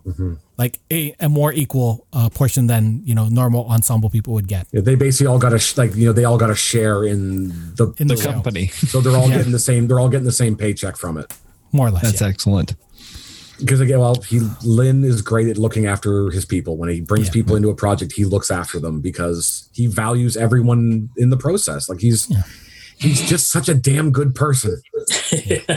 like a, a more equal uh, portion than you know normal ensemble people would get Yeah, they basically all got a sh- like you know they all got a share in the, in the, The company. so they're all getting the same they're all getting the same paycheck from it. more or less. That's yeah. excellent. Because again, well, he Lin is great at looking after his people. When he brings Yeah. people into a project, he looks after them because he values everyone in the process. Like he's Yeah. he's just such a damn good person.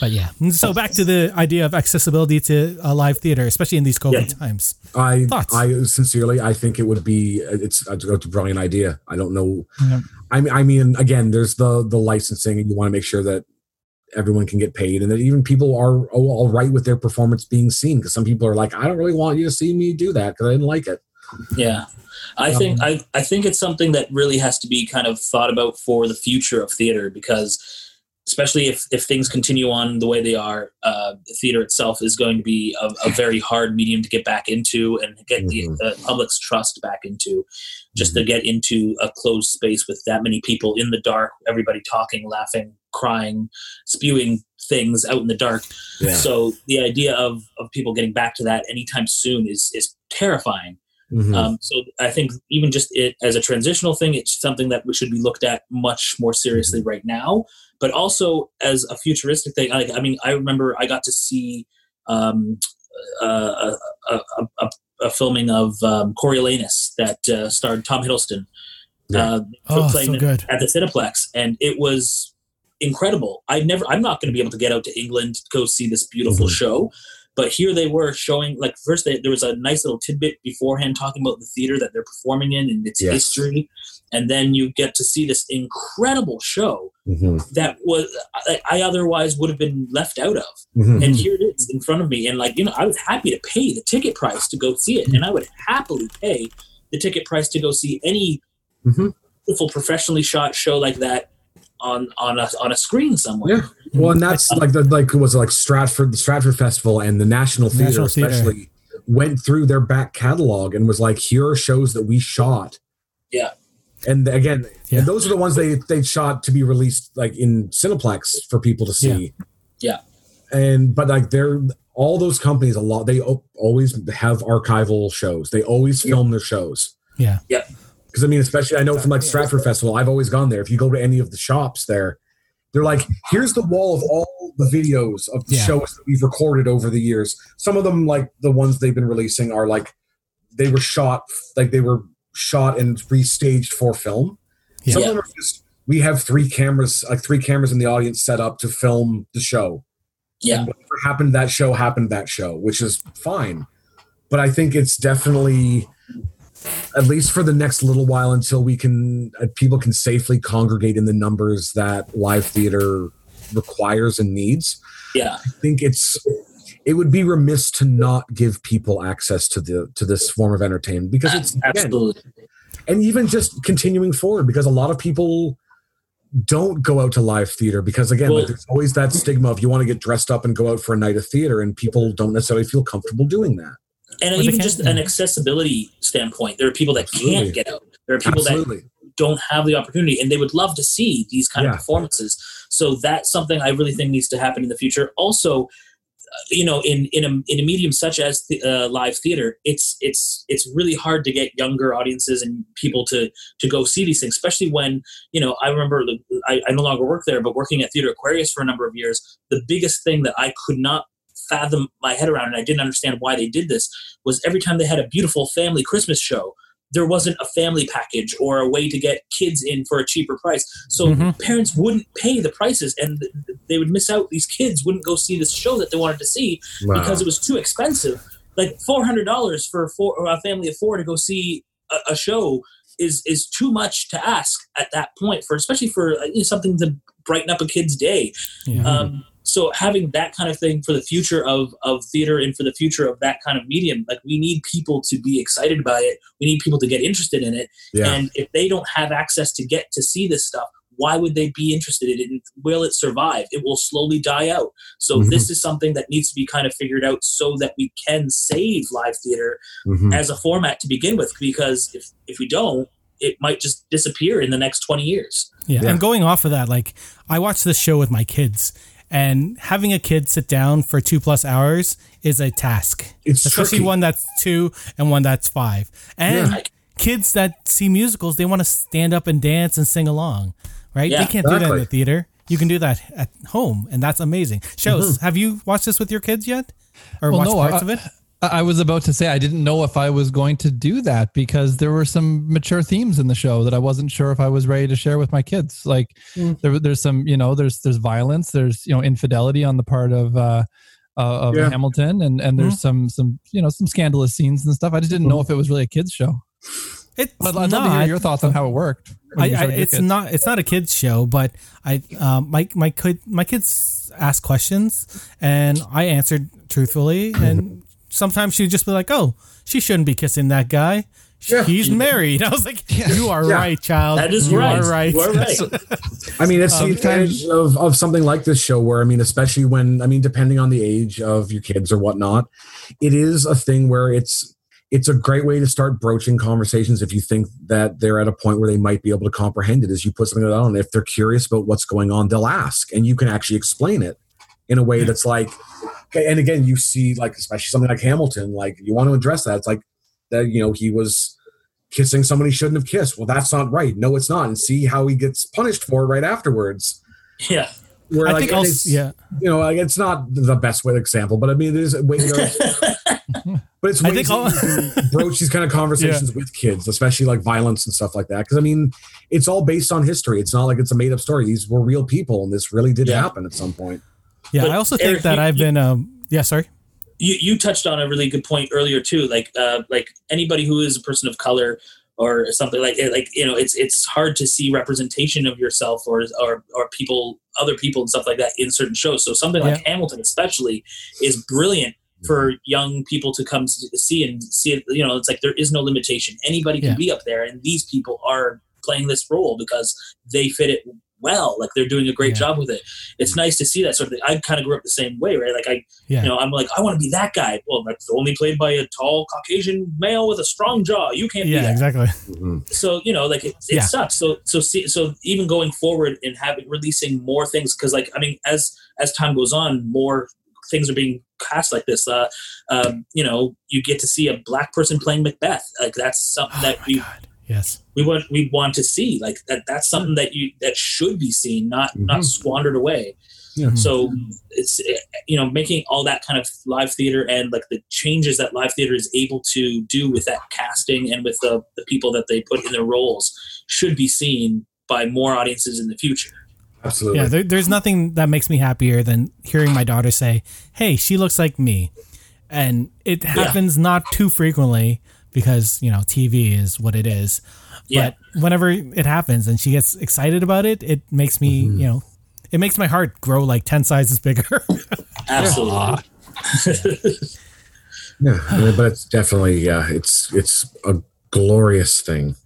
But yeah, so back to the idea of accessibility to uh, live theater, especially in these COVID times. I Thoughts? I sincerely I think it would be it's it's a brilliant idea. I don't know. I mean I mean again, there's the the licensing, and you want to make sure that everyone can get paid, and that even people are all right with their performance being seen. Because some people are like, I don't really want you to see me do that because I didn't like it. Yeah. I think I, I think it's something that really has to be kind of thought about for the future of theater because especially if, if things continue on the way they are, uh, the theater itself is going to be a, a very hard medium to get back into and get the Mhm. uh, public's trust back into. Just to get into a closed space with that many people in the dark, everybody talking, laughing, crying, spewing things out in the dark. Yeah. So the idea of, of people getting back to that anytime soon is is terrifying. Mhm. Um, so I think even just it as a transitional thing, it's something that we should be looked at much more seriously Mm-hmm. right now. But also as a futuristic thing, like I mean, I remember I got to see um, uh, a, a, a, a filming of um, Coriolanus that uh, starred Tom Hiddleston. Yeah. Uh, Oh, playing so at the Cineplex, and it was incredible. I never, I'm not going to be able to get out to England to go see this beautiful Mhm. show, but here they were showing. Like first, they, there was a nice little tidbit beforehand talking about the theater that they're performing in and its Yes. history, and then you get to see this incredible show Mhm. that was I, I otherwise would have been left out of. Mhm. And here it is in front of me, and like you know, I was happy to pay the ticket price to go see it, and I would happily pay the ticket price to go see any Mhm. beautiful professionally shot show like that on on a on a screen somewhere. Yeah. Well, and that's like the like was like Stratford, the Stratford Festival, and the National Theater, National Theatre. especially went through their back catalog and was like, here are shows that we shot. Yeah. And again, Yeah. and those are the ones they they shot to be released like in Cineplex for people to see. Yeah. And but like they're all those companies a lot they always have archival shows. They always film their shows. Yeah. Yeah. Because I mean, especially I know from like Stratford Festival, I've always gone there. If you go to any of the shops there, they're like, here's the wall of all the videos of the Yeah. shows that we've recorded over the years. Some of them, like the ones they've been releasing, are like they were shot, like they were shot and restaged for film. Yeah. Some of them are just we have three cameras, like three cameras in the audience set up to film the show. Yeah. And whatever happened that show happened that show, which is fine. But I think it's definitely at least for the next little while until we can uh, people can safely congregate in the numbers that live theater requires and needs. Yeah. I think it's it would be remiss to not give people access to the to this form of entertainment because it's again, Absolutely. and even just continuing forward because a lot of people don't go out to live theater because again Well- like there's always that stigma of you want to get dressed up and go out for a night of theater and people don't necessarily feel comfortable doing that And even just an accessibility standpoint, there are people that Absolutely. can't get out. There are people that don't have the opportunity and they would love to see these kind Yeah. of performances so that's something i really think needs to happen in the future also uh, you know in in a, in a medium such as the, uh, live theater it's it's it's really hard to get younger audiences and people to to go see these things especially when you know i remember the, I, I no longer work there but working at theater aquarius for a number of years the biggest thing that i could not fathom my head around and i didn't understand why they did this was every time they had a beautiful family christmas show there wasn't a family package or a way to get kids in for a cheaper price. So Mhm. parents wouldn't pay the prices and they would miss out. These kids wouldn't go see this show that they wanted to see Wow. because it was too expensive. Like four hundred dollars for four, a family of four to go see a, a show is is too much to ask at that point for especially for uh, you know, something to brighten up a kid's day. Yeah. Um, so having that kind of thing for the future of of theater and for the future of that kind of medium, like we need people to be excited by it. We need people to get interested in it. yeah And if they don't have access to get to see this stuff, why would they be interested in it? And will it survive? It will slowly die out. So Mhm. this is something that needs to be kind of figured out so that we can save live theater Mhm. as a format to begin with. Because if if we don't, it might just disappear in the next twenty years. Yeah, Yeah. and going off of that, like I watched this show with my kids, and having a kid sit down for two plus hours is a task, It's especially tricky. one that's two and one that's five. And Yeah. kids that see musicals, they want to stand up and dance and sing along, right? Yeah, they can't do that in the theater. You can do that at home, and that's amazing. Shows. Mm-hmm. Have you watched this with your kids yet, or Well, watched no, parts I- of it? I was about to say I didn't know if I was going to do that because there were some mature themes in the show that I wasn't sure if I was ready to share with my kids. Like Mm. there, there's some, you know, there's there's violence, there's you know infidelity on the part of uh, uh, of Yeah. Hamilton, and and there's some some you know some scandalous scenes and stuff. I just didn't know if it was really a kids show. It's But I'd love to hear your thoughts on how it worked. I, I, it's kids. not it's not a kids show, but I um, my my kid my kids ask questions and I answered truthfully, and sometimes she'd just be like, "Oh, she shouldn't be kissing that guy. Yeah. He's married." I was like, "You are Yeah. right, child. That is you right. Are right. You are right. I mean, it's Um, the advantage of, of something like this show where, I mean, especially when, I mean, depending on the age of your kids or whatnot, it is a thing where it's, it's a great way to start broaching conversations if you think that they're at a point where they might be able to comprehend it as you put something like that on. If they're curious about what's going on, they'll ask and you can actually explain it in a way that's like, and again, you see like, especially something like Hamilton, like you want to address that. It's like that, you know, he was kissing somebody he shouldn't have kissed. Well, that's not right. No, it's not. And see how he gets punished for it right afterwards. Yeah. Where I like, think also, it's, yeah. you know, like it's not the best way example, but I mean, it is a way, there, but it's I ways think all- broach these kind of conversations with kids, especially like violence and stuff like that. Because I mean, it's all based on history. It's not like it's a made up story. These were real people, and this really did Yeah. happen at some point. Yeah, But I also think Eric, that you- I've been um yeah, sorry. you you touched on a really good point earlier too. Like uh like anybody who is a person of color or something like like you know it's it's hard to see representation of yourself or or or people other people and stuff like that in certain shows. So something like hamilton especially is brilliant for young people to come s- see and see it you know it's like there is no limitation. Anybody can Yeah. be up there and these people are playing this role because they fit it well. Like they're doing a great Yeah. job with it. It's nice to see that sort of thing. I kind of grew up the same way, right? Like I, Yeah. you know, I'm like, I want to be that guy. Well, that's only played by a tall Caucasian male with a strong jaw. You can't be Yeah, that exactly. Mhm. so you know like it, it Yeah. sucks so so see so even going forward and having releasing more things because like i mean as as time goes on more things are being cast like this uh um you know you get to see a black person playing macbeth like that's something Oh that my we god. Yes. we want we want to see like that that's something that you that should be seen not not Mhm. squandered away Yeah. so it's eh, you know making all that kind of live theater and like the changes that live theater is able to do with that casting and with the, the people that they put in their roles should be seen by more audiences in the future Absolutely. Yeah, there, there's nothing that makes me happier than hearing my daughter say, "Hey, she looks like me," and it happens not too frequently because you know TV is what it is. Yeah. But whenever it happens and she gets excited about it, it makes me, you know, it makes my heart grow like ten sizes bigger. absolutely Yeah, yeah, but it's definitely yeah, it's it's a glorious thing.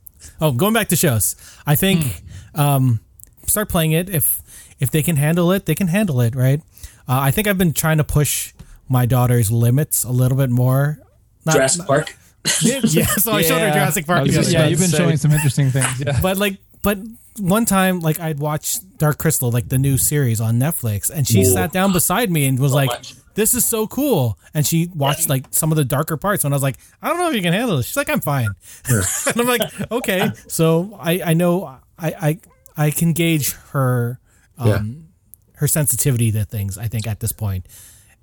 oh, going back to shows, I think um, start playing it if if they can handle it, they can handle it, right? Uh, I think I've been trying to push my daughter's limits a little bit more. Not- Jurassic Park yeah, yeah, so I showed her Yeah. Jurassic Park. I just yeah, you've been say. showing some interesting things. Yeah. but like, but one time, like I'd watched Dark Crystal, like the new series on Netflix, and she Whoa. sat down beside me and was like, much. "This is so cool." And she watched like some of the darker parts, and I was like, "I don't know if you can handle this." She's like, "I'm fine," and I'm like, "Okay." So I I know I I I can gauge her um her sensitivity to things. I think at this.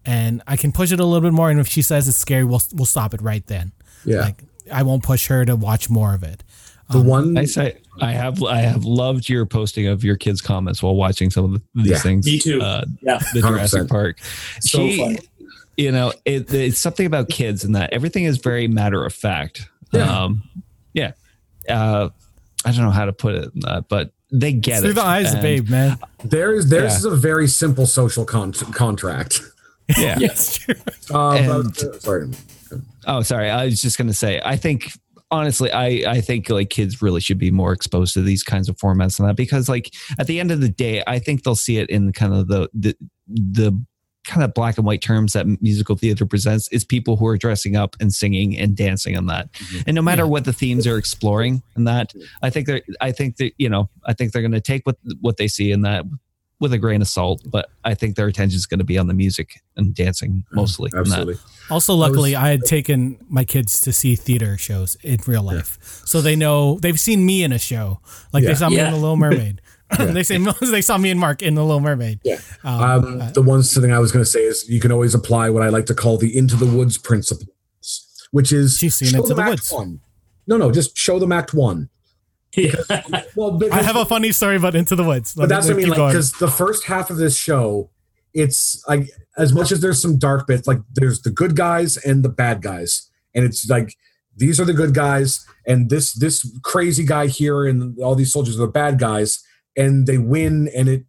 And I can push it a little bit more, and if she says it's scary, we'll we'll stop it right then. Yeah, Like I won't push her to watch more of it. the one I say I have I have loved your posting of your kids' comments while watching some of the, these Yeah. things. Me too. Uh, yeah the 100%. Jurassic Park. So She- funny. you know, it, it's something about kids and that everything is very matter of fact. Yeah. Um, yeah. Uh, I don't know how to put it, uh, but they get Through it. the eyes of And- Babe, man. there is theirs Yeah. is a very simple social con- contract. Yeah. Yes, true. Uh, And- but- sorry. Oh, sorry. I was just going to say, I think honestly, I, I think like kids really should be more exposed to these kinds of formats and that because like at the end of the day, I think they'll see it in kind of the, the, the kind of black and white terms that musical theater presents is people who are dressing up and singing and dancing on that. Mm-hmm. And no matter what the themes are exploring in that, I think they're, I think that, you know, I think they're going to take what, what they see in that with a grain of salt, but I think their attention is going to be on the music and dancing mostly. in. Absolutely. Also, luckily, I, had taken my kids to see theater shows in real life, so they know they've seen me in a show. Like Yeah. they saw me Yeah. in The Little Mermaid. they say they saw me and Mark in The Little Mermaid. Yeah. Um, Um, uh, the one thing I was going to say is you can always apply what I like to call the into the woods principle, which is She's seen show Into them the Woods. One. No, no, just show them act one. Well, because, I have a funny story about Into the Woods. but that's what I mean, Keep like because the first half of this show, it's like as much as there's some dark bits, like there's the good guys and the bad guys, and it's like these are the good guys, and this this crazy guy here and all these soldiers are the bad guys, and they win, and it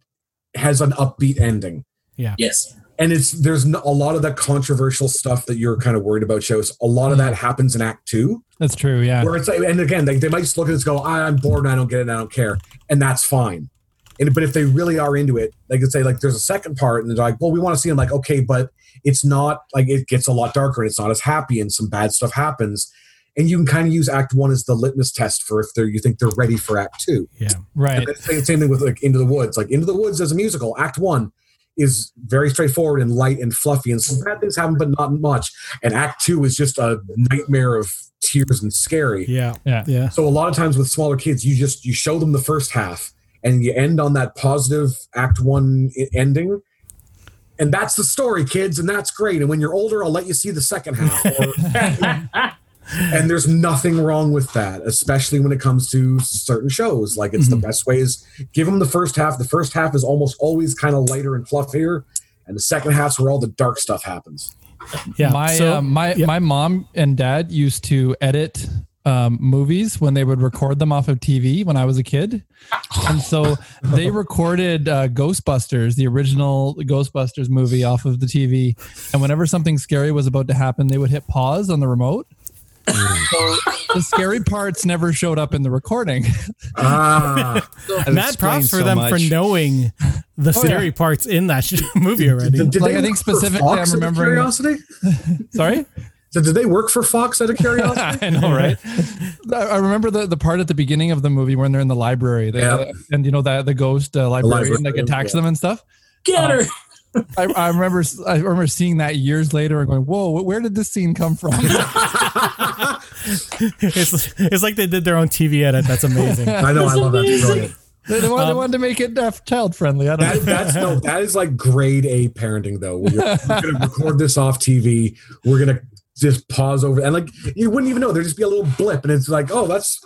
has an upbeat ending. Yeah. Yes and it's there's a lot of that controversial stuff that you're kind of worried about shows a lot of mm. that happens in act two That's true. Yeah. where it's like and again they, they might just look at this and go "I- i'm bored and i don't get it and i don't care and that's fine and but if they really are into it they could say like there's a second part and they're like well we want to see them like okay but it's not like it gets a lot darker and it's not as happy and some bad stuff happens and you can kind of use act one as the litmus test for if they're you think they're ready for act two yeah, Right. and the same, same thing with like Into the Woods. Like Into the Woods as a musical, Act One is very straightforward and light and fluffy, and some bad things happen, but not much. And Act Two is just a nightmare of tears and scary. yeah, Yeah. yeah. So a lot of times with smaller kids, you just you show them the first half, and you end on that positive Act One ending. And that's the story, kids, and that's great. And when you're older, I'll let you see the second half. Or, and there's nothing wrong with that especially when it comes to certain shows like it's Mhm. the best way is give them the first half the first half is almost always kind of lighter and fluffier and the second half's where all the dark stuff happens yeah. my so, uh, my yeah. my mom and dad used to edit um, movies when they would record them off of TV when I was a kid, and so they recorded uh, Ghostbusters, the original Ghostbusters movie, off of the TV. And whenever something scary was about to happen, they would hit pause on the remote. So the scary parts never showed up in the recording. Ah, That Mad props for so them for knowing the Oh, yeah. scary parts in that sh- movie already. did, did Like, they I think work for specifically I'm Fox out of remembering- curiosity. Sorry, So did they work for Fox out of curiosity? I know, right? I I remember the, the part at the beginning of the movie when they're in the library, they, Yeah. and you know that the ghost uh, librarian like attacks yeah. them and stuff. Get her. I, I remember I remember seeing that years later and going, "Whoa, where did this scene come from?" it's, it's like they did their own TV edit. That's amazing. I know, I love that. They, they wanted, they Um, wanted to make it deaf child friendly. I don't That, know. that's no, that is like grade A parenting though. We're, we're gonna record this off TV. We're gonna just pause over and like you wouldn't even know. There'd just be a little blip, and it's like, oh, that's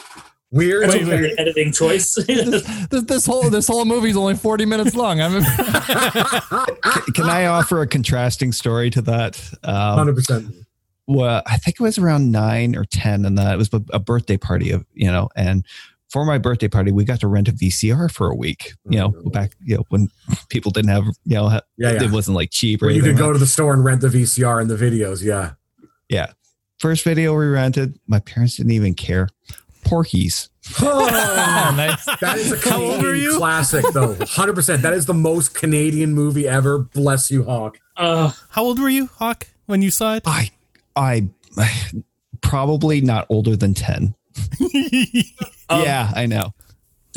weird. That's Wait, a wait. editing choice. this, this whole this whole movie is only forty minutes long. I mean, Can I offer a contrasting story to that? Um, Hundred percent. well, I think it was around nine or ten, and that it was a birthday party of you know, and for my birthday party, we got to rent a VCR for a week. You know, back you know when people didn't have you know Yeah, yeah. it wasn't like cheap or Where you could go like- to the store and rent the VCR and the videos. Yeah. yeah, first video we rented, my parents didn't even care. Porky's. oh, nice. That is a How old were Canadian you? classic, though. Hundred percent. That is the most Canadian movie ever. Bless you, Hawk. uh, How old were you, Hawk, when you saw it? I I probably not older than ten. um, yeah, I know.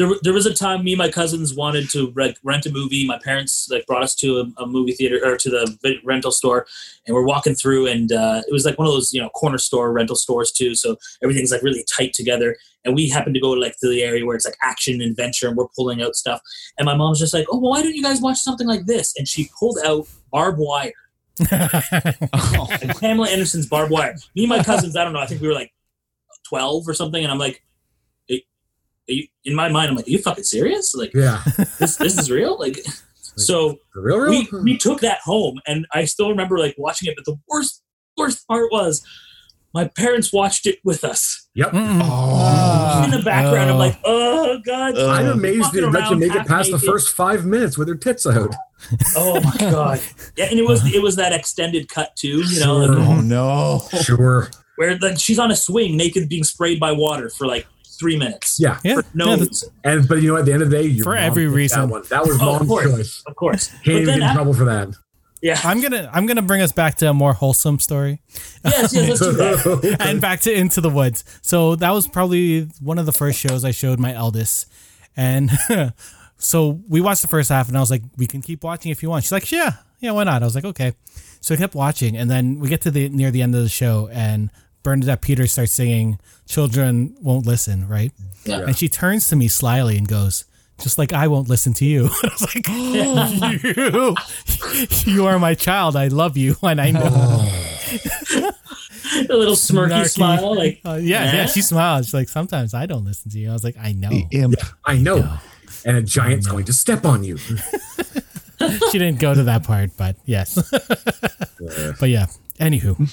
There, there was a time me and my cousins wanted to rent, rent a movie. My parents like brought us to a, a movie theater or to the rental store, and we're walking through, and uh, it was like one of those you know corner store rental stores too. So everything's like really tight together. And we happened to go like to the area where it's like action and adventure, and we're pulling out stuff. And my mom's just like, "Oh, well, why don't you guys watch something like this?" And she pulled out Barbed Wire, and Pamela Anderson's Barbed Wire. Me and my cousins, I don't know, I think we were like twelve or something, and I'm like. "Are- are you, in my mind, I'm like, are you fucking serious? Like, Yeah. this this is real like so For real, we we took that home and i still remember like watching it but the worst worst part was my parents watched it with us yep. Oh. in the background i'm oh. like oh god Uh, I'm amazed walking they let you make it half past the first five minutes with their tits out. oh my god yeah and it was it was that extended cut too you know Sure. like, Oh no. Sure. where like she's on a swing naked being sprayed by water for like three minutes Yeah. yeah, no yeah, that's- And but you know, at the end of the day, your For every reason. That, one. that was Oh, of course. choice. of course Can't even get in af- trouble for that. yeah I'm gonna I'm gonna bring us back to a more wholesome story. yes yes let's do that and back to Into the Woods. So that was probably one of the first shows I showed my eldest. And so we watched the first half and I was like, we can keep watching if you want. She's like, yeah, yeah, why not? I was like, okay. So I kept watching and then we get to the near the end of the show and Bernadette Peters starts singing Children Won't Listen, right? Yeah. And she turns to me slyly and goes, just like I won't listen to you. I was like, you, you are my child. I love you. And I know. a little smirky Snarky. smile like Uh, yeah, yeah, Yeah. she smiled. She's like, sometimes I don't listen to you. I was like, I know. Imp. I know. And a giant's going to step on you. she didn't go to that part, but yes. but yeah. Anywho,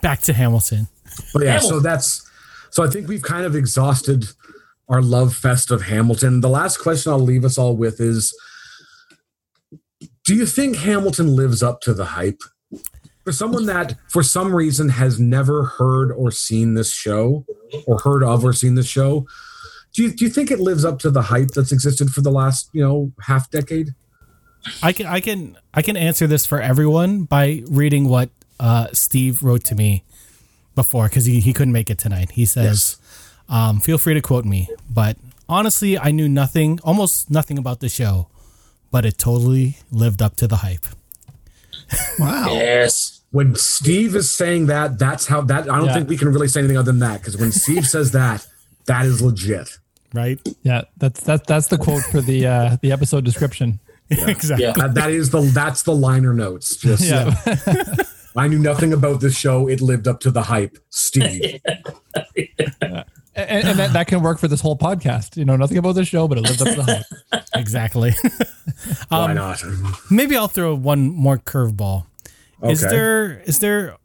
back to Hamilton. But yeah, so that's so I think we've kind of exhausted our love fest of Hamilton. The last question I'll leave us all with is do you think Hamilton lives up to the hype? For someone that for some reason has never heard or seen this show or heard of or seen this show, do you, do you think it lives up to the hype that's existed for the last, you know, half decade? I can I can I can answer this for everyone by reading what uh, Steve wrote to me before because he, he couldn't make it tonight. He says, um, "Feel free to quote me, but honestly, I knew nothing, almost nothing about the show, but it totally lived up to the hype." Wow. yes When Steve is saying that, that's how that I don't Yeah. think we can really say anything other than that because when Steve says that, that is legit. Right? Yeah, that's that's that's the quote for the uh, the episode description. exactly. yeah That, that is the that's the liner notes. Just Yeah, I knew nothing about this show. It lived up to the hype. Steve. and, and that, that can work for this whole podcast. You know, nothing about the show, but it lived up to the hype. Exactly. Why not? Maybe I'll throw one more curveball. Is Okay. there is there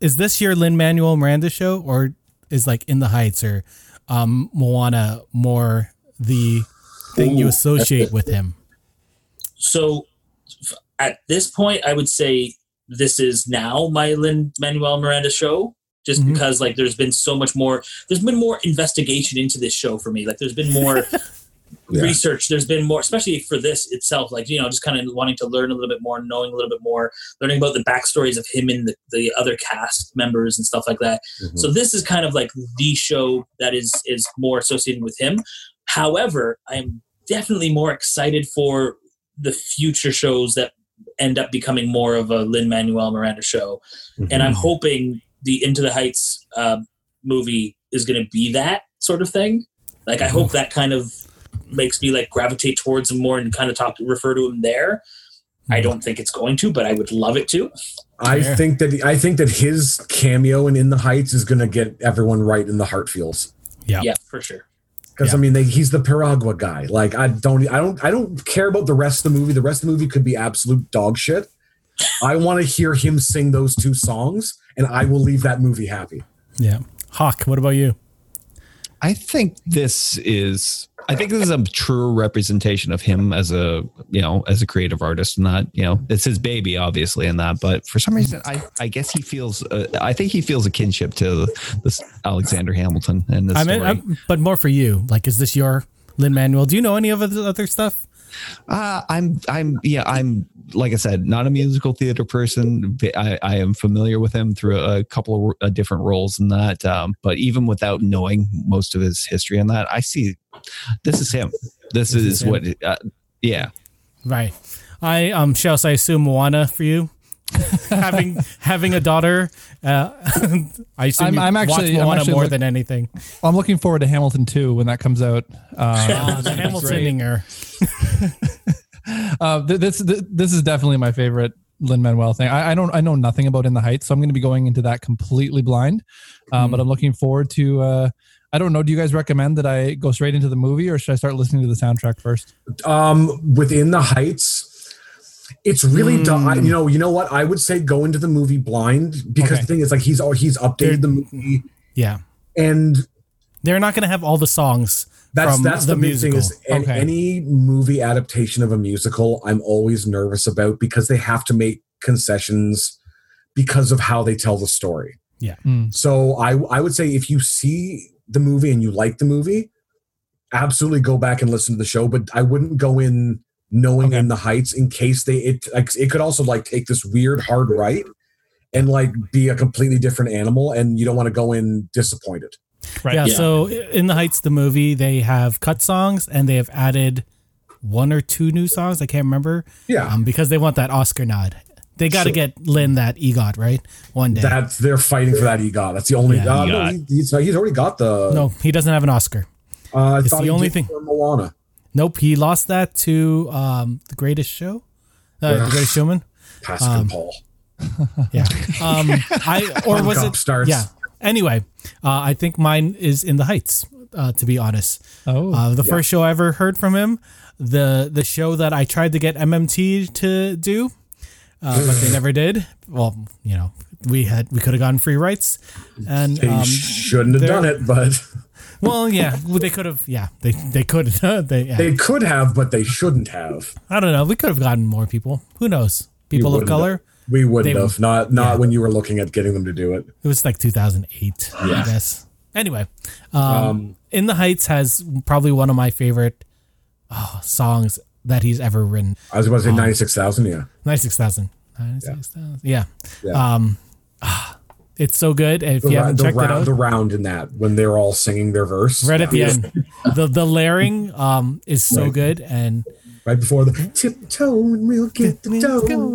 is this your Lin Manuel Miranda show or is like In the Heights or um, Moana more the thing you associate with him? so at this point i would say this is now my lin manuel miranda show just Mhm. because like there's been so much more there's been more investigation into this show for me like there's been more Yeah. research there's been more especially for this itself like you know just kind of wanting to learn a little bit more knowing a little bit more learning about the backstories of him and the, the other cast members and stuff like that Mhm. so this is kind of like the show that is is more associated with him however i'm definitely more excited for the future shows that end up becoming more of a lin manuel miranda show. And i'm mm-hmm. hoping the into the heights uh, movie is going to be that sort of thing. Like i mm-hmm. hope that kind of makes me like gravitate towards him more and kind of talk refer to him there. I mm-hmm. don't think it's going to but i would love it to. I Fair. think that I think that his cameo in In the Heights is going to get everyone right in the heart feels. Yeah. yeah for sure Because Yeah. I mean, they, he's the Piragua guy. Like I don't, I don't, I don't care about the rest of the movie. The rest of the movie could be absolute dog shit. I want to hear him sing those two songs, and I will leave that movie happy. Yeah. Hawk, what about you? I think this is I think this is a true representation of him as a you know as a creative artist and that you know it's his baby obviously in that but for some reason I I guess he feels uh, I think he feels a kinship to this Alexander Hamilton and this I mean. I'm, but more for you. Like, is this your Lin Manuel? Do you know any of the other stuff? Uh, I'm, I'm, yeah, I'm, like I said, not a musical theater person. I, I am familiar with him through a couple of uh, different roles in that. Um, but even without knowing most of his history in that, I see this is him. This, This is, is him. what, uh, yeah. Right. I um shall I assume Moana for you. Having having a daughter, uh, I assume I'm- I'm watch actually- I'm actually more look- than anything. I'm looking forward to Hamilton 2 when that comes out. Uh, the Hamiltoninger. uh, this this is definitely my favorite Lin Manuel thing. I, I don't I know nothing about In the Heights, so I'm going to be going into that completely blind. Um, But I'm looking forward to. Uh, I don't know. Do you guys recommend that I go straight into the movie, or should I start listening to the soundtrack first? Um, within the Heights, it's really dumb. I- You know, you know what? I would say go into the movie blind because Okay. the thing is, like, he's he's updated the movie, Yeah. and They're not going to have all the songs That's from that's the, the, big musical. thing is an- Okay. any movie adaptation of a musical, I'm always nervous about because they have to make concessions because of how they tell the story. Mm. So I I would say if you see the movie and you like the movie, absolutely go back and listen to the show. But I wouldn't go in knowing Okay. in the heights in case they it like it could also like take this weird hard right and like be a completely different animal and you don't want to go in disappointed. Right. Yeah, Yeah. So in the Heights, the movie, they have cut songs and they have added one or two new songs. I can't remember. Yeah. Um, because they want that Oscar nod. They got to So- get Lin that EGOT right one day. That's they're fighting for that EGOT. That's the only. Yeah, uh, no, EGOT. he- he's, he's already got the. no, he doesn't have an Oscar. uh, I it's thought the he only did thing- for Moana. Nope, he lost that to um, the Greatest Show, uh, the Greatest Showman. Pasek Um, Paul. Yeah. Um, I or was Cop it? starts. Yeah. Anyway, uh, I think mine is in the Heights. Uh, to be honest, Oh, uh, the first show I ever heard from him, the the show that I tried to get MMT to do, uh, but they never did. Well, you know, we had we could have gotten free rights, and They um, shouldn't have done it, but well, yeah, well, they could have. Yeah, they they could. they, yeah. they could have, but they shouldn't have. I don't know. We could have gotten more people. Who knows? People of color. We wouldn't They- have. Not not yeah. when you were looking at getting them to do it. It was like 2008, I guess. Anyway, um, Um, In the Heights has probably one of my favorite oh, songs that he's ever written. I was about to say ninety six thousand. Yeah. 96,000. 96,000. Yeah. Yeah. Um, ah, it's so good. If The, you haven't the, checked it round, out, the round in that when they're all singing their verse right at the end, the the layering um, is so Right. good and right before the tiptoe and we'll get the dough.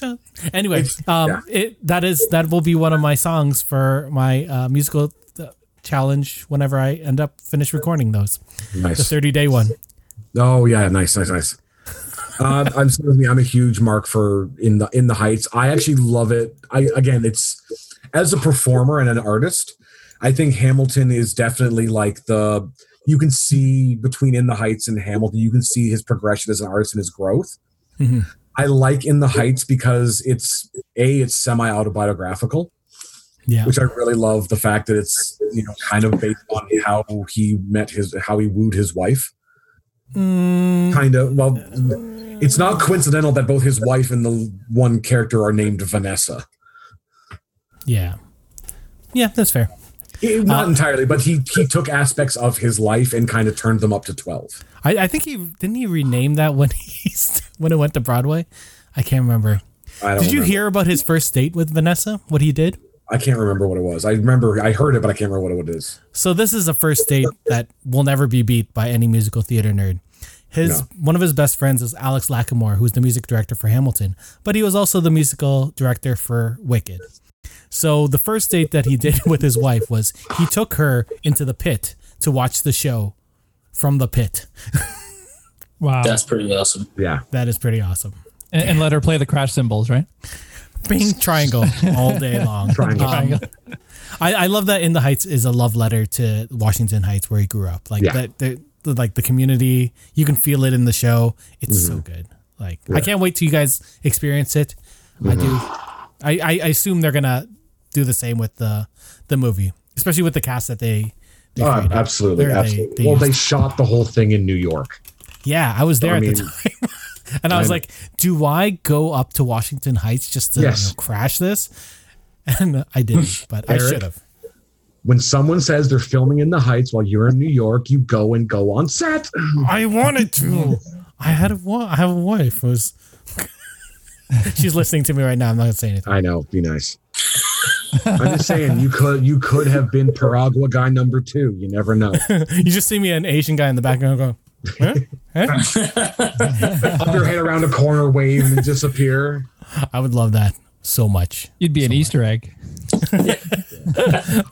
Yeah. Anyway, um, yeah. it that is that will be one of my songs for my uh, musical uh, challenge whenever I end up finish recording those. Nice. The 30 day one. Oh yeah, nice, nice, nice. Uh, I'm. I'm a huge mark for in the in the heights. I actually love it. I again, it's as a performer and an artist. I think Hamilton is definitely like the you can see between In the Heights and Hamilton. You can see his progression as an artist and his growth. Mhm. I like In the Heights because it's a it's semi autobiographical, Yeah. which I really love. The fact that it's you know kind of based on how he met his how he wooed his wife Mm, kind of well it's not coincidental that both his wife and the one character are named vanessa yeah. Yeah, that's fair. He- not uh, entirely, but he he took aspects of his life and kind of turned them up to twelve. I, I think he didn't he rename that when he when it went to Broadway. I can't remember. I don't Did you remember. hear about his first date with Vanessa? What he did? I can't remember what it was. I remember I heard it, but I can't remember what it is. So this is a first date that will never be beat by any musical theater nerd. His No. one of his best friends is Alex Lacamoire, who's the music director for Hamilton, but he was also the musical director for Wicked. So the first date that he did with his wife was he took her into the pit to watch the show from the pit. Wow. That's pretty awesome. Yeah. That is pretty awesome. and, and let her play the crash cymbals, right? Bing triangle all day long. Triangle. Um, I, I love that In the Heights is a love letter to Washington Heights where he grew up. Like Yeah. that, the, the- like the community, you can feel it in the show. It's so Mm-hmm. good. Like I can't wait till you guys experience it. I do. Mm-hmm. I, I, I assume they're gonna do the same with the the movie, especially with the cast that they. they Oh, created. absolutely, Where they- absolutely. they well, used- they shot the whole thing in New York. yeah, I was there I at mean- the time, and I was I- like, "Do I go up to Washington Heights just to you know, crash this?" And I didn't, but I should have. When someone says they're filming in the Heights while you're in New York, you go and go on set. I wanted to. I had a wa- I have a wife. It was She's listening to me right now. I'm not gonna say anything. I know. Be nice. I'm just saying you could you could have been Piragua guy number two. You never know. you just see me an Asian guy in the background go. huh? Huh? Up your head around a corner, wave, and disappear. I would love that so much. You'd be an Easter egg.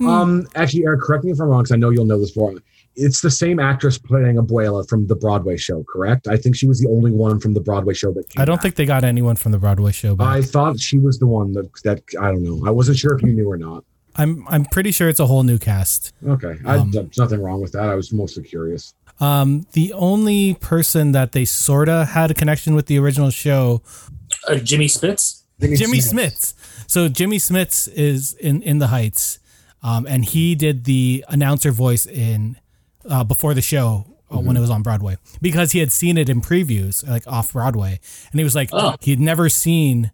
Um, actually, Eric, correct me if I'm wrong, because I know you'll know this for. It's the same actress playing Abuela from the Broadway show, correct? I think she was the only one from the Broadway show that. Came I don't back. think they got anyone from the Broadway show, but I thought she was the one that that I don't know. I wasn't sure if you knew or not. I'm I'm pretty sure it's a whole new cast. Okay, I, Um, there's nothing wrong with that. I was mostly curious. Um, the only person that they sorta had a connection with the original show, Uh, Jimmy Spitz. Jimmy Smits. So Jimmy Smits is in in the Heights, um, and he did the announcer voice in uh, before the show uh, when it was on Broadway because he had seen it in previews like off Broadway, and he was like Oh. he'd never seen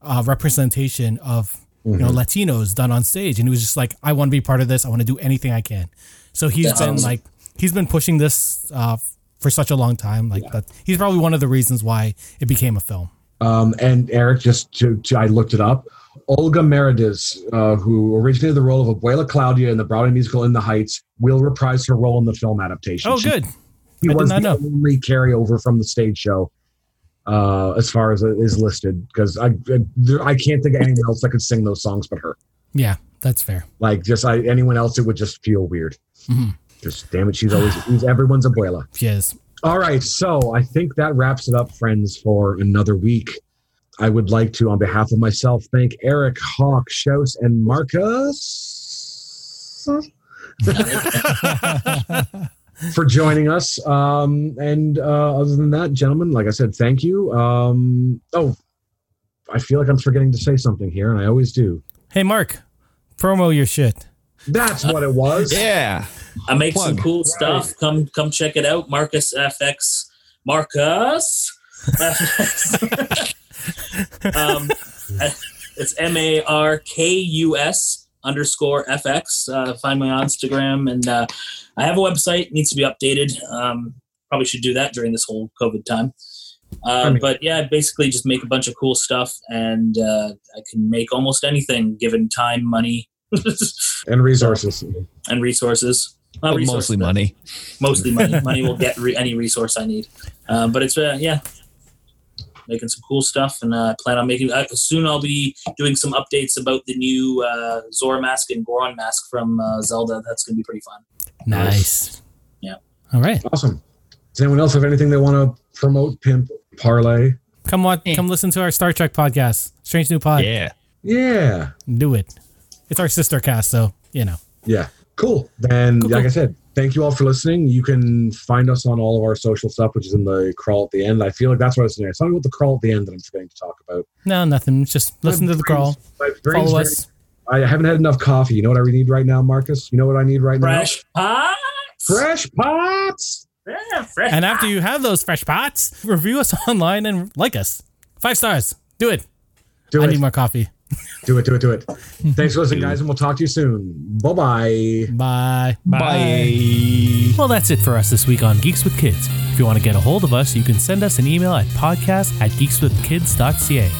uh, representation of you know Latinos done on stage, and he was just like, I want to be part of this. I want to do anything I can. So he's That's been like he's been pushing this uh, for such a long time. Like that, he's probably one of the reasons why it became a film. Um, and Eric, just to, to I looked it up. Olga Merediz, uh, who originated the role of Abuela Claudia in the Broadway musical In the Heights, will reprise her role in the film adaptation. Oh, She- good. He I was the know. only carryover from the stage show, uh, as far as it is listed, because I, I there- I can't think of anyone else that could sing those songs but her. Yeah, that's fair. Like just I, anyone else, it would just feel weird. Mhm. Just damn it, she's always she's everyone's abuela. She is. All right, so I think that wraps it up, friends, for another week. I would like to, on behalf of myself, thank Eric, Hawk, Shouse, and Marcus for joining us. Um, and uh, other than that, gentlemen, like I said, thank you. Um, oh, I feel like I'm forgetting to say something here, and I always do. Hey, Mark, promo your shit. That's what it was. Yeah. I make some Plug. cool stuff. Come come check it out. Marcus FX. Marcus. um, it's M A R K U S underscore FX. Uh, find me on Instagram, and uh, I have a website. Needs to be updated. Um, probably should do that during this whole COVID time. Uh, I mean- but yeah, basically just make a bunch of cool stuff, and uh, I can make almost anything given time, money, And resources. and resources. Not resources, mostly money. mostly money. money will get re- any resource I need. Um, but it's uh, yeah, making some cool stuff, and uh, I plan on making. Uh, soon I'll be doing some updates about the new uh, Zora mask and Goron mask from uh, Zelda. That's going to be pretty fun. Nice. Yeah. All right. Awesome. Does anyone else have anything they want to promote, pimp, parlay? Come on, come listen to our Star Trek podcast, Strange New Pod. Yeah. Yeah. Do it. It's our sister cast, so you know. Yeah. Cool. Then, Cool, like cool. I said, thank you all for listening. You can find us on all of our social stuff, which is in the crawl at the end. I feel like that's what I was saying. Something with the crawl at the end that I'm forgetting to talk about. No, nothing. Just listen to the crawl. My brain's Follow very- us. I haven't had enough coffee. You know what I need right now, Marcus? You know what I need right now? Fresh pots. Fresh pots. Yeah, fresh. And after you have those fresh pots, review us online and like us. Five stars. Do it. Do I it. need more coffee. Do it, do it, do it. Thanks for listening, guys, and we'll talk to you soon. Bye-bye. Bye. Bye. Well, that's it for us this week on Geeks with Kids. If you want to get a hold of us, you can send us an email at podcast at geekswithkids.ca.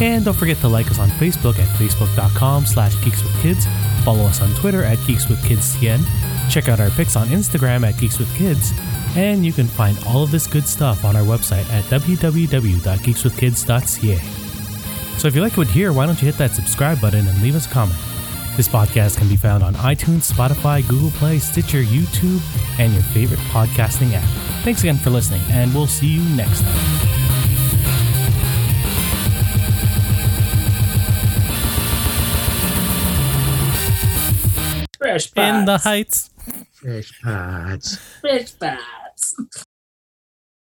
And don't forget to like us on Facebook at facebook.com slash geekswithkids. Follow us on Twitter at geekswithkidscn. Check out our pics on Instagram at geekswithkids. And you can find all of this good stuff on our website at www.geekswithkids.ca. So if you like what you hear, why don't you hit that subscribe button and leave us a comment? This podcast can be found on iTunes, Spotify, Google Play, Stitcher, YouTube, and your favorite podcasting app. Thanks again for listening, and we'll see you next time. Fresh In the. Heights. Fish pods. Fresh pots.